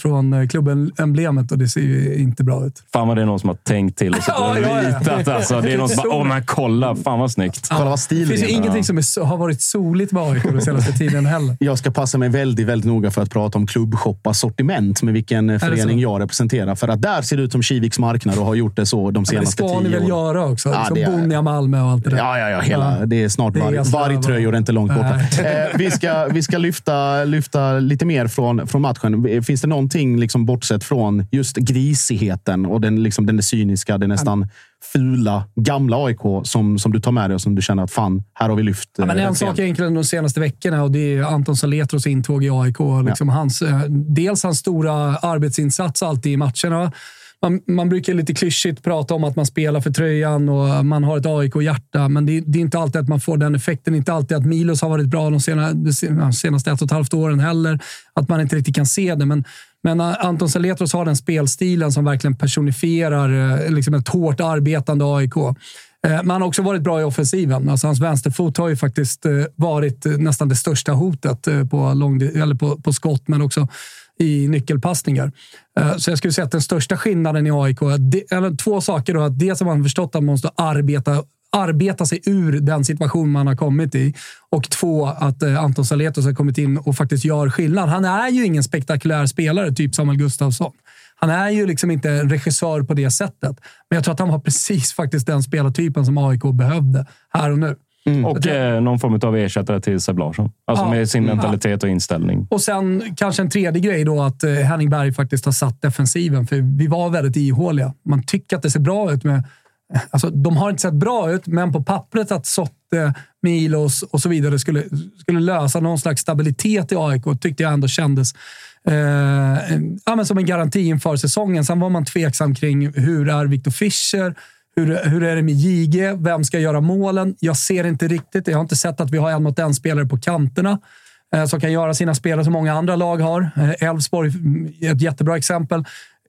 från klubben emblemet och det ser ju inte bra ut. Fan vad det är någon som har tänkt till och suttit Ja, och ja, ja. ritat. Alltså. Det är någon som bara, åh men kolla, fan vad snyggt. Kolla vad Det stilig finns ju ingenting som är, har varit soligt med AIK den senaste tiden heller. Jag ska passa mig väldigt, väldigt noga för att prata om klubbshop-assortiment med vilken eh, det förening jag representerar. För att där ser det ut som Kiviks marknad och har gjort det så de Men det senaste ska ni tio väl åren. göra också? Ja, som det är- Bonnier Malmö och allt det där. Ja, ja, ja. Hela, Ja. Det är snart Det är varg, vargtröjor, det är inte långt borta. Eh, vi ska, vi ska lyfta, lyfta lite mer från, från matchen. Finns det någonting liksom bortsett från just grisigheten och den, liksom, den cyniska, den nästan fula, gamla AIK som, som du tar med dig och som du känner att fan, här har vi lyft. Ja, men eh, en rätt sak rejält. egentligen de senaste veckorna och det är Anton Saletros intåg i AIK. Liksom hans, eh, dels hans stora arbetsinsats alltid i matcherna. Man, man brukar lite klyschigt prata om att man spelar för tröjan och man har ett AIK-hjärta, men det, det är inte alltid att man får den effekten. Det är inte alltid att Milos har varit bra de senaste, de senaste ett och ett halvt åren heller. Att man inte riktigt kan se det. Men, men eh, Anton Saletros har den spelstilen som verkligen personifierar eh, liksom ett hårt arbetande AIK. Eh, men han har också varit bra i offensiven. Alltså hans vänsterfot har ju faktiskt varit nästan det största hotet på, lång, eller på, på skott, men också i nyckelpassningar. Eh, så jag skulle säga att den största skillnaden i AIK, är eller två saker. Då, att dels har man förstått att man måste arbeta arbeta sig ur den situation man har kommit i. Och två, att eh, Anton Saletos har kommit in och faktiskt gör skillnad. Han är ju ingen spektakulär spelare, typ Samuel Gustafsson. Han är ju liksom inte en regissör på det sättet. Men jag tror att han var precis faktiskt den spelartypen som AIK behövde här och nu. Och eh, någon form av ersättare till Seb Larsson. Alltså Ja. med sin Mm. mentalitet och inställning. Och sen kanske en tredje grej då att eh, Henning Berg faktiskt har satt defensiven. För vi var väldigt ihåliga. Man tycker att det ser bra ut med... Alltså, de har inte sett bra ut, men på pappret att Sotte, Milos och så vidare skulle, skulle lösa någon slags stabilitet i AIK tyckte jag ändå kändes eh, ja, men som en garanti inför säsongen. Sen var man tveksam kring hur är Viktor Fischer? Hur, hur är det med JG? Vem ska göra målen? Jag ser inte riktigt. Jag har inte sett att vi har en mot en spelare på kanterna eh, som kan göra sina spelare som många andra lag har. Eh, Elfsborg är ett jättebra exempel.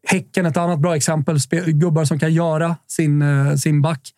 Häcken ett annat bra exempel. Spe- gubbar som kan göra sin, eh, sin back.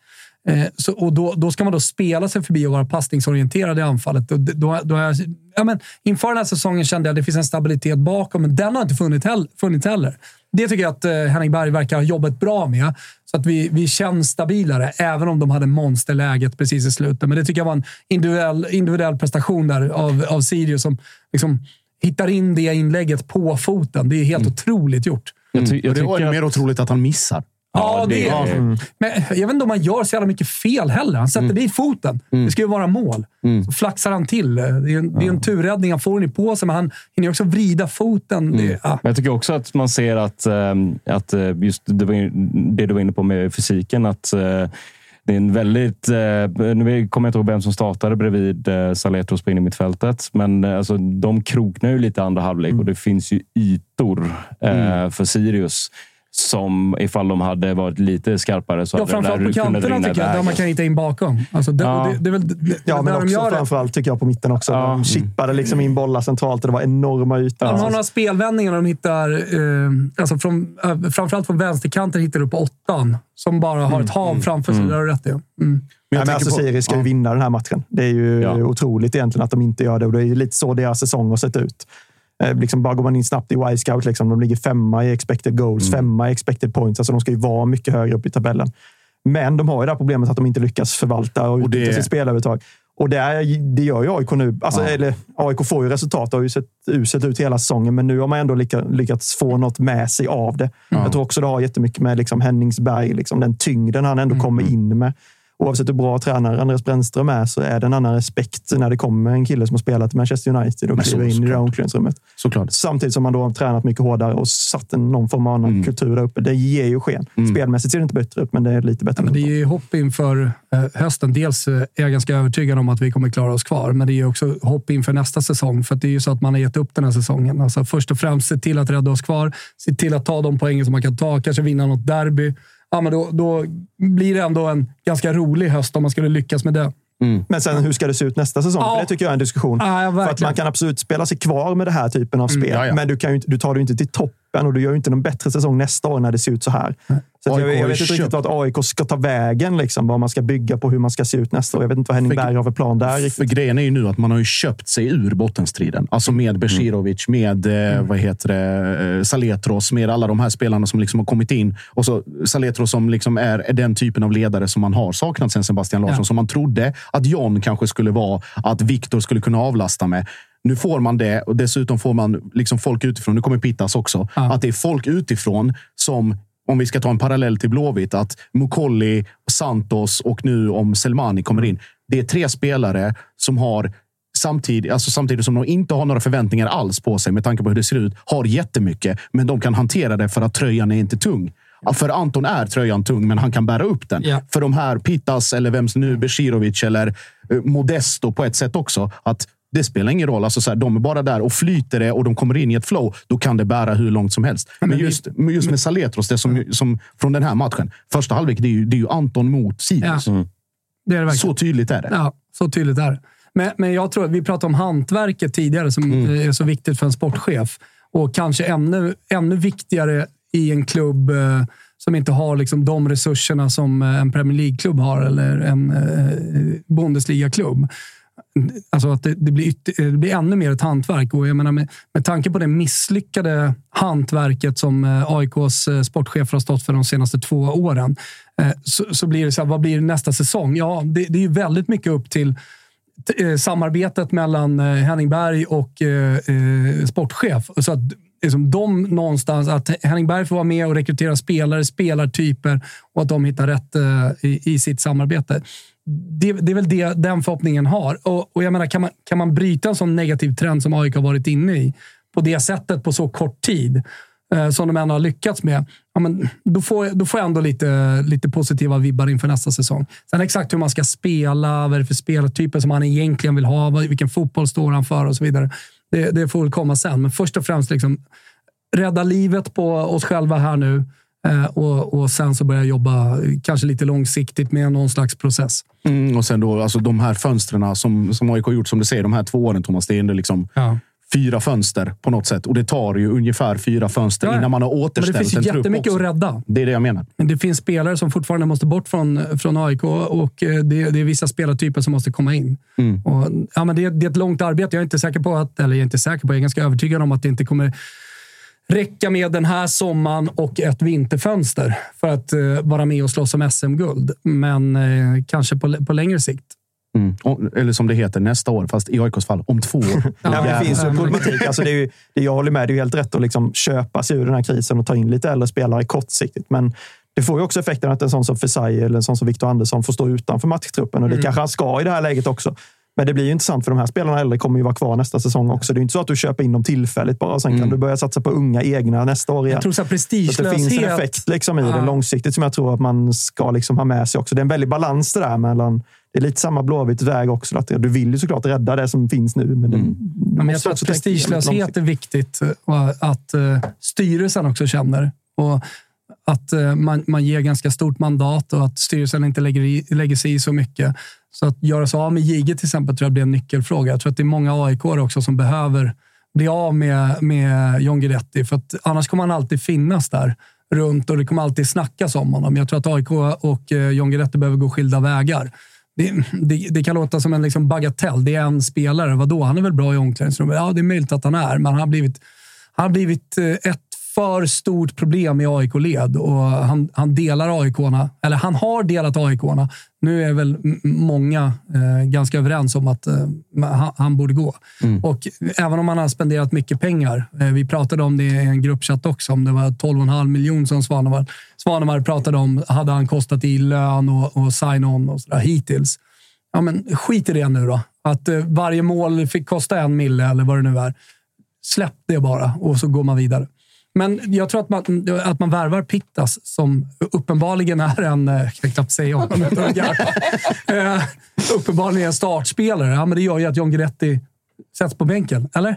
Eh, så, och då, då ska man då spela sig förbi och vara passningsorienterad i anfallet. Och då, då är, ja, men, inför den här säsongen kände jag att det finns en stabilitet bakom, men den har inte funnits heller. Funnits heller. Det tycker jag att eh, Henning Berg verkar ha jobbat bra med. Så att vi, vi känns stabilare, även om de hade monsterläget precis i slutet. Men det tycker jag var en individuell, individuell prestation där av, av Sirius som liksom hittar in det inlägget på foten. Det är helt otroligt gjort. Jag, ty- jag Och det var ju att- mer otroligt att han missar. Ja, det det är mm. Men jag vet inte om man gör så jävla mycket fel heller. Han sätter dit foten. Det ska ju vara mål. Så flaxar han till. Det är en, det är en turräddning. Han får den i på sig, men han hinner ju också vrida foten. Det, ja. Jag tycker också att man ser att, ehm, att eh, just det, du var inne på med fysiken, att eh, det är en väldigt... eh, Nu kommer jag inte ihåg vem som startade bredvid Saletros på innermittfältet, men alltså, de kroknar ju lite andra halvlek och det finns ju ytor eh, för Sirius som ifall de hade varit lite skarpare så Ja, hade framförallt på där kunnat kanterna tycker jag, där man kan hitta in bakom. Alltså, det, Ja. det, det är väl det, Ja, där men de också gör det. framförallt tycker jag på mitten också. Ja. De chippade liksom in bollar centralt och det var enorma ytor. De har några spelvändningar de hittar, eh, alltså från, eh, framförallt från vänsterkanten hittar du på åttan. Som bara har ett hav framför sig. Det har du rätt i. Mm. Men jag men alltså, på- Sirius ska ju ja. vinna den här matchen. Det är ju Ja. otroligt egentligen att de inte gör det. Och det är ju lite så deras säsong har sett ut. Eh, liksom bara går man in snabbt i Y-scout, liksom, de ligger femma i expected goals, femma i expected points. Alltså de ska ju vara mycket högre upp i tabellen. Men de har ju det här problemet att de inte lyckas förvalta och, Och det- utnyttja sitt spelarövertag. Och det, är, det gör ju AIK nu. Alltså, Ja. eller, AIK får ju resultat. Det har ju sett uselt ut hela säsongen, men nu har man ändå lyckats, få något med sig av det. Jag tror också det har jättemycket med liksom Henningsberg, liksom, den tyngden han ändå kommer in med. Oavsett hur bra tränare Andreas Brännström är så är det en annan respekt när det kommer en kille som har spelat i Manchester United och kliver in i det här omklädningsrummet. Såklart. Samtidigt som man då har tränat mycket hårdare och satt en, någon form av annan Mm. kultur där uppe. Det ger ju sken. Spelmässigt ser det inte bättre ut, men det är lite bättre. Men det är ju hopp inför eh, hösten. Dels eh, är jag ganska övertygad om att vi kommer klara oss kvar, men det är ju också hopp inför nästa säsong. För att det är ju så att man har gett upp den här säsongen. Alltså först och främst se till att rädda oss kvar, se till att ta de poängen som man kan ta, kanske vinna något derby. Ja, men då, då blir det ändå en ganska rolig höst om man skulle lyckas med det. Men sen hur ska det se ut nästa säsong? Ja. För det tycker jag är en diskussion. Ja, ja, För att man kan absolut spela sig kvar med det här typen av spel, ja, ja. men du, kan ju, du tar det ju inte till toppen och du gör ju inte någon bättre säsong nästa år när det ser ut så här. Så att jag, jag vet inte riktigt vart AIK ska ta vägen, liksom, vad man ska bygga på, hur man ska se ut nästa år. Jag vet inte vad Henning Berg har för plan där. För grejen är ju nu att man har ju köpt sig ur bottenstriden. Alltså med Besirovic, med eh, vad heter det, eh, Saletros, med alla de här spelarna som liksom har kommit in. Och så Saletros som liksom är, är den typen av ledare som man har saknat sen Sebastian Larsson. Ja. Som man trodde att John kanske skulle vara, att Viktor skulle kunna avlasta med. Nu får man det och dessutom får man liksom folk utifrån. Nu kommer Pittas också. Ja. Att det är folk utifrån som om vi ska ta en parallell till Blåvitt, att Mukolli, Santos och nu om Selmani kommer in. Det är tre spelare som har samtidigt, alltså samtidigt som de inte har några förväntningar alls på sig med tanke på hur det ser ut, har jättemycket, men de kan hantera det för att tröjan är inte tung. För Anton är tröjan tung, men han kan bära upp den. Ja. För de här Pittas eller vem som nu, Besirovic eller eh, Modesto på ett sätt också. Att det spelar ingen roll. Alltså så här, de är bara där och flyter det och de kommer in i ett flow. Då kan det bära hur långt som helst. Men, men vi- just, men just med Saletros, det som, som från den här matchen. Första halvlek, det är ju, det är ju Anton mot Sirius. Ja. Det är det. Så tydligt är det. Ja, så tydligt är det. Men, men jag tror att vi pratade om hantverket tidigare som Mm. är så viktigt för en sportchef. Och kanske ännu, ännu viktigare i en klubb eh, som inte har liksom de resurserna som eh, en Premier League-klubb har eller en eh, Bundesliga-klubb. Alltså att det, det, blir ytter, eh, det blir ännu mer ett hantverk. Och jag menar med, med tanke på det misslyckade hantverket som eh, AIKs eh, sportchefer har stått för de senaste två åren, så, så blir det så här, vad blir nästa säsong? Ja, det, det är ju väldigt mycket upp till samarbetet mellan Henning Berg och eh, sportchef. Så att liksom, de någonstans, att Henning Berg får vara med och rekrytera spelare, spelartyper och att de hittar rätt eh, i, i sitt samarbete. Det, det är väl det den förhoppningen har. Och, och jag menar, kan man, kan man bryta en sån negativ trend som AIK har varit inne i på det sättet på så kort tid eh, som de ändå har lyckats med, ja, men då, får, då får jag ändå lite, lite positiva vibbar inför nästa säsong. Sen exakt hur man ska spela, vad är det för spelartyper som han egentligen vill ha, vilken fotboll står han för och så vidare. Det, det får väl komma sen, men först och främst liksom, rädda livet på oss själva här nu och, och sen så börja jobba eh, kanske lite långsiktigt med någon slags process. Mm, och sen då, alltså de här fönstren som, som AIK har gjort, som du säger, de här två åren, Thomas, det är ändå liksom Ja. fyra fönster på något sätt. Och det tar ju ungefär fyra fönster Ja, innan man har det återställt finns en trupp jättemycket också. att rädda. Det är det jag menar. Men det finns spelare som fortfarande måste bort från, från AIK och eh, det, det är vissa spelartyper som måste komma in. Mm. Och, ja, men det, det är ett långt arbete. Jag är inte säker på att, eller jag är inte säker på, jag är ganska övertygad om att det inte kommer räcka med den här sommaren och ett vinterfönster för att eh, vara med och slåss om SM-guld. Men eh, kanske på, på längre sikt. Mm. Eller som det heter nästa år, fast i AIKs fall om två år. Ja, det finns ju en problematik. Alltså det är ju, det jag håller med, det är ju helt rätt att liksom köpa sig ur den här krisen och ta in lite äldre spelare kortsiktigt. Men det får ju också effekten att en sån som Fesai eller en sån som Victor Andersson får stå utanför matchtruppen. Och det Mm. kanske han ska i det här läget också. Men det blir ju intressant för de här spelarna äldre kommer ju vara kvar nästa säsong också. Det är ju inte så att du köper in dem tillfälligt bara och sen kan du börja satsa på unga egna nästa år igen. Jag tror så att det finns en prestigelöshet. effekt liksom i Ja. det långsiktigt som jag tror att man ska liksom ha med sig också. Det är en väldig balans det där mellan det är lite samma Blåvitt väg också. Att du vill ju såklart rädda det som finns nu. Men, Ja, men jag tror att prestigelöshet är viktigt och att eh, styrelsen också känner. Och att eh, man, man ger ganska stort mandat och att styrelsen inte lägger, i, lägger sig i så mycket. Så att göra sig av med Jige till exempel tror jag blir en nyckelfråga. Jag tror att det är många AIK också som behöver bli av med, med John Guidetti. För att annars kommer han alltid finnas där runt och det kommer alltid snackas om honom. Jag tror att AIK och eh, John Guidetti behöver gå skilda vägar. Det, det, det kan låta som en liksom bagatell. Det är en spelare. Vadå? Han är väl bra i omklädningsrummet? Ja, det är möjligt att han är, men han har blivit, han har blivit eh, ett för stort problem i AIK-led och han, han delar AIK-arna, eller han har delat AIK-arna. Nu är väl många eh, ganska överens om att eh, han, han borde gå. Och även om han har spenderat mycket pengar. Eh, vi pratade om det i en gruppchatt också, om det var 12,5 miljoner som Svanemar, Svanemar pratade om. Hade han kostat i lön och, och sign-on och sådär hittills. Ja, men skit i det nu då. Att eh, varje mål fick kosta en mille eller vad det nu är. Släpp det bara och så går man vidare. Men jag tror att man, att man värvar Pittas, som uppenbarligen är en... eh, Jag kan knappt säga om han är buggar. eh, Uppenbarligen en startspelare. Ja, men det gör ju att John Guidetti sätts på bänken, eller?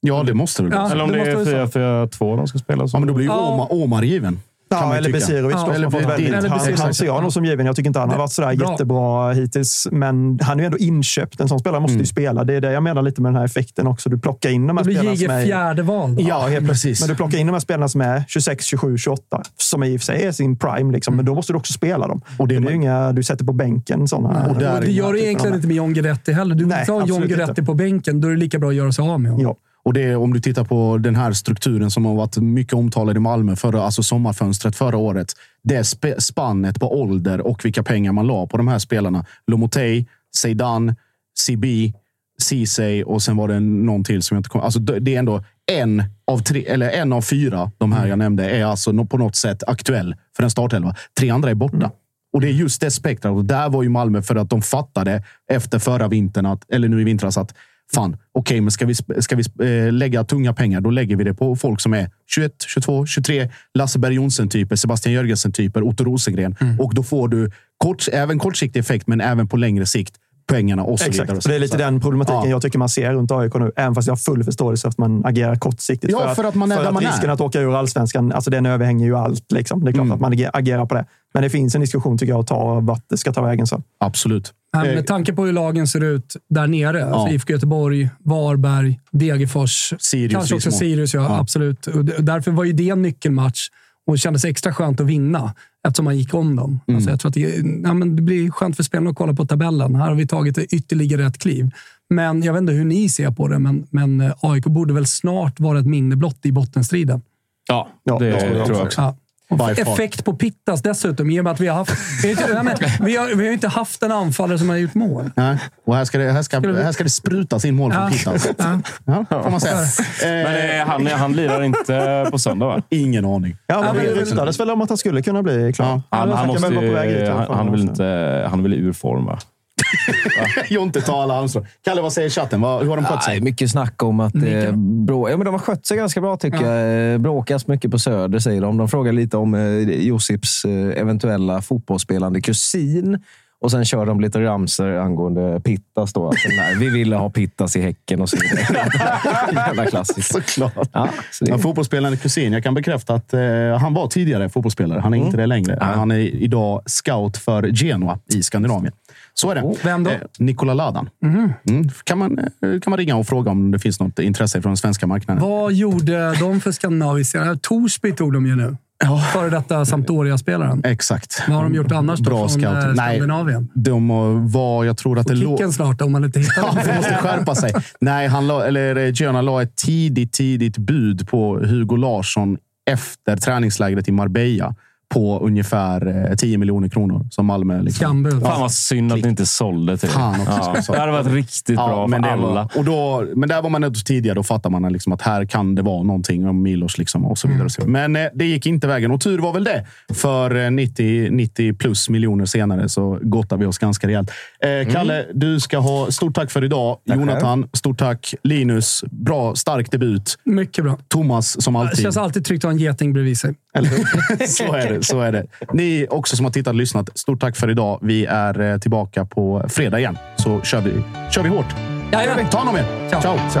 Ja, det måste det väl Ja. Eller om det det, är vara så. 4-4-2 de ska spela. Så. Ja, men då blir ju Ja. Omar, Omar given. Man Ja, eller. Besirovic Ja, som eller har fått väldigt... Han, Besirovic. han ser jag honom som given. Jag tycker inte han har varit sådär Bra. jättebra hittills. Men han är ju ändå inköpt. En sån spelare måste ju spela. Det är det jag menar lite med den här effekten också. Du plockar in de här spelarna som är... fjärde val. Ja, helt precis. Men du plockar in de här spelarna som är 26, 27, 28. Som i och för sig är sin prime. Liksom, Men då måste du också spela dem. Och det är det är ju inga du sätter på bänken. Såna, Och det gör du egentligen inte med John Guidetti heller. Du vill inte ha John Guidetti på bänken. Då är det lika bra att göra sig av med honom. Ja. Och det om du tittar på den här strukturen som har varit mycket omtalad i Malmö, förra, alltså sommarfönstret förra året. Det spe, spannet på ålder och vilka pengar man la på de här spelarna. Lomotey, Zeidan, Sibi, Ceesay och sen var det någon till som jag inte kommer Alltså det är ändå en av, tre, eller en av fyra, de här jag nämnde, är alltså på något sätt aktuell för en startelva. Tre andra är borta. Och det är just det spektrat. Och där var ju Malmö för att de fattade efter förra vintern, att, eller nu i vintras, att fan, okej, men ska vi, ska vi eh, lägga tunga pengar, då lägger vi det på folk som är 21, 22, 23, Lasse Berg Jonsson-typer, Sebastian Jörgensen-typer, Otto Rosengren. Och då får du kort, även kortsiktig effekt, men även på längre sikt pengarna och så Exakt. vidare. Och det är lite den problematiken Ja. jag tycker man ser runt AIK nu. Även fast jag har full förståelse för att man agerar kortsiktigt. Ja, för att man är för där att man risken är. att åka ur allsvenskan, alltså den överhänger ju allt. Liksom. Det är klart Mm. att man ager- agerar på det. Men det finns en diskussion tycker jag att ta vart det ska ta vägen. Så. Absolut. Men Eh, med tanke på hur lagen ser ut där nere, alltså Ja. IFK Göteborg, Varberg, Degerfors, Sirius kanske också. Sirius, ja, Ja. absolut. Och därför var ju det en nyckelmatch och det kändes extra skönt att vinna eftersom man gick om dem. Mm. Alltså jag tror att det, ja, men det blir skönt för spelarna att kolla på tabellen. Här har vi tagit ett ytterligare ett kliv. Men jag vet inte hur ni ser på det, men, men eh, AIK borde väl snart vara ett minne blott i bottenstriden. Ja, Ja, det jag tror jag också. Ja. Effekt på Pittas dessutom, i och med att vi har haft... Vi har, vi har, inte haft en anfallare som har gjort mål. Nej. Och här ska, det, här, ska, här ska det sprutas in mål från. Pittas. Ja, får man säga. Men Eh, eh, han, han lirar inte på söndag, va? ingen aning. Ja, men men det det- ryktades väl om att han skulle kunna bli klar. Ja. Han, han, snackar måste han, fall. han, vill inte, han vill ur form, va? Jonte tar alla ansvar. Kalle, vad säger chatten? Vad, hur har de skött Nej, sig? mycket snack om att eh, brå, ja, men de har skött sig ganska bra tycker jag. Eh, Bråkas mycket på Söder säger de. De frågar lite om eh, Josips eh, eventuella fotbollsspelande kusin. Och sen kör de lite ramser angående Pittas. Då. Alltså, nej, vi ville ha Pittas i Häcken och så vidare. Jävla klassiskt. Såklart. Ja, så det, Ja, fotbollsspelande kusin. Jag kan bekräfta att eh, han var tidigare fotbollsspelare. Han är inte det längre. Han är idag scout för Genoa i Skandinavien. Så är det. Vem då? Eh, Nikola Ladan. Mm. Kan, man, eh, kan man ringa och fråga om det finns något intresse från den svenska marknaden. Vad gjorde de för skandinaviska? Torsby tog de ju nu. Före detta Sampdoria-spelaren. Exakt. Vad har de gjort annars då Bra från eh, scout. Nej, Skandinavien? de eh, var... Jag tror att det låg... Kicken snart om man inte hittar Ja, dem. de måste skärpa sig. Nej, han la, eller eh, Girona la ett tidigt, tidigt bud på Hugo Larsson efter träningslägret i Marbella på ungefär eh, 10 miljoner kronor som Malmö. Liksom. Skambud. Fan vad synd att ni inte sålde till Fan också, ja. Det hade varit riktigt bra men, för det alla. var, och då, men där var man ändå tidigare. Då fattar man liksom att här kan det vara någonting om Milos liksom och så vidare. och så. Men eh, det gick inte vägen och tur var väl det. För eh, 90, 90 plus miljoner senare så gottar vi oss ganska rejält. Eh, Kalle, du ska ha stort tack för idag. Jonathan, stort tack. Linus, bra, stark debut. Mycket bra. Thomas, som Det alltid. känns alltid tryggt att ha en geting bredvid sig. så är det. Så är det. Ni också som har tittat och lyssnat, stort tack för idag. Vi är eh, tillbaka på fredag igen. Så kör vi, kör vi hårt. Jajamän. Ta hand om er. Ciao. Ciao. Så.